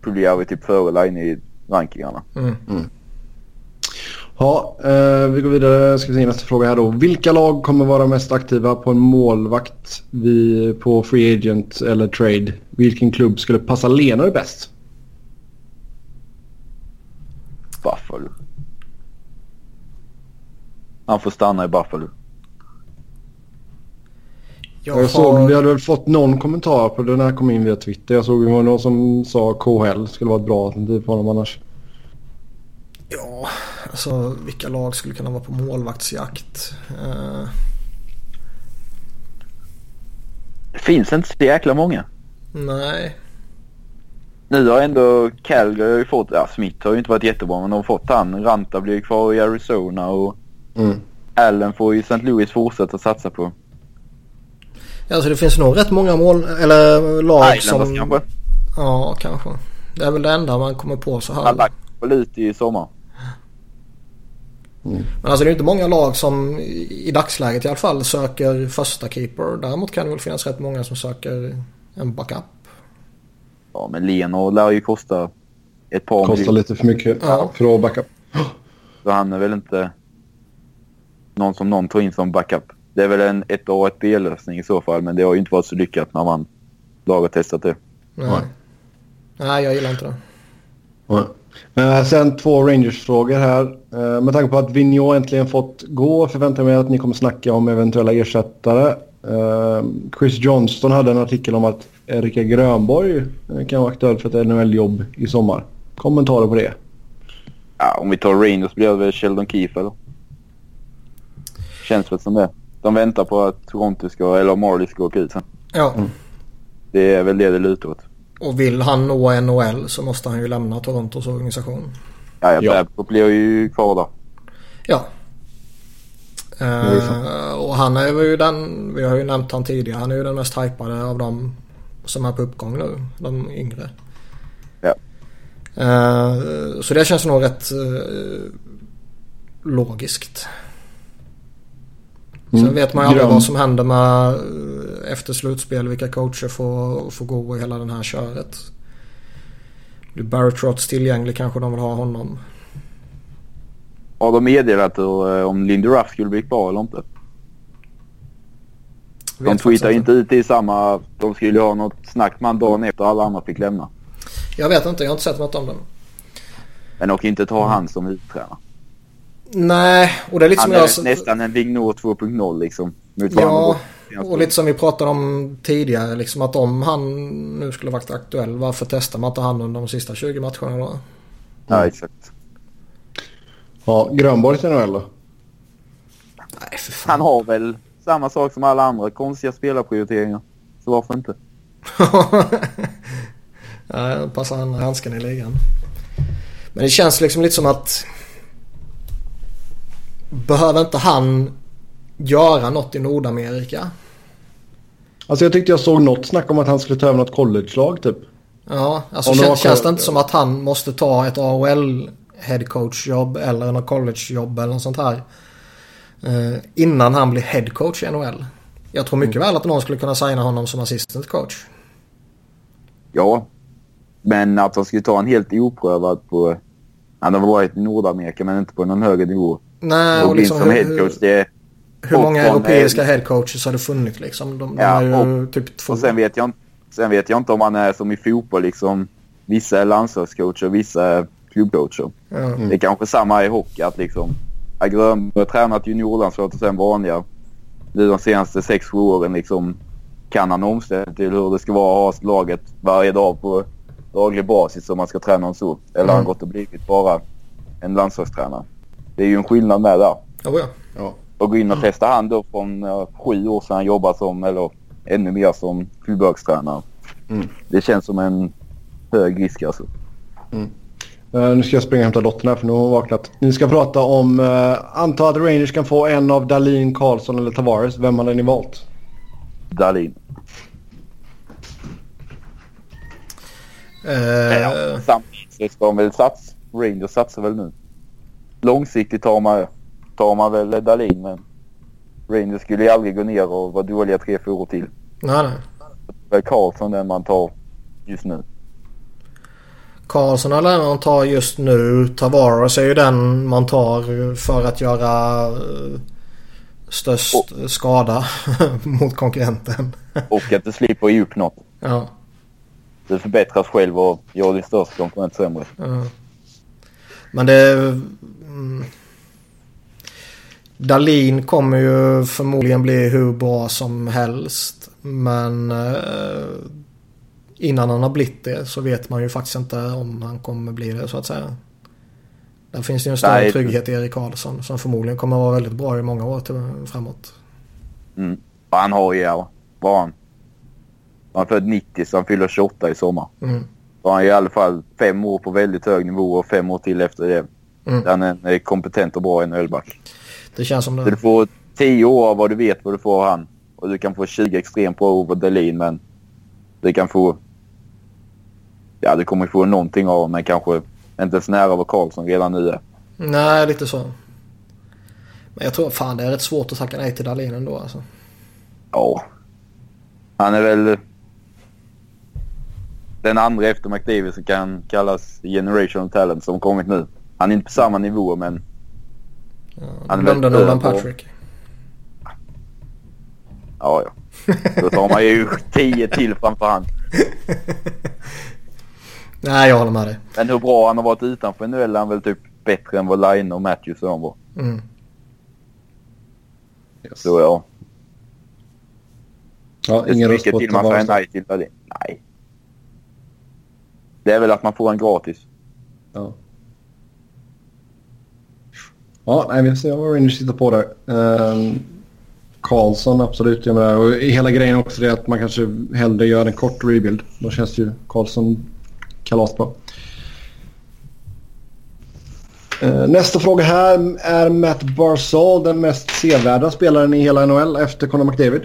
[SPEAKER 3] Puljärvi typ före Line i rankingarna. Mm. Mm.
[SPEAKER 1] Ja, eh, vi går vidare. Ska vi se nästa fråga här då. Vilka lag kommer vara mest aktiva på en målvakt vi, på Free Agent eller Trade? Vilken klubb skulle passa Lenor bäst?
[SPEAKER 3] Buffalo. Han får stanna i Buffalo.
[SPEAKER 1] Jag, såg, vi hade väl fått någon kommentar på det när jag kom in via Twitter. Jag såg någon som sa KHL skulle vara ett bra alternativ för honom annars.
[SPEAKER 2] Ja, alltså vilka lag skulle kunna vara på målvaktsjakt? Uh...
[SPEAKER 3] Det finns inte så jäkla många.
[SPEAKER 2] Nej.
[SPEAKER 3] Nu har ändå Calgary ju fått, ja Smith har ju inte varit jättebra men de har fått han. Ranta blir kvar i Arizona och mm. Allen får ju St. Louis fortsätta satsa på.
[SPEAKER 2] Ja, alltså det finns nog rätt många mål, eller lag
[SPEAKER 3] Islanders
[SPEAKER 2] som...
[SPEAKER 3] kanske?
[SPEAKER 2] Ja, kanske. Det är väl det enda man kommer på så här.
[SPEAKER 3] Han lagt lite i sommar.
[SPEAKER 2] Mm. Men alltså det är inte många lag som i dagsläget i alla fall söker första keeper. Däremot kan det väl finnas rätt många som söker en backup.
[SPEAKER 3] Ja men Leno lär ju kosta ett par
[SPEAKER 1] Kostar miljoner. lite för mycket ja. för att backup.
[SPEAKER 3] Så han är väl inte någon som någon tar in som backup. Det är väl en ett A och ett B-lösning i så fall men det har ju inte varit så lyckat när man lag har testat det.
[SPEAKER 2] Nej, Nej jag gillar inte det.
[SPEAKER 1] Nej. Uh, sen två Rangers-frågor här. Uh, med tanke på att Vigneault äntligen fått gå förväntar jag mig att ni kommer snacka om eventuella ersättare. Uh, Chris Johnston hade en artikel om att Erika Grönborg kan vara aktuell för ett NHL-jobb i sommar. Kommentarer på det?
[SPEAKER 3] Ja, om vi tar Rangers blir det väl Sheldon Keefe eller? Känns väl som det. De väntar på att Toronto ska, eller Marley ska åka ut sen.
[SPEAKER 2] Ja. Mm.
[SPEAKER 3] Det är väl det det lutar åt.
[SPEAKER 2] Och vill han nå NHL så måste han ju lämna Torontos organisation.
[SPEAKER 3] Ja, ja. Babcock blir ju kvar där.
[SPEAKER 2] Ja. Uh, och han är ju den, vi har ju nämnt han tidigare, han är ju den mest hypade av dem som är på uppgång nu. De yngre.
[SPEAKER 3] Ja.
[SPEAKER 2] Uh, så det känns nog rätt uh, logiskt. Mm. Sen vet man ju aldrig vad som händer med efter slutspel. Vilka coacher får, får gå i hela den här köret. Blir Barry Trotz tillgänglig kanske de vill ha honom.
[SPEAKER 3] Har de meddelat om Lindy Ruff skulle bli kvar eller inte? De tweetar inte ut i samma... De skulle ha något snack med dagen efter alla andra fick lämna.
[SPEAKER 2] Jag vet inte. Jag har inte sett något om det.
[SPEAKER 3] Men kan inte ta han som huvudtränare.
[SPEAKER 2] Nej, och det är lite
[SPEAKER 3] han
[SPEAKER 2] som
[SPEAKER 3] är
[SPEAKER 2] jag...
[SPEAKER 3] nästan en Vignor 2.0 liksom.
[SPEAKER 2] Ja, och lite som vi pratade om tidigare. Liksom att om han nu skulle varit aktuell. Varför testar man inte han under de sista 20 matcherna då?
[SPEAKER 3] Ja, exakt.
[SPEAKER 1] Ja, Grönborg till NHL då?
[SPEAKER 2] Nej, för fan.
[SPEAKER 3] Han har väl samma sak som alla andra konstiga spelarprioriteringar. Så varför inte?
[SPEAKER 2] ja, passar han handsken i ligan. Men det känns liksom lite som att behöver inte han göra något i Nordamerika?
[SPEAKER 1] Alltså jag tyckte jag såg något snack om att han skulle ta över något college-lag typ.
[SPEAKER 2] Ja, alltså känns, känns det inte som att han måste ta ett AHL headcoach-jobb eller något college-jobb eller något sånt här. Eh, innan han blir headcoach i NHL. Jag tror mycket mm. väl att någon skulle kunna signa honom som assistant coach.
[SPEAKER 3] Ja, men att han skulle ta en helt oprövad på... Han har varit i Nordamerika men inte på någon högre nivå.
[SPEAKER 2] Nej, och, och liksom
[SPEAKER 3] som headcoach det
[SPEAKER 2] hur många europeiska headcoaches har det funnits liksom? De, de ja, är ju typ två.
[SPEAKER 3] Och sen vet, jag, sen vet jag inte om han är som i fotboll liksom. Vissa är landslagscoacher och vissa är klubbcoacher. Ja. Mm. Det är kanske samma i hockey att liksom. Grönberg har tränat juniorlandslaget och sen vanliga. Nu de senaste 6-7 åren liksom kan han omställa till hur det ska vara att ha laget varje dag på daglig basis om man ska träna och så. Eller mm. har han gått och blivit bara en landslagstränare. Det är ju en skillnad med där.
[SPEAKER 2] Oh ja.
[SPEAKER 3] ja. Och gå in och testa han då från uh, sju år sedan han jobbade som, eller ännu mer som klubblagstränare. Mm. Det känns som en hög risk alltså.
[SPEAKER 1] Mm. Uh, nu ska jag springa och hämta dottern här för nu har hon vaknat. Ni ska prata om, uh, anta att Rangers kan få en av Dalin, Karlsson eller Tavares. Vem hade ni valt?
[SPEAKER 3] Dalin.
[SPEAKER 2] Uh...
[SPEAKER 3] Ja, samtidigt ska de väl satsa. Rangers satsar väl nu. Långsiktigt tar man tar man väl Dahlin men Rangers skulle ju aldrig gå ner och vara dåliga tre, fyra år till.
[SPEAKER 2] Nej, nej.
[SPEAKER 3] Det är Karlsson den man tar just nu.
[SPEAKER 2] Karlsson eller man tar just nu. Tavares är ju den man tar för att göra eh, störst oh. skada mot konkurrenten.
[SPEAKER 3] och att du slipper ge upp något.
[SPEAKER 2] Ja.
[SPEAKER 3] Du förbättras själv och gör din största konkurrent sämre.
[SPEAKER 2] Ja. Men det... Mm, Dalin kommer ju förmodligen bli hur bra som helst. Men eh, innan han har blivit det så vet man ju faktiskt inte om han kommer bli det så att säga. Där finns det ju en större Nej. trygghet i Erik Karlsson som förmodligen kommer vara väldigt bra i många år till, framåt.
[SPEAKER 3] Mm. Han har ju, var han? Han är född 90 så han fyller 28 i sommar.
[SPEAKER 2] Mm.
[SPEAKER 3] Så han är i alla fall fem år på väldigt hög nivå och fem år till efter det. Mm. Han är en kompetent och bra NHL-back.
[SPEAKER 2] Det känns som det.
[SPEAKER 3] Du får 10 år av vad du vet vad du får av han. Och du kan få 20 extremt bra over Dahlin men du kan få... Ja, du kommer få någonting av men kanske inte ens nära vad Karlsson redan nu är.
[SPEAKER 2] Nej, lite så. Men jag tror fan det är rätt svårt att tacka nej till Dahlin ändå alltså.
[SPEAKER 3] Ja. Han är väl den andra efter McDavid som kan kallas generation talent som kommit nu. Han är inte på samma nivå men...
[SPEAKER 2] Ja, han glömde Nolan Patrick.
[SPEAKER 3] Ja, ja. Då tar man ju tio till framför han.
[SPEAKER 2] Nej, jag håller med dig.
[SPEAKER 3] Men hur bra han har varit utanför nu är han väl typ bättre än vad Line och Matthews och de var.
[SPEAKER 2] Mm.
[SPEAKER 3] Yes. Så ja.
[SPEAKER 1] Ja, ingen
[SPEAKER 3] röst på till man säger nej till det. Nej. Det är väl att man får en gratis.
[SPEAKER 1] Ja. Ja, nej, vi får se vad Rangers sitter på där. Um, Karlsson, absolut. Jag menar, och hela grejen också det att man kanske hellre gör en kort rebuild. Då känns ju Karlsson kalasbra. Uh, nästa fråga här. Är Matt Barzal den mest sevärda spelaren i hela NHL efter Conor McDavid?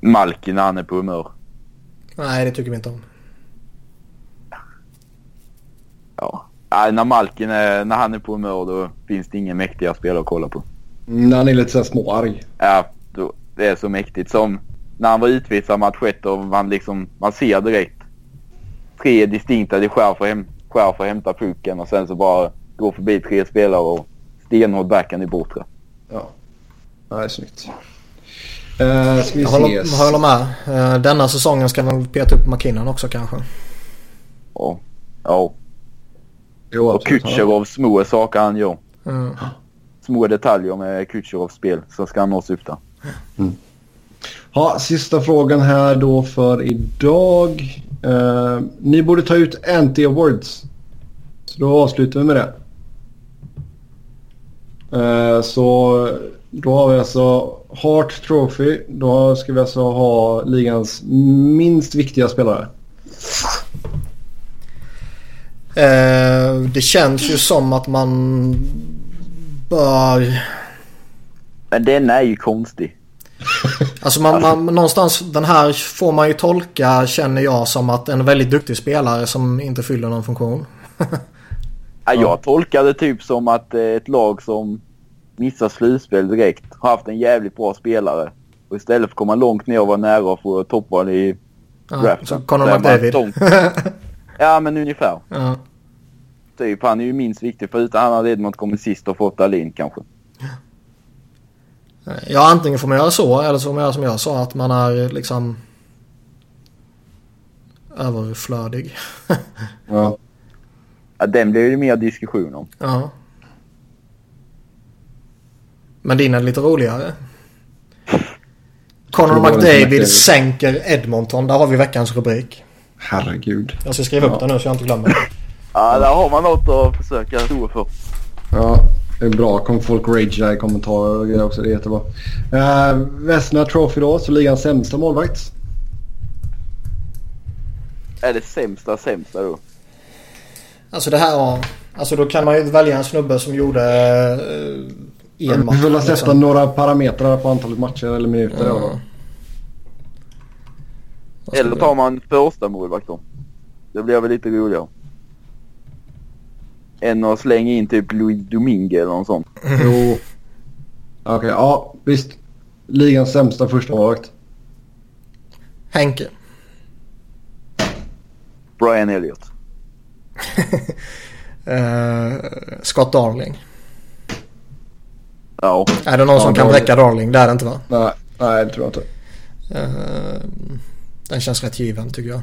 [SPEAKER 3] Malkin när han är på humör.
[SPEAKER 2] Nej, det tycker vi inte om.
[SPEAKER 3] Ja. Nej, när Malkin är, när han är på humör då finns det ingen mäktiga spelare att kolla på.
[SPEAKER 1] När han är lite såhär småarg.
[SPEAKER 3] Ja, då, det är så mäktigt. Som när han var utvisad match 1 och man liksom, man ser direkt tre distinkta, det skär för, hem, skär för att hämta pucken och sen så bara gå förbi tre spelare och stenhård backhand i bortre.
[SPEAKER 1] Ja, det är snyggt. Uh, ska vi
[SPEAKER 2] jag håller, håller med. Uh, denna säsongen ska man peta upp McKinnon också kanske.
[SPEAKER 3] Ja. Ja. Jo, och Kutjerov små saker han gör.
[SPEAKER 2] Mm.
[SPEAKER 3] Små detaljer med Kutjerovs spel så ska han nås upp där.
[SPEAKER 1] Mm. Ja, sista frågan här då för idag. Uh, ni borde ta ut Anti Awards. Så då avslutar vi med det. Uh, så då har vi alltså Hart Trophy. Då ska vi alltså ha ligans minst viktiga spelare.
[SPEAKER 2] Eh, det känns ju som att man bör...
[SPEAKER 3] Men den är ju konstig.
[SPEAKER 2] Alltså man, man, någonstans den här får man ju tolka känner jag som att en väldigt duktig spelare som inte fyller någon funktion.
[SPEAKER 3] ja, jag det typ som att ett lag som missar slutspel direkt. Har haft en jävligt bra spelare. Och istället för att komma långt ner och vara nära att få toppval i
[SPEAKER 2] ja, draften. Så Conor McDavid.
[SPEAKER 3] ja men ungefär.
[SPEAKER 2] Ja.
[SPEAKER 3] Typ han är ju minst viktig förutom han hade Edmond kommit sist och fått Dahlin kanske.
[SPEAKER 2] Ja antingen får man göra så eller så får man göra som jag sa att man är liksom överflödig.
[SPEAKER 3] ja. ja. Den blir det mer diskussion om.
[SPEAKER 2] Ja. Men din är lite roligare. Conor McDavid sänker Edmonton. Där har vi veckans rubrik.
[SPEAKER 1] Herregud.
[SPEAKER 2] Jag ska skriva upp den nu så jag inte glömmer.
[SPEAKER 3] ja, där har man något att försöka stå för.
[SPEAKER 1] Ja, det är bra. Kommer folk ragea i kommentarer och grejer också. Det är jättebra. Uh, Vesna Trophy då, så ligans sämsta målvakt.
[SPEAKER 3] Är det sämsta sämsta då?
[SPEAKER 2] Alltså det här, alltså då kan man ju välja en snubbe som gjorde uh,
[SPEAKER 1] i en match. Vi vill sätta liksom. några parametrar på antalet matcher eller minuter. Ja.
[SPEAKER 3] Eller tar man första målvakt då. Det blir väl lite roligare. Än att slänga in typ Louis Domingue eller något sånt.
[SPEAKER 1] Jo. Okej, okay, ja visst. Ligans sämsta första målvakt.
[SPEAKER 2] Henke.
[SPEAKER 3] Brian Elliott.
[SPEAKER 2] Uh, Scott Darling.
[SPEAKER 3] Ja.
[SPEAKER 2] Är det någon
[SPEAKER 1] Ja,
[SPEAKER 2] som kan bräcka Darling? Det är det inte va?
[SPEAKER 1] Nej, nej, det tror jag inte.
[SPEAKER 2] Uh, den känns rätt given tycker jag.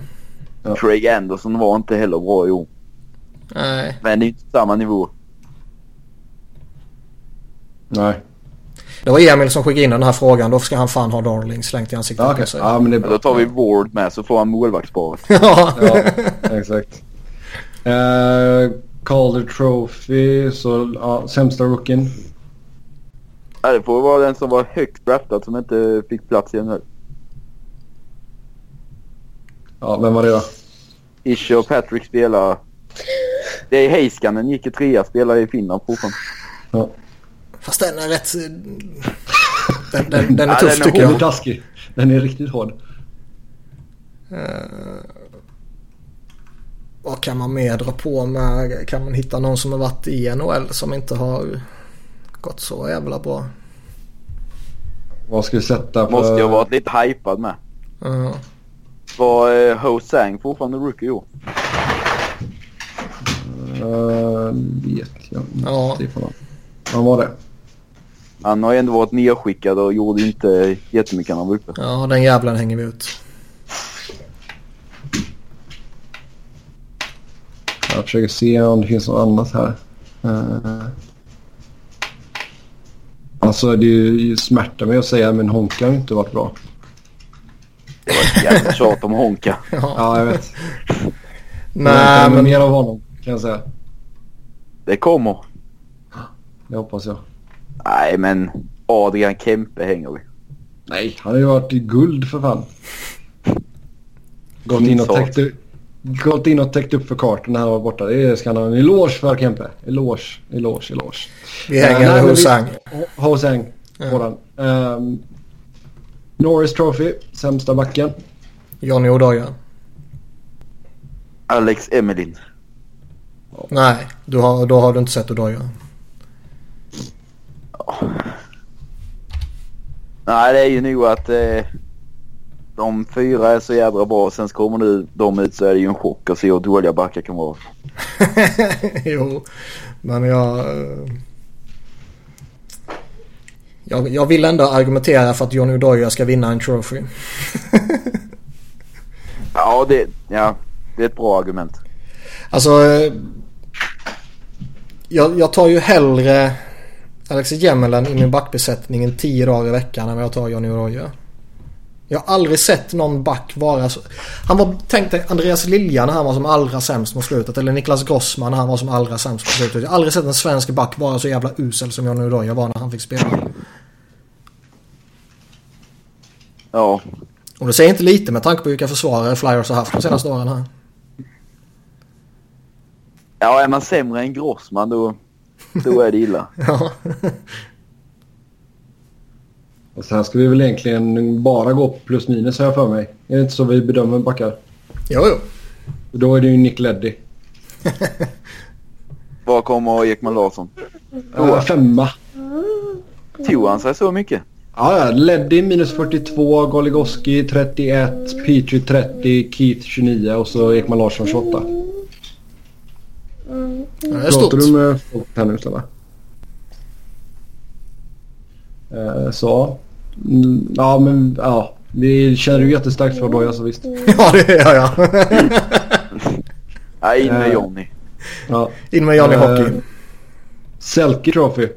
[SPEAKER 1] Ja.
[SPEAKER 3] Craig Anderson var inte heller bra i år.
[SPEAKER 2] Nej.
[SPEAKER 3] Men det är inte samma nivå.
[SPEAKER 1] Nej.
[SPEAKER 2] Det var Emil som skickade in den här frågan. Då ska han fan ha Darling slängt i ansiktet
[SPEAKER 1] Ja,
[SPEAKER 2] på sig.
[SPEAKER 1] ja men det är
[SPEAKER 3] Men
[SPEAKER 1] bra.
[SPEAKER 3] då tar vi Ward med så får han målvaktsparet.
[SPEAKER 2] Ja.
[SPEAKER 1] Ja, exakt. Uh, Calder Trophy, så ja, sämsta rookien.
[SPEAKER 3] Ja, det får vara den som var högst draftad som inte fick plats i NHL.
[SPEAKER 1] Ja, vem var det då?
[SPEAKER 3] Ische och Patrick spelar... Det är Heiskanen gick i trea, spelar i Finland fortfarande.
[SPEAKER 1] Ja.
[SPEAKER 2] Fast den är rätt... Den, den, den är
[SPEAKER 3] Ja,
[SPEAKER 2] tuff
[SPEAKER 3] den är
[SPEAKER 2] tycker
[SPEAKER 1] Den är
[SPEAKER 2] jag.
[SPEAKER 1] taskig. Den är riktigt hård.
[SPEAKER 2] Vad kan man mer dra på med? Kan man hitta någon som har varit i NHL som inte har gått så jävla bra?
[SPEAKER 1] Vad ska vi sätta för...
[SPEAKER 3] Måste ju ha varit lite hypad med.
[SPEAKER 2] Ja.
[SPEAKER 3] Var eh, Ho Sang fortfarande rookie i år?
[SPEAKER 1] Uh, vet jag inte.
[SPEAKER 2] Ja.
[SPEAKER 1] Han var det.
[SPEAKER 3] Han har ändå varit nedskickad och gjorde inte jättemycket när han var uppe.
[SPEAKER 2] ja, den jävlen hänger vi ut.
[SPEAKER 1] Jag försöker se om det finns något annat här. Uh, alltså det är ju smärtar mig att säga men Honka har inte varit bra.
[SPEAKER 3] Det var ett jävla tjat om Honka.
[SPEAKER 2] Ja.
[SPEAKER 1] Ja, jag vet.
[SPEAKER 2] Nej,
[SPEAKER 1] men... mer av honom kan jag säga.
[SPEAKER 3] Det kommer.
[SPEAKER 1] Det hoppas jag.
[SPEAKER 3] Nej, men Adrian Kempe hänger vi.
[SPEAKER 1] Nej, han har ju varit i guld för fan. Gått in och täckt, gått in och täckt upp för kartan när han var borta. Det ska han ha en eloge för Kempe. Eloge, eloge, eloge.
[SPEAKER 2] vi
[SPEAKER 1] Eh,
[SPEAKER 2] hänger med
[SPEAKER 1] men
[SPEAKER 2] Hosang.
[SPEAKER 1] Hosang
[SPEAKER 2] Ja.
[SPEAKER 1] på den. Norris Trophy, sämsta backen.
[SPEAKER 2] Johnny Odoja.
[SPEAKER 3] Alex Emelin.
[SPEAKER 2] Nej, du har, då har du inte sett Odoja.
[SPEAKER 3] Nej, det är ju nog att eh, de fyra är så jävla bra. Sen så kommer nu de ut så är det ju en chock att se hur dåliga backar kan vara.
[SPEAKER 2] jo, men jag... Jag, jag vill ändå argumentera för att Johnny Odoja ska vinna en trophy.
[SPEAKER 3] Ja, det, ja, det är ett bra argument.
[SPEAKER 2] Alltså... Jag, jag tar ju hellre Alex Jemelen i min backbesättning tio dagar i veckan än vad jag tar Johnny Odoja. Jag har aldrig sett någon back vara så... Han var, tänk dig Andreas Lilja när han var som allra sämst mot slutet. Eller Niklas Grossman när han var som allra sämst mot slutet. Jag har aldrig sett en svensk back vara så jävla usel som Johnny Odoja var när han fick spela.
[SPEAKER 3] Ja,
[SPEAKER 2] Och det säger inte lite med tanke på vilka försvarare Flyers har haft de senaste åren här.
[SPEAKER 3] ja är man sämre än Grossman då, då är det illa.
[SPEAKER 2] Ja.
[SPEAKER 1] Och sen ska vi väl egentligen bara gå plus minus har jag för mig. Är det inte så vi bedömer backar?
[SPEAKER 2] Jo, jo.
[SPEAKER 1] Och Då är det ju Nick Leddy.
[SPEAKER 3] Var kommer Ekman Larsson?
[SPEAKER 1] Uh, femma.
[SPEAKER 3] Tog han sig så mycket?
[SPEAKER 1] Ja, ja. Leddy minus 42, Goligoski 31, Petri 30, Keith 29 och så Ekman Larsson 28.
[SPEAKER 2] Ja, Det är
[SPEAKER 1] Pratar
[SPEAKER 2] stort.
[SPEAKER 1] du med folk här nu Stella? Eh, Så. Mm, Ja men ja. Vi känner ju jättestarkt för Odoja så visst.
[SPEAKER 2] Ja, det gör jag.
[SPEAKER 3] Nej, in med
[SPEAKER 1] Eh.
[SPEAKER 3] Johnny.
[SPEAKER 1] Ja.
[SPEAKER 2] In med Johnny
[SPEAKER 1] Eh,
[SPEAKER 2] Hockey.
[SPEAKER 1] Selke Trophy.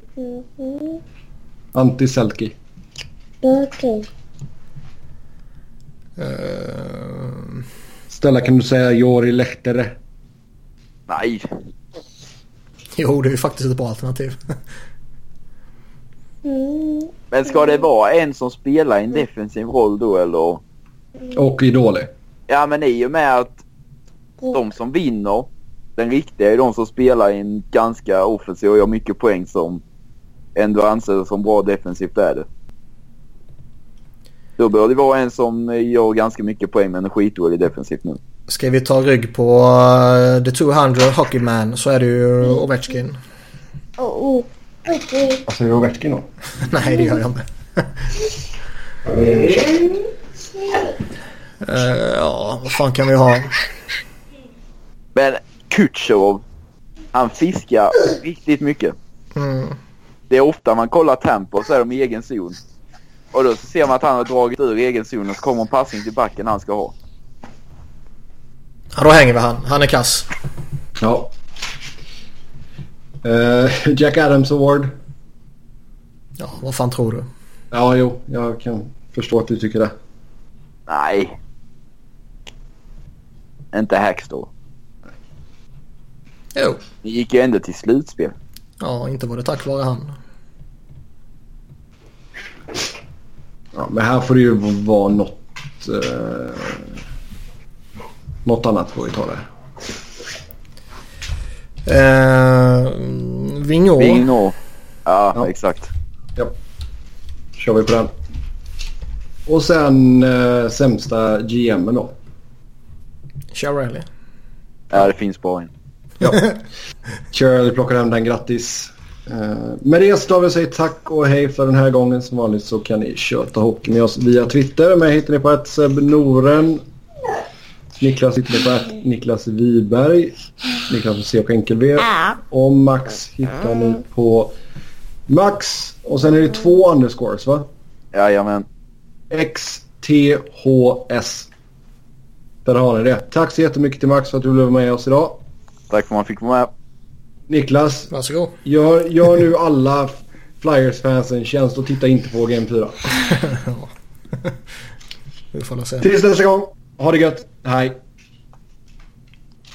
[SPEAKER 1] Anti-Selke.
[SPEAKER 4] Okej.
[SPEAKER 2] Eh,
[SPEAKER 1] Stella kan du säga Jori Lehtere?
[SPEAKER 3] Nej,
[SPEAKER 2] jo, det är ju faktiskt ett bra alternativ.
[SPEAKER 3] Men ska det vara en som spelar i en defensiv roll då eller?
[SPEAKER 1] Och Idoli.
[SPEAKER 3] Ja, men i och med att de som vinner, den riktiga är de som spelar i en ganska offensiv och gör mycket poäng som ändå anses som bra defensivt är det. Då bör det vara en som gör ganska mycket poäng men är skitdålig defensivt nu.
[SPEAKER 2] Ska vi ta rygg på eh, The 200 Hockeyman så är det ju Ovechkin.
[SPEAKER 4] Oh.
[SPEAKER 1] Alltså Ovechkin då?
[SPEAKER 2] Nej, det gör jag inte. Eh, ja, vad fan kan vi ha?
[SPEAKER 3] Men Kutjerov, han fiskar riktigt mycket.
[SPEAKER 2] Mm.
[SPEAKER 3] Det är ofta man kollar tempo och så är de i egen zon. Och då ser man att han har dragit ur egen zon och så kommer en passning till backen han ska ha.
[SPEAKER 2] Ja, då hänger vi han. Han är kass.
[SPEAKER 1] Ja. Eh, Jack Adams Award.
[SPEAKER 2] Ja, vad fan tror du?
[SPEAKER 1] Ja, jo. Jag kan förstå att du tycker det.
[SPEAKER 3] Nej. Inte Hackstore.
[SPEAKER 2] Jo.
[SPEAKER 3] Ni gick ju ändå till slutspel.
[SPEAKER 2] Ja, inte var det tack vare han.
[SPEAKER 1] Ja, men här får det ju vara något... Eh, något annat får vi ta där.
[SPEAKER 2] Eh, Vigneault.
[SPEAKER 3] Vigneault. Ja,
[SPEAKER 1] Ja.
[SPEAKER 3] exakt.
[SPEAKER 1] Ja. kör vi på den. Och sen eh, sämsta GMen då.
[SPEAKER 2] Chiarelli.
[SPEAKER 3] Ja, det finns bara en.
[SPEAKER 1] Ja. Shirley plockar hem den, grattis. Uh, med det så vi och säger tack och hej för den här gången. Som vanligt så kan ni köta hockey med oss via Twitter. Mig hittar ni på att Seb Noren. Niklas hittar ni på att Niklas Wiberg. Niklas med C på enkel-V. Och Max hittar ni på Max. Och sen är det två underscores va?
[SPEAKER 3] Jajamän.
[SPEAKER 1] XTHS. Där har ni det. Tack så jättemycket till Max för att du blev med oss idag.
[SPEAKER 3] Tack för att man fick vara med.
[SPEAKER 1] Niklas,
[SPEAKER 2] Varsågod.
[SPEAKER 1] Gör, gör nu alla Flyers-fans en tjänst och titta inte på Game 4.
[SPEAKER 2] Vi får se.
[SPEAKER 1] Tills nästa gång. Ha det gött. Hej.